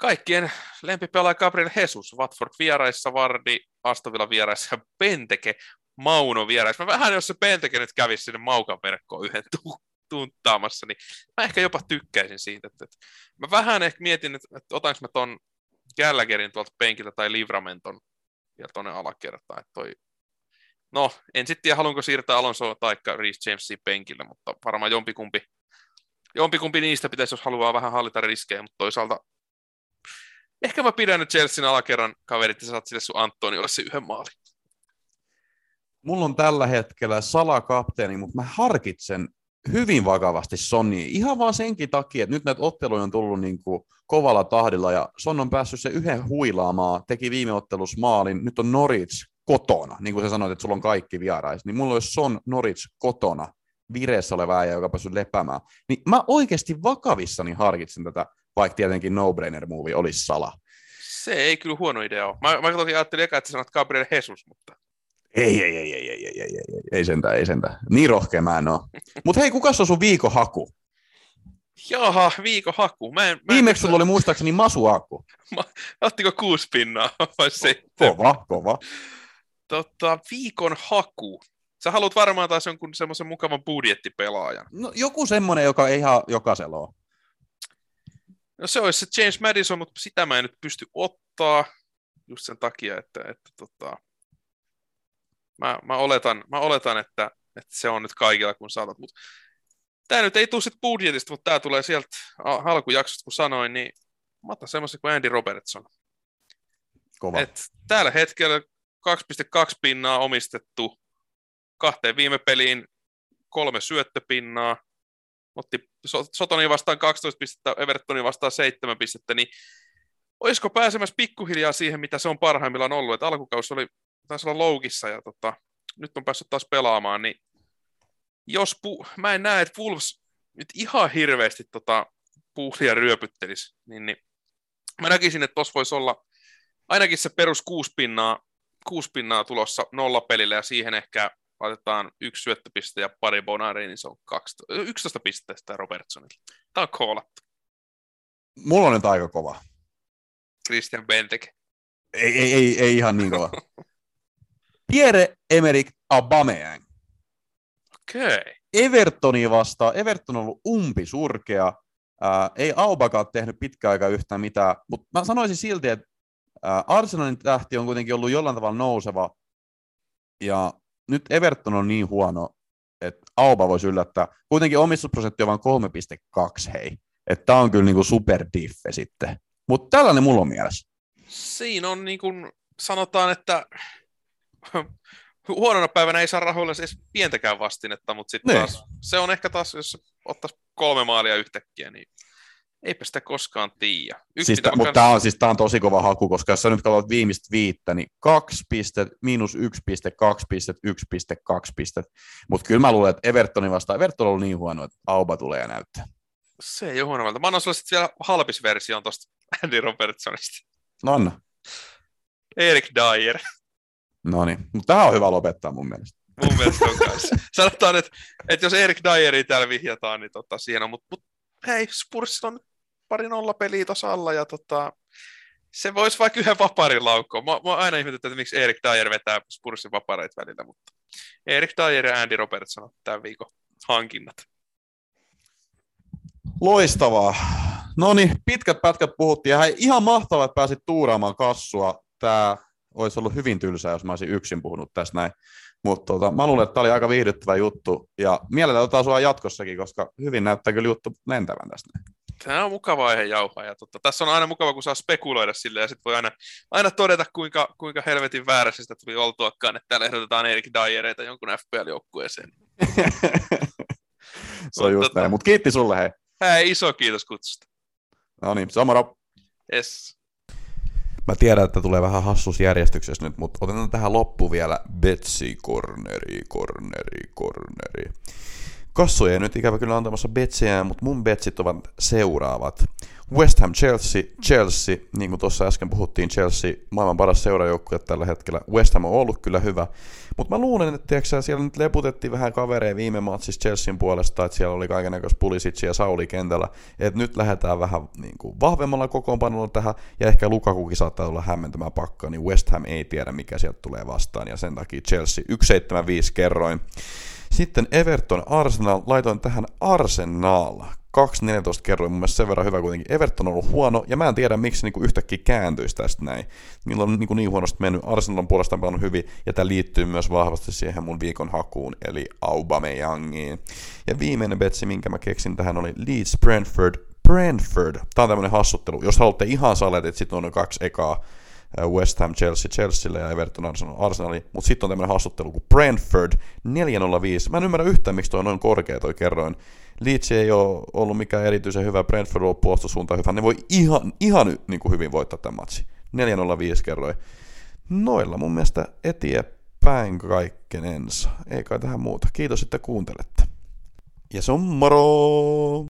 Kaikkien lempipelaaja Gabriel Jesus, Watford vieraissa, Vardi, Astovilla vieraissa ja Penteke Mauno vieraissa. Mä vähän, jos se Penteke nyt kävisi sinne Maukan verkkoon yhden tu- tuntaamassa, niin mä ehkä jopa tykkäisin siitä. Että, että mä vähän ehkä mietin, että, että otanko mä ton Gallagherin tuolta penkiltä tai Livramenton ja tuonne alakertaan, että toi No, en sitten tiedä, haluanko siirtää Alonso tai Reece Jamesia penkille, mutta varmaan jompikumpi, jompikumpi niistä pitäisi, jos haluaa vähän hallita riskejä, mutta toisaalta ehkä mä pidän nyt Chelsean alakerran kaverit ja saat sille sun Antoniolle se yhden maali. Mulla on tällä hetkellä salakapteeni, mutta mä harkitsen hyvin vakavasti Sonni. Ihan vaan senkin takia, että nyt näitä otteluja on tullut niin kuin kovalla tahdilla ja Son on päässyt se yhden huilaamaan, teki viime ottelussa maalin, nyt on Norwich kotona, niin kuin sä sanoit, että sulla on kaikki vierais, niin mulla olisi Son Norwich kotona, vireessä oleva äijä, joka päässyt lepäämään, niin mä oikeasti vakavissani harkitsen tätä, vaikka tietenkin no-brainer movie olisi sala. Se ei kyllä huono idea ole. Mä, mä toki ajattelin eka, että sanot Gabriel Jesus, mutta... Ei, ei, ei, ei, ei, ei, ei, ei, ei, ei sentään, ei sentään. Niin rohkea mä en ole. *laughs* Mutta hei, kuka on sun viikon haku? Jaha, viikon haku. Mä en, mä Viimeksi sulla oli muistaakseni Masu haku. *laughs* Ma, ottiko kuusi pinnaa *laughs* vai se? Kova, kova. Tota, viikon haku. Sä haluat varmaan taas jonkun semmoisen mukavan budjettipelaajan. No, joku semmoinen, joka ei ihan jokaisella ole. No se olisi se James Madison, mutta sitä mä en nyt pysty ottaa just sen takia, että, että tota, mä, mä, oletan, mä oletan että, että se on nyt kaikilla, kun saatat. Mut tämä nyt ei tule sitten budjetista, mutta tämä tulee sieltä alkujaksosta, kun sanoin, niin mä otan semmoisen kuin Andy Robertson. Kova. Et tällä hetkellä 2,2 pinnaa omistettu, kahteen viime peliin kolme syöttöpinnaa, otti Sotoni vastaan 12 pistettä, Evertoni vastaan 7 pistettä, niin olisiko pääsemässä pikkuhiljaa siihen, mitä se on parhaimmillaan ollut, että alkukausi oli, taisi olla loukissa ja tota, nyt on päässyt taas pelaamaan, niin jos pu- mä en näe, että Wolves nyt ihan hirveästi tota puulia ryöpyttelisi, niin, niin mä näkisin, että tuossa voisi olla ainakin se perus kuusi pinnaa, kuusi pinnaa tulossa nollapelille ja siihen ehkä laitetaan yksi syöttöpiste ja pari bonaria, niin se on 12, 11 pisteestä Robertsonille. Tämä on koolattu. Mulla on nyt aika kova. Christian Benteke. Ei, ei, ei, ei ihan niin kova. *laughs* Pierre-Emerick Aubameyang. Okei. Okay. Evertonia vastaan. Everton on ollut umpisurkea. Ää, ei Aubakaan tehnyt pitkä aika yhtään mitään, mutta mä sanoisin silti, että Arsenalin tähti on kuitenkin ollut jollain tavalla nouseva, ja nyt Everton on niin huono, että Auba voisi yllättää. Kuitenkin omistusprosentti on vain 3,2, hei. Että tämä on kyllä niinku superdiffe sitten. Mutta tällainen mulla on mielessä. Siinä on niin kuin sanotaan, että *laughs* huonona päivänä ei saa rahoilla edes pientäkään vastinetta, mutta sitten Niin. taas se on ehkä taas, jos ottaisi kolme maalia yhtäkkiä, niin eipä sitä koskaan tiedä. Yksi Siis, mitä t- mä mutta tämä on, siis, on tosi kova haku, koska jos sä nyt katsot viimeistä viittä, niin kaksi pistet, miinus yksi piste, kaksi pistet, yksi piste, kaksi pistet. Mutta kyllä mä luulen, että Evertonin vastaan, Everton on ollut niin huono, että Auba tulee ja näyttää. Se ei ole huono. Mä annan sulle sitten vielä halpis version tuosta *laughs* Andy Robertsonista. No anna. Erik Dyer, No niin, mutta tämä on hyvä lopettaa mun mielestä. mun mielestä on kanssa. Sanotaan, että, että jos Erik Dyeria täällä vihjataan, niin tota, siihen on. Mutta mut, hei, Spursilla on nyt pari nolla peliä alla ja tota, se voisi vaikka yhden vaparin laukkoon. Mä, mä aina ihmetynyt, että miksi Erik Dyer vetää Spursin vapareita välillä, mutta Erik Dyer ja Andy Robertson on tämän viikon hankinnat. Loistavaa. No niin, pitkät pätkät puhuttiin. Hei, ihan mahtavaa, että pääsit tuuraamaan kassua. Tämä olisi ollut hyvin tylsää, jos mä olisin yksin puhunut tässä näin. Mutta tota, mä luulen, että tämä oli aika viihdyttävä juttu. Ja mielellään otetaan sua jatkossakin, koska hyvin näyttää kyllä juttu lentävän tästä. näin. Tämä on mukava aihe jauhaa. Ja tota, tässä on aina mukava, kun saa spekuloida sille ja sitten voi aina, aina todeta, kuinka, kuinka helvetin väärässä sitä tuli oltuakaan, että täällä ehdotetaan Erik Dyereita jonkun FPL-joukkueeseen. *laughs* Se on just Tota- näin. Mutta kiitti sulle, hei. Hei, iso kiitos kutsusta. No niin, moro. Yes. Mä tiedän, että tulee vähän hassus järjestyksessä nyt, mutta otetaan tähän loppu vielä Betsy Corneri, Corneri, Corneri. Kassoja ei nyt ikävä kyllä antamassa betsiä, mutta mun betsit ovat seuraavat. West Ham Chelsea, Chelsea, niin kuin tuossa äsken puhuttiin, Chelsea maailman paras seurajoukkue tällä hetkellä. West Ham on ollut kyllä hyvä, mutta mä luulen, että tiiäksä, siellä nyt leputettiin vähän kavereja viime matsissa Chelsean puolesta, että siellä oli kaikenlaista Pulisic ja Sauli kentällä, että nyt lähdetään vähän niin kuin, vahvemmalla kokoonpanolla tähän, ja ehkä Lukakukin saattaa tulla hämmentämään pakkaa, niin West Ham ei tiedä, mikä sieltä tulee vastaan, ja sen takia Chelsea 175 kerroin. Sitten Everton Arsenal, laitoin tähän Arsenal. 2.14 kerroin, mun mielestä sen verran hyvä kuitenkin. Everton on ollut huono, ja mä en tiedä, miksi niinku yhtäkkiä kääntyisi tästä näin. Niillä on niinku niin huonosti mennyt. Arsenal on puolestaan pelannut hyvin, ja tämä liittyy myös vahvasti siihen mun viikon hakuun, eli Aubameyangiin. Ja viimeinen betsi, minkä mä keksin tähän, oli Leeds Brentford. Brentford. Tää on tämmönen hassuttelu. Jos haluatte ihan salet, että sitten on kaksi ekaa West Ham, Chelsea, Chelsealle ja Everton, Arsenal, Arsenali, mutta sitten on tämmöinen haastattelu kuin Brentford 405. Mä en ymmärrä yhtään, miksi toi on noin korkea toi kerroin. Leeds ei ole ollut mikään erityisen hyvä, Brentford on ollut hyvä. Ne voi ihan, ihan niin kuin hyvin voittaa tämän matsi. 405 kerroin. Noilla mun mielestä eteenpäin kaikkenensa. Ei kai tähän muuta. Kiitos, että kuuntelette. Ja se on moro!